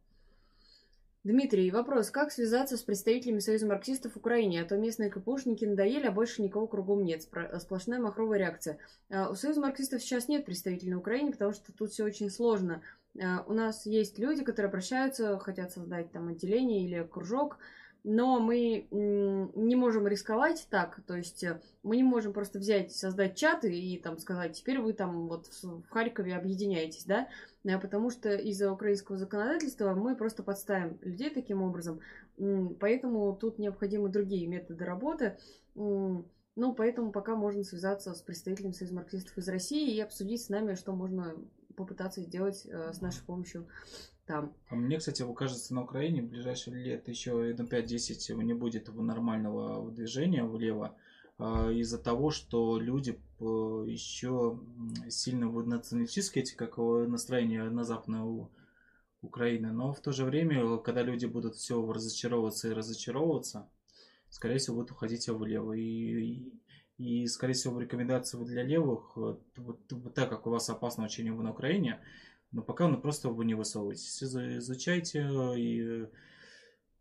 Дмитрий, вопрос. Как связаться с представителями Союза марксистов в Украине? А то местные КПУшники надоели, а больше никого кругом нет. Сплошная махровая реакция. А, У Союза марксистов сейчас нет представителей на Украине, потому что тут все очень сложно. А, У нас есть люди, которые обращаются, хотят создать там отделение или кружок, но мы не можем рисковать так, то есть э, мы не можем просто взять, создать чаты и там сказать, теперь вы там вот в Харькове объединяетесь, да, а, потому что из-за украинского законодательства мы просто подставим людей таким образом, поэтому тут необходимы другие методы работы. Ну, поэтому пока можно связаться с представителем Союза марксистов из России и обсудить с нами, что можно попытаться сделать э, с нашей помощью там. А мне, кстати, кажется, на Украине в ближайшие лет еще на 5-10 не будет нормального движения влево а, из-за того, что люди еще сильно в националистические эти как его настроения на западной У- Украины. Но в то же время, когда люди будут все разочаровываться и разочаровываться, скорее всего, будут уходить влево. И, и, и, скорее всего, рекомендации для левых, вот, вот- так как у вас опасно вы на Украине, но пока ну, просто вы не высовываетесь. Изу- Изучайте и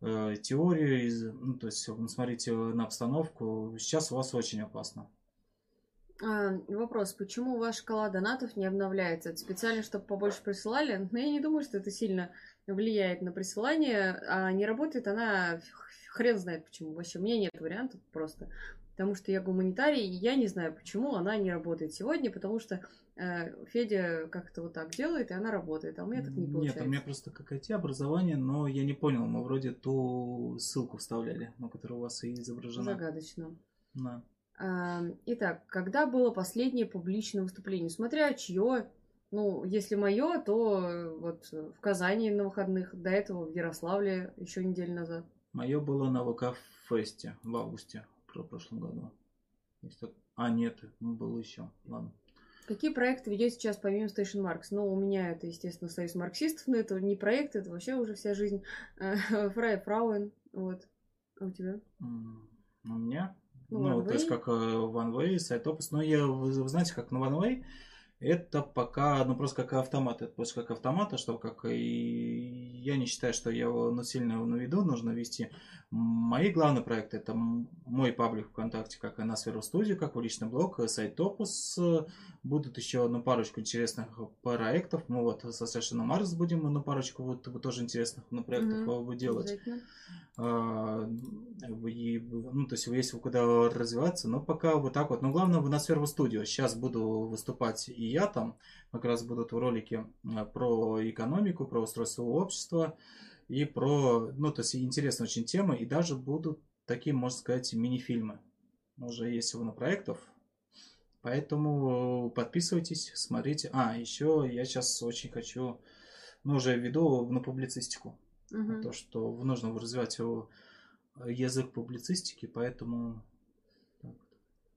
э, теорию, из- ну, то есть ну, смотрите на обстановку. Сейчас у вас очень опасно. А, вопрос, почему ваша шкала донатов не обновляется? Это специально, чтобы побольше присылали? Но я не думаю, что это сильно влияет на присылание. А не работает она хрен знает почему. Вообще, у меня нет вариантов просто. Потому что я гуманитарий, и я не знаю, почему она не работает сегодня, потому что э, Федя как-то вот так делает, и она работает, а у меня так не Нет, получается. у меня просто какое-то образование, но я не понял, мы вроде ту ссылку вставляли, на которой у вас и изображена. Загадочно. Да. А, Итак, когда было последнее публичное выступление? Смотря чье. Ну, если мое, то э, вот в Казани на выходных, до этого в Ярославле еще неделю назад. Мое было на ВК фесте в августе про прошлом году. Так- А, нет, был еще. Ладно. Какие проекты ведете сейчас помимо Station Marks? Ну, у меня это, естественно, Союз марксистов, но это не проект, это вообще уже вся жизнь. (laughs) Фрай Фрауэн, вот. А у тебя? У меня? Ну, Ну, то есть как э, OneWay, SiteOpus. Но я, вы, вы знаете, как на OneWay, это пока, ну просто как автомат. Это просто как автомат, а что как и я не считаю, что я его ну, сильно на виду нужно вести. Мои главные проекты это мой паблик ВКонтакте, как и на сферу студию, как в личный блог, э, сайт Opus. Э, Будут еще одну парочку интересных проектов. Мы вот со Совершенно Марс будем на парочку вот, тоже интересных ну, проектов Мгм. э, делать. А, и, ну, то есть, вы куда развиваться, но пока вот так вот. Но главное, в Носферу студио. Сейчас буду выступать и я там. Как раз будут ролики а, про экономику, про устройство общества и про, ну, то есть, интересная очень тема. И даже будут такие, можно сказать, мини-фильмы. Уже есть на проектов. Поэтому подписывайтесь, смотрите. А, еще я сейчас очень хочу, ну, уже веду на публицистику Мгм. то, что нужно развивать его язык публицистики, поэтому.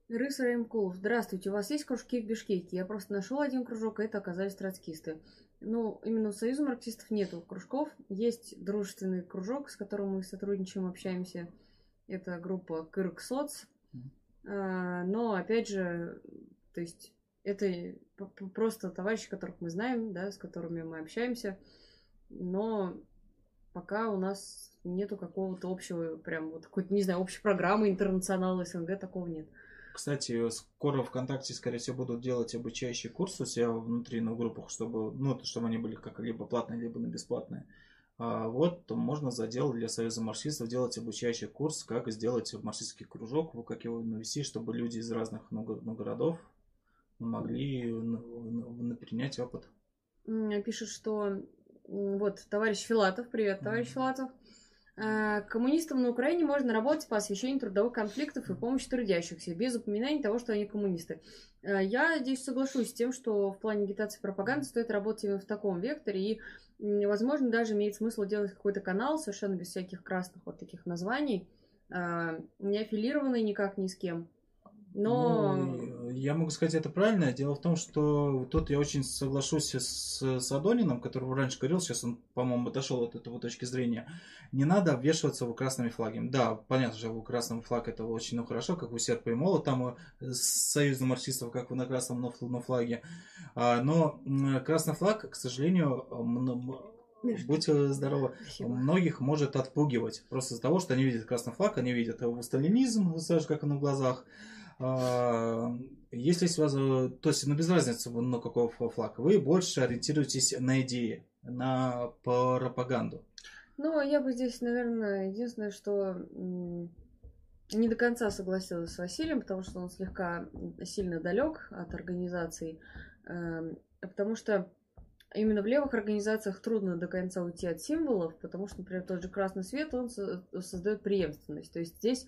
Рыс Раймкулов. Здравствуйте, у вас есть кружки в Бишкеке? Я просто нашел один кружок, а это оказались троцкисты. Ну, именно у Союза марксистов нету кружков. Есть дружественный кружок, с которым мы сотрудничаем, общаемся. Это группа Кырк Соц. А, но, опять же, то есть это просто товарищи, которых мы знаем, да, с которыми мы общаемся. Но пока у нас нету какого-то общего, прям вот какой-то, не знаю, общей программы интернационала СНГ, такого нет. Кстати, скоро ВКонтакте, скорее всего, будут делать обучающие курсы у себя внутри на группах, чтобы, ну, чтобы они были как либо платные, либо на бесплатные. А вот то можно задел для Союза марксистов делать обучающий курс, как сделать марксистский кружок, как его навести, чтобы люди из разных ну, городов могли принять опыт. Пишет, что вот товарищ Филатов, привет, товарищ Филатов. А, коммунистам на Украине можно работать по освещению трудовых конфликтов и помощи трудящихся, без упоминания того, что они коммунисты. А, я здесь соглашусь с тем, что в плане агитации пропаганды стоит работать именно в таком векторе, и, возможно, даже имеет смысл делать какой-то канал совершенно без всяких красных вот таких названий, а, не аффилированный никак ни с кем, но... Ну, я могу сказать это правильно. Дело в том, что тут я очень соглашусь с, с Адонином, который раньше говорил, сейчас он, по-моему, дошел от этого точки зрения. Не надо обвешиваться в красными флагами. Да, понятно, что у красного флаг это очень ну, хорошо, как у серпа и мола, там э, союз марксистов, как на красном на флаге. А, но красный флаг, к сожалению, Будьте здоровы. Спасибо. Многих может отпугивать. Просто из-за того, что они видят красный флаг, они видят его сталинизм, как он в глазах. А, если вас, то есть, ну, без разницы, ну, какого флага, вы больше ориентируетесь на идеи, на пропаганду. Ну, я бы здесь, наверное, единственное, что не до конца согласилась с Василием, потому что он слегка сильно далек от организаций, эм, потому что именно в левых организациях трудно до конца уйти от символов, потому что, например, тот же красный свет, он создает преемственность. То есть здесь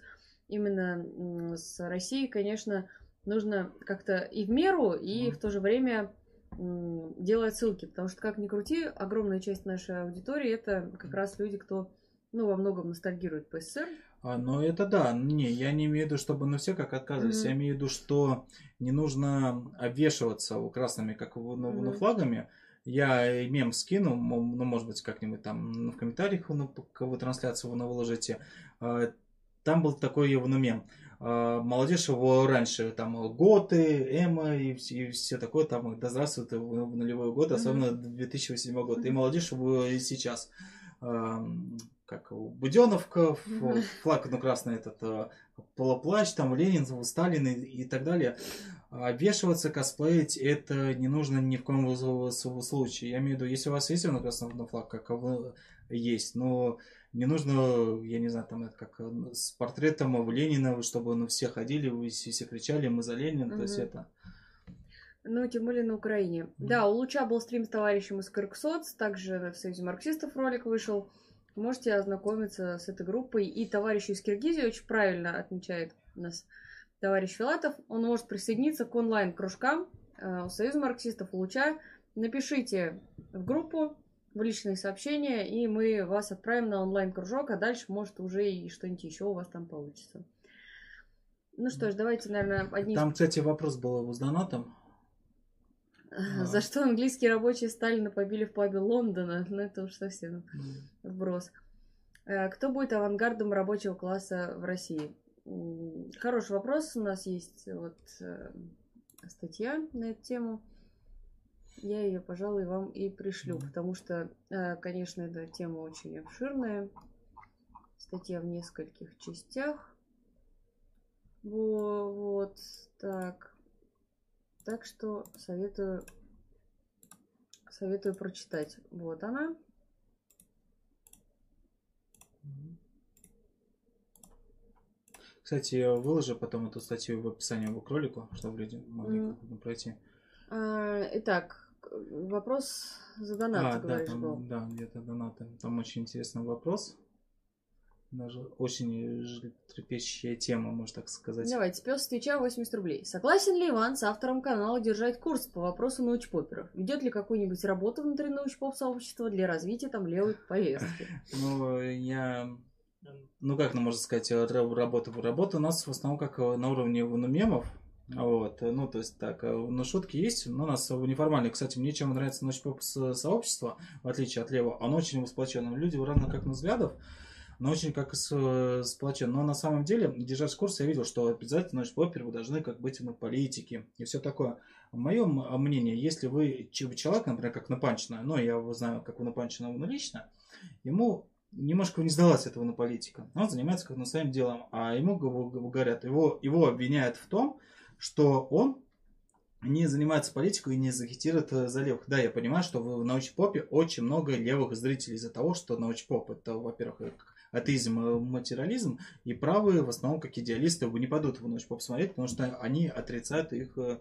именно с Россией, конечно, нужно как-то и в меру, и mm. в то же время делать ссылки, потому что, как ни крути, огромная часть нашей аудитории это как раз люди, кто ну, во многом ностальгирует по СССР. А, ну, это да. Не, я не имею в виду, чтобы на все как отказывались. Mm-hmm. Я имею в виду, что не нужно обвешиваться красными, как ну, mm-hmm. флагами. Я мем скину, ну, может быть, как-нибудь там в комментариях ну, вы трансляцию вы выложите. Там был такой его мем. А, молодежь его раньше, там, готы, эмо и, и все такое, там, да здравствует в нулевой год, особенно 2007 год. И молодежь его и сейчас. Как Буденовка, флаг, ну, красный этот, полоплащ, там, Ленин, Сталин и, и так далее. А вешиваться, косплеить, это не нужно ни в коем случае. Я имею в виду, если у вас есть красный флаг, как есть, но не нужно, я не знаю, там это как э, с портретом в Ленина, чтобы ну, все ходили, вы все, кричали, мы за Ленина, угу. то есть это... Ну, тем более на Украине. Mm. Да, у Луча был стрим с товарищем из Кырксоц, также в Союзе марксистов ролик вышел. Можете ознакомиться с этой группой. И товарищ из Киргизии очень правильно отмечает нас товарищ Филатов. Он может присоединиться к онлайн-кружкам э, у Союза марксистов, Луча. Напишите в группу, в личные сообщения, и мы вас отправим на онлайн-кружок, а дальше, может, уже и что-нибудь еще у вас там получится. Ну что ж, давайте, наверное, одни... Там, кстати, вопрос был с донатом. За что английские рабочие Сталина побили в пабе Лондона? Ну, это уж совсем вброс. Э, кто будет авангардом рабочего класса в России? Хороший вопрос. У нас есть вот э, статья на эту тему я ее, пожалуй, вам и пришлю, потому что, э, конечно, эта тема очень обширная. Статья в нескольких частях. Вот, так. Так что советую, советую прочитать. Вот она. Кстати, я выложу потом эту статью в описании к ролику, чтобы люди могли mm. пройти. А, итак, вопрос за донат, а, да, говоришь, там, был. Да, где-то донаты. Там очень интересный вопрос. Даже очень трепещущая тема, можно так сказать. Давайте, пес Твича 80 рублей. Согласен ли Иван с автором канала держать курс по вопросу научпоперов? Ведет ли какую-нибудь работу внутри научпоп сообщества для развития там левой повестки? (laughs) Ну, я ну как нам можно сказать, работа. Работа у нас в основном как на уровне ну, мемов, вот, ну, то есть так, ну, шутки есть, но у нас неформальные. Кстати, мне чем нравится ночь поп сообщество, в отличие от левого, оно очень сплоченное. Люди разных как на взглядов, но очень как сплочен. Но на самом деле, держась курс, я видел, что обязательно ночь попер вы должны как быть на политике и все такое. Мое мнение, если вы человек, например, как Напанчина, ну, я знаю, как у Напанчина лично, ему немножко не сдалась этого на политика. Он занимается как на своим делом, а ему говорят, его, его обвиняют в том, что он не занимается политикой и не загитирует э, за левых. Да, я понимаю, что в научпопе очень много левых зрителей из-за того, что научпоп это, во-первых, атеизм, э, материализм, и правые в основном как идеалисты не пойдут в научпоп смотреть, потому что они отрицают их э,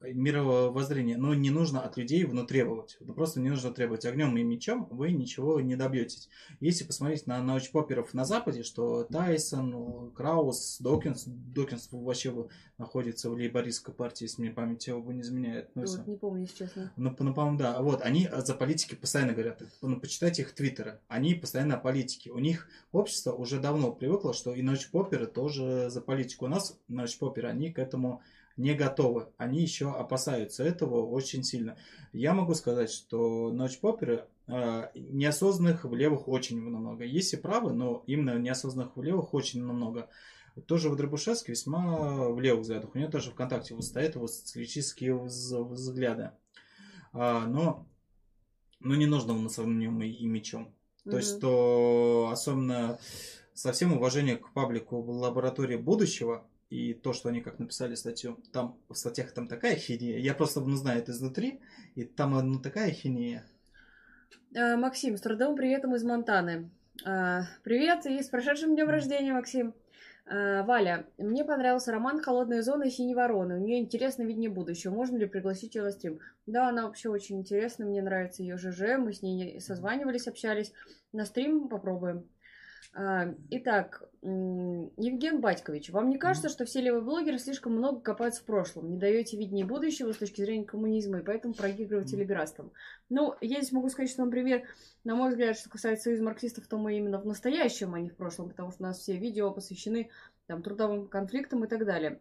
мировоззрение. Но не нужно от людей вну требовать. Ну, просто не нужно требовать огнем и мечом, вы ничего не добьетесь. Если посмотреть на научпоперов на Западе, что Тайсон, Краус, Докинс, Докинс вообще находится в лейбористской партии, если мне память его не изменяет. Ну, вот, не помню, если честно. Ну, ну, по-моему, да. Вот, они за политики постоянно говорят. Ну, почитайте их твиттеры. Они постоянно о политике. У них общество уже давно привыкло, что и научпоперы тоже за политику. У нас научпоперы, они к этому не готовы. Они еще опасаются этого очень сильно. Я могу сказать, что ночь поперы э, неосознанных в левых очень много. Есть и правы, но именно неосознанных в левых очень много. Тоже в Дробушевске весьма в левых взглядах. У него тоже ВКонтакте вот стоят его социалистические взгляды. А, но, но не нужно в ним и, и мечом. То mm-hmm. есть, что особенно со всем уважением к паблику в лаборатории будущего, и то, что они как написали статью, там в статьях там такая хинея. Я просто ну, знаю это изнутри, и там ну, такая хинея. А, Максим, с трудовым приветом из Монтаны. А, привет и с прошедшим днем рождения, Максим. А, Валя, мне понравился роман «Холодная зона» и «Синие вороны». У нее интересное видение будущего. Можно ли пригласить ее на стрим? Да, она вообще очень интересная. Мне нравится ее ЖЖ. Мы с ней созванивались, общались. На стрим попробуем. А, итак, Евген Батькович, вам не кажется, что все левые блогеры слишком много копаются в прошлом, не даете виднее будущего с точки зрения коммунизма, и поэтому проигрываете либерастам? Ну, я здесь могу сказать, что, например, на мой взгляд, что касается союза марксистов, то мы именно в настоящем, а не в прошлом, потому что у нас все видео посвящены там, трудовым конфликтам и так далее.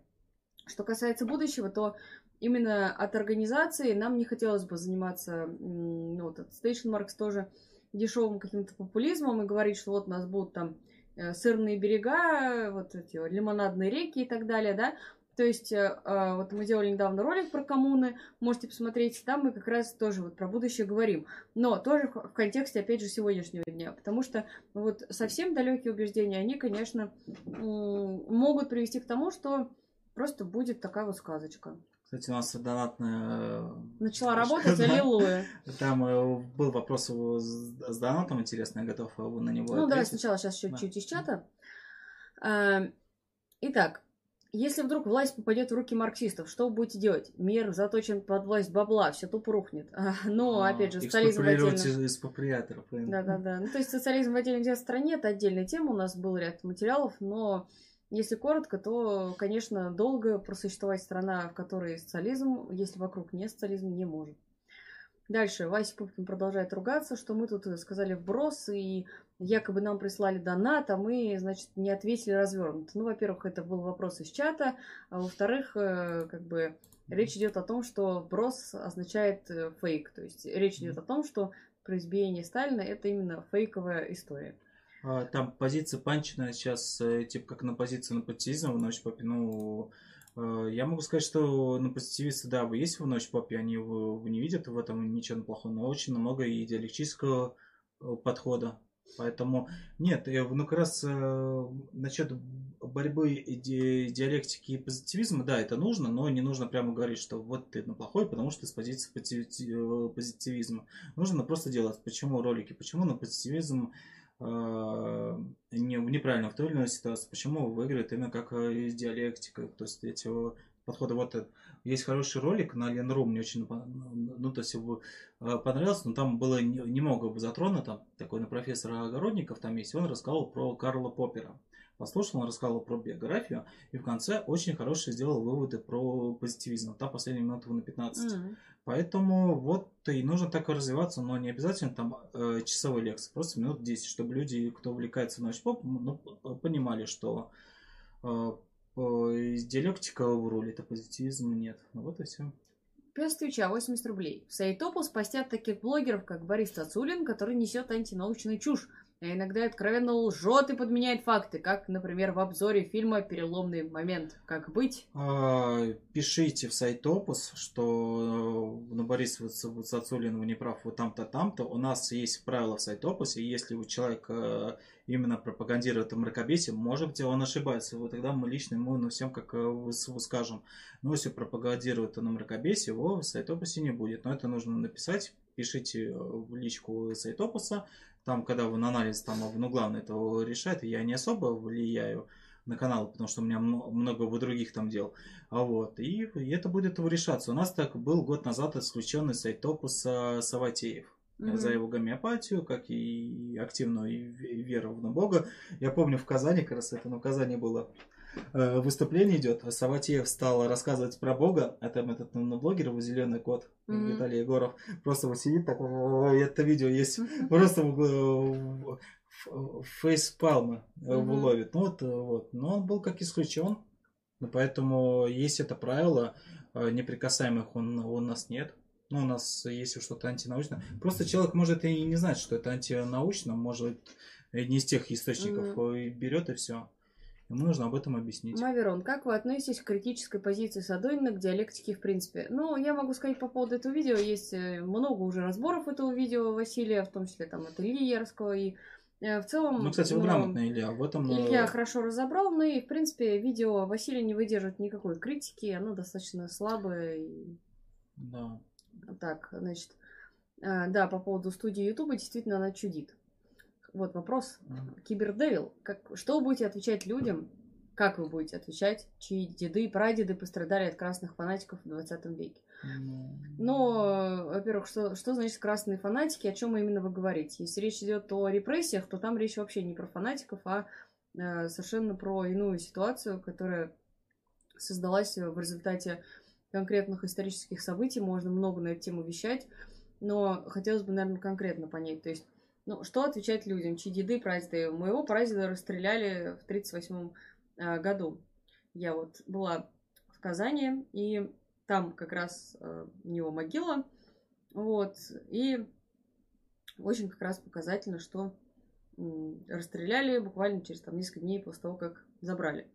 Что касается будущего, то именно от организации нам не хотелось бы заниматься, ну, вот от Station Marks тоже дешевым каким-то популизмом и говорить, что вот у нас будут там э, сырные берега, вот эти вот лимонадные реки и так далее, да. То есть, э, э, вот мы делали недавно ролик про коммуны, можете посмотреть, там мы как раз тоже вот про будущее говорим. Но тоже в контексте, опять же, сегодняшнего дня, потому что вот совсем далекие убеждения, они, конечно, могут привести к тому, что просто будет такая вот сказочка. Кстати, у нас донатная... Э, Начала работать, (laughs) аллилуйя. Там э, был вопрос с донатом интересный, я готов на него Ну, давай сначала сейчас чуть-чуть из чата. Итак, если вдруг власть попадет в руки марксистов, что вы будете делать? Мир заточен под власть бабла, все тупо рухнет. (laughs) Но, а, опять же, социализм в отдельно... экспроприаторов. Да-да-да. Ну, то есть социализм в отдельной стране, это отдельная тема, у нас был ряд материалов, но если коротко, то, конечно, долго просуществовать страна, в которой социализм, если вокруг не социализм, не может. Дальше Вася Пупкин продолжает ругаться, что мы тут сказали вброс, и якобы нам прислали донат, а мы, значит, не ответили развернуто. Ну, во-первых, это был вопрос из чата, а во-вторых, э, как бы речь идет о том, что вброс означает э, фейк. То есть речь идет о том, что про Сталина это именно фейковая история. А, там позиция Панчина сейчас, э, типа как на позицию на позитивизм в ночь попе, ну, э, я могу сказать, что на позитивисты, да, вы есть в ночь попе, они вы не видят в этом ничего плохого, но очень много и э, подхода. Поэтому нет, ну как раз насчет борьбы ди, диалектики и позитивизма, да, это нужно, но не нужно прямо говорить, что вот ты на плохой, потому что ты с позиции позитивизма. Нужно просто делать, почему ролики, почему на позитивизм а, не, неправильно в той или иной ситуации, почему выиграет именно как из э, диалектика, то есть эти подходы. Вот э, есть хороший ролик на Ленру, мне очень ну, то есть э, понравился, но там было немного затронуто, такой на профессора Огородников там есть, он рассказал про Карла Поппера. Послушал, он рассказал про биографию, и в конце очень хорошие сделал выводы про позитивизм. Там последние минуты на 15. Mm-hmm. Поэтому вот и нужно так развиваться, но не обязательно там э, часовые лекции, просто минут 10, чтобы люди, кто увлекается научпоп, ну, понимали, что э, диалектика в роли, это позитивизм нет. Ну вот и все. Пес Твича 80 рублей. В Сайтопу спастят таких блогеров, как Борис Тацулин, который несет антинаучную чушь а иногда откровенно лжет и подменяет факты, как, например, в обзоре фильма «Переломный момент». Как быть? А, пишите в сайт Опус, что э, на Борис Сацулин вы не прав, вот там-то, там-то. У нас есть правила в сайт Опусе, и если у человека именно пропагандирует мракобесие, может быть, он ошибается. Вот тогда мы лично ему ну, всем как э, скажем. Но если пропагандирует на мракобесие, его в сайт Опусе не будет. Но это нужно написать. Пишите в личку сайт Опуса, там, когда на анализ, там, ну, главное это решает, я не особо влияю на канал, потому что у меня много других там дел. А вот, и, и это будет решаться. У нас так был год назад исключенный сайт Топуса Саватеев. Mm-hmm. за его гомеопатию, как и активную веру в Бога. Я помню в Казани, как раз это, ну, в Казани было выступление идет, Саватеев стал рассказывать про Бога, а там этот ну, блогер, его зеленый кот, mm-hmm. Виталий Егоров, просто вот сидит так, это видео есть, просто фейспалмы mm-hmm. ловит. Ну вот, вот, но он был как исключен, поэтому есть это правило, э, неприкасаемых он, у нас нет. Ну, у нас есть что-то антинаучное. Просто человек может и не знать, что это антинаучно, может не из тех источников mm-hmm. берет и все. Ему нужно об этом объяснить. Маверон, как вы относитесь к критической позиции Садонина к диалектике в принципе? Ну, я могу сказать по поводу этого видео. Есть э, много уже разборов этого видео Василия, в том числе там от Ильи Ярского. И э, в целом... Ну, кстати, вы ну, грамотный, Илья. В этом... Э, Илья хорошо разобрал. Ну и, в принципе, видео Василия не выдерживает никакой критики. Оно достаточно слабое. И... Да. Так, значит... Да, по поводу студии Ютуба, действительно, она чудит. Вот вопрос. Кибердевил. Как, что вы будете отвечать людям? Как вы будете отвечать, чьи деды и прадеды пострадали от красных фанатиков в 20 веке? Но, во-первых, что, что значит красные фанатики, о чем именно вы говорите? Если речь идет о репрессиях, то там речь вообще не про фанатиков, а э, совершенно про иную ситуацию, которая создалась в результате конкретных исторических событий. Можно много на эту тему вещать, но хотелось бы, наверное, конкретно понять. То есть ну, что отвечать людям, чьи деды, прадеды? Моего прадеда расстреляли в 1938 э, году. Я вот была в Казани, и там как раз э, у него могила. Вот, и очень как раз показательно, что расстреляли буквально через там несколько дней после того, как забрали.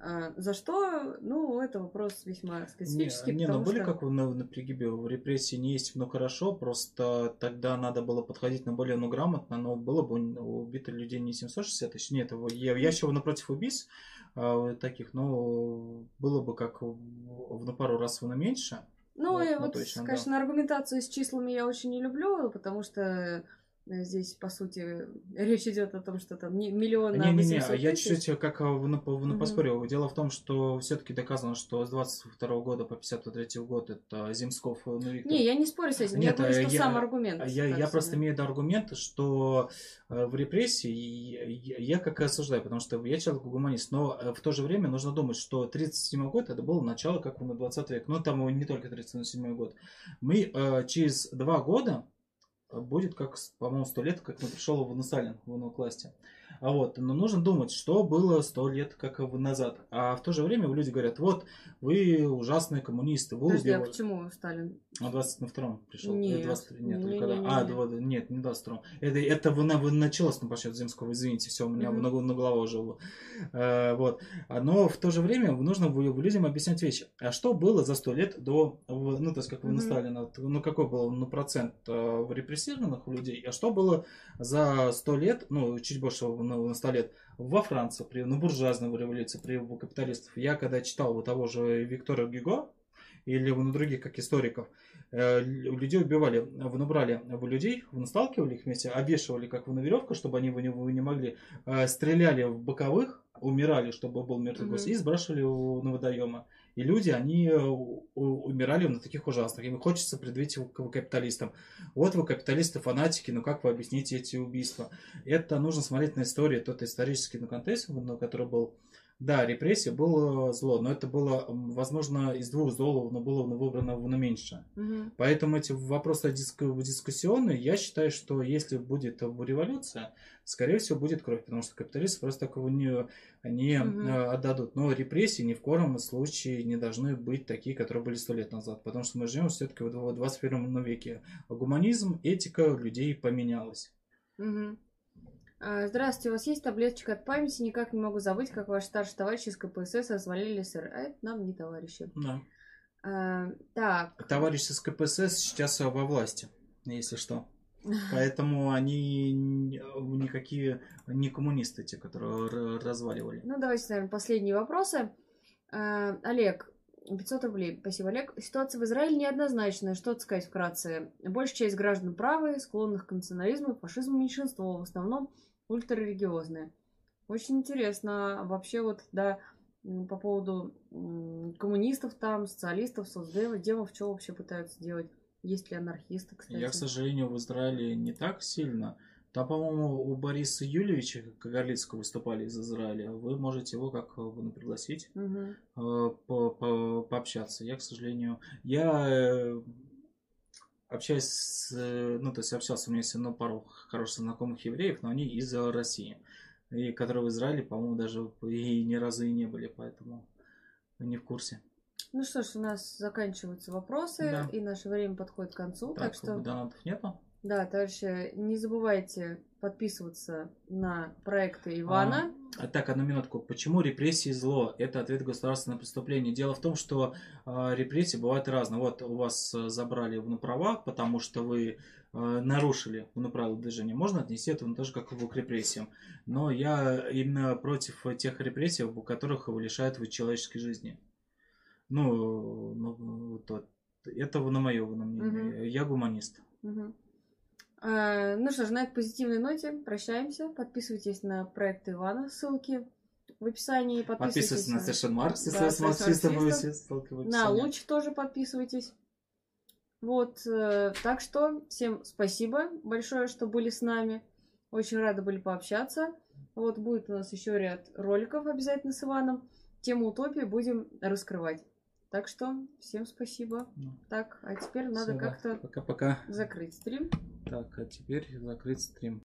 А, за что? Ну, это вопрос весьма специфический. Не, не ну были что... как на, на пригибе, в репрессии не есть, но хорошо, просто тогда надо было подходить на более ну, грамотно, но было бы убито людей не 760 тысяч, нет, я, я еще напротив убийств а, таких, но было бы как в, на пару раз на меньше. Ну, вот, и вот, точно, конечно, да. аргументацию с числами я очень не люблю, потому что здесь, по сути, речь идет о том, что там миллион Не, не, не, я чуть-чуть как на, на угу. Дело в том, что все-таки доказано, что с 22 года по 53 год это Земсков, ну, Виктор... Не, я не спорю с этим, Нет, я говорю, что я, сам аргумент. Я, я просто имею аргумент, что э, в репрессии я, я как осуждаю, потому что я человек-гуманист, но э, в то же время нужно думать, что 37 год это было начало как на 20 век, но там не только 37 год. Мы через два года будет как, по-моему, сто лет, как пришел в Сталин в иноклассе. А вот, но нужно думать, что было сто лет как назад. А в то же время люди говорят, вот, вы ужасные коммунисты, вы Подожди, а почему Сталин? А 22-м пришел. Нет, 20, нет, не, когда... не, не, а, не. нет, не 22-м. Это, это вы, вы началось на площадке Земского, извините, все, у меня mm-hmm. на, на голова уже было. А, вот. Но в то же время нужно людям объяснять вещи. А что было за сто лет до, ну, то есть, как вы mm-hmm. Сталина, ну, какой был ну, процент э, репрессированных людей, а что было за сто лет, ну, чуть больше на, на 100 лет, во Франции, при, на буржуазной революции, при капиталистов. Я когда читал вот того же Виктора Гюго, или на других, как историков, людей убивали, вы набрали в людей, вы сталкивали их вместе, обвешивали как вы на веревку, чтобы они вы не, вы не могли, э, стреляли в боковых, умирали, чтобы был мертвый mm-hmm. и сбрасывали на водоемы. И люди, они э, умирали на таких ужасных. Им хочется предъявить капиталистам. Вот вы капиталисты, фанатики, но как вы объясните эти убийства? Это нужно смотреть на историю, тот исторический ну, контекст, который был да, репрессия было зло, но это было, возможно, из двух зол, но было выбрано на меньше. Угу. Поэтому эти вопросы диск, дискуссионные, я считаю, что если будет революция, скорее всего, будет кровь, потому что капиталисты просто такого не, не угу. отдадут. Но репрессии ни в коем случае не должны быть такие, которые были сто лет назад, потому что мы живем все-таки в 21 веке. Гуманизм, этика людей поменялась. Угу. А, здравствуйте, у вас есть таблеточка от памяти? Никак не могу забыть, как ваш старший товарищ из КПСС развалили СССР. А это нам не товарищи. Да. А, так. Товарищ из КПСС сейчас во власти, если что. (laughs) Поэтому они никакие не коммунисты, те, которые разваливали. Ну, давайте, наверное, последние вопросы. А, Олег, 500 рублей. Спасибо, Олег. Ситуация в Израиле неоднозначная. Что сказать вкратце? Большая часть граждан правы, склонных к национализму, фашизму меньшинство, в основном ультрарелигиозные. Очень интересно. Вообще вот, да, по поводу коммунистов там, социалистов, соцдемов, демов, что вообще пытаются делать? Есть ли анархисты, кстати? Я, к сожалению, в Израиле не так сильно. Там, по-моему, у Бориса Юльевича Кагарлицкого выступали из Израиля. Вы можете его как бы пригласить угу. по -по пообщаться. Я, к сожалению, я э, общаюсь с, ну, то есть общался у меня есть ну, пару хороших знакомых евреев, но они из России. И которые в Израиле, по-моему, даже и ни разу и не были, поэтому не в курсе. Ну что ж, у нас заканчиваются вопросы, да. и наше время подходит к концу. Так, так что донатов нету? Да, товарищи, не забывайте подписываться на проекты Ивана. А, так, одну минутку. Почему репрессии зло? Это ответ государственное преступление. Дело в том, что э, репрессии бывают разные. Вот у вас э, забрали на права, потому что вы э, нарушили на правила движения. Можно отнести это тоже как к репрессиям. Но я именно против тех репрессий, у которых вы лишают вы человеческой жизни. Ну, ну то, это на мое мнение. Угу. Я гуманист. Угу. А, ну что ж, на этой позитивной ноте прощаемся. Подписывайтесь на проект Ивана, ссылки в описании. Подписывайтесь, подписывайтесь на Session если да, с марксистом На Луч тоже подписывайтесь. Вот, э, так что всем спасибо большое, что были с нами. Очень рада были пообщаться. Вот будет у нас еще ряд роликов обязательно с Иваном. Тему утопии будем раскрывать. Так что всем спасибо. Ну, так, а теперь надо как-то пока-пока закрыть стрим. Так, а теперь закрыть стрим.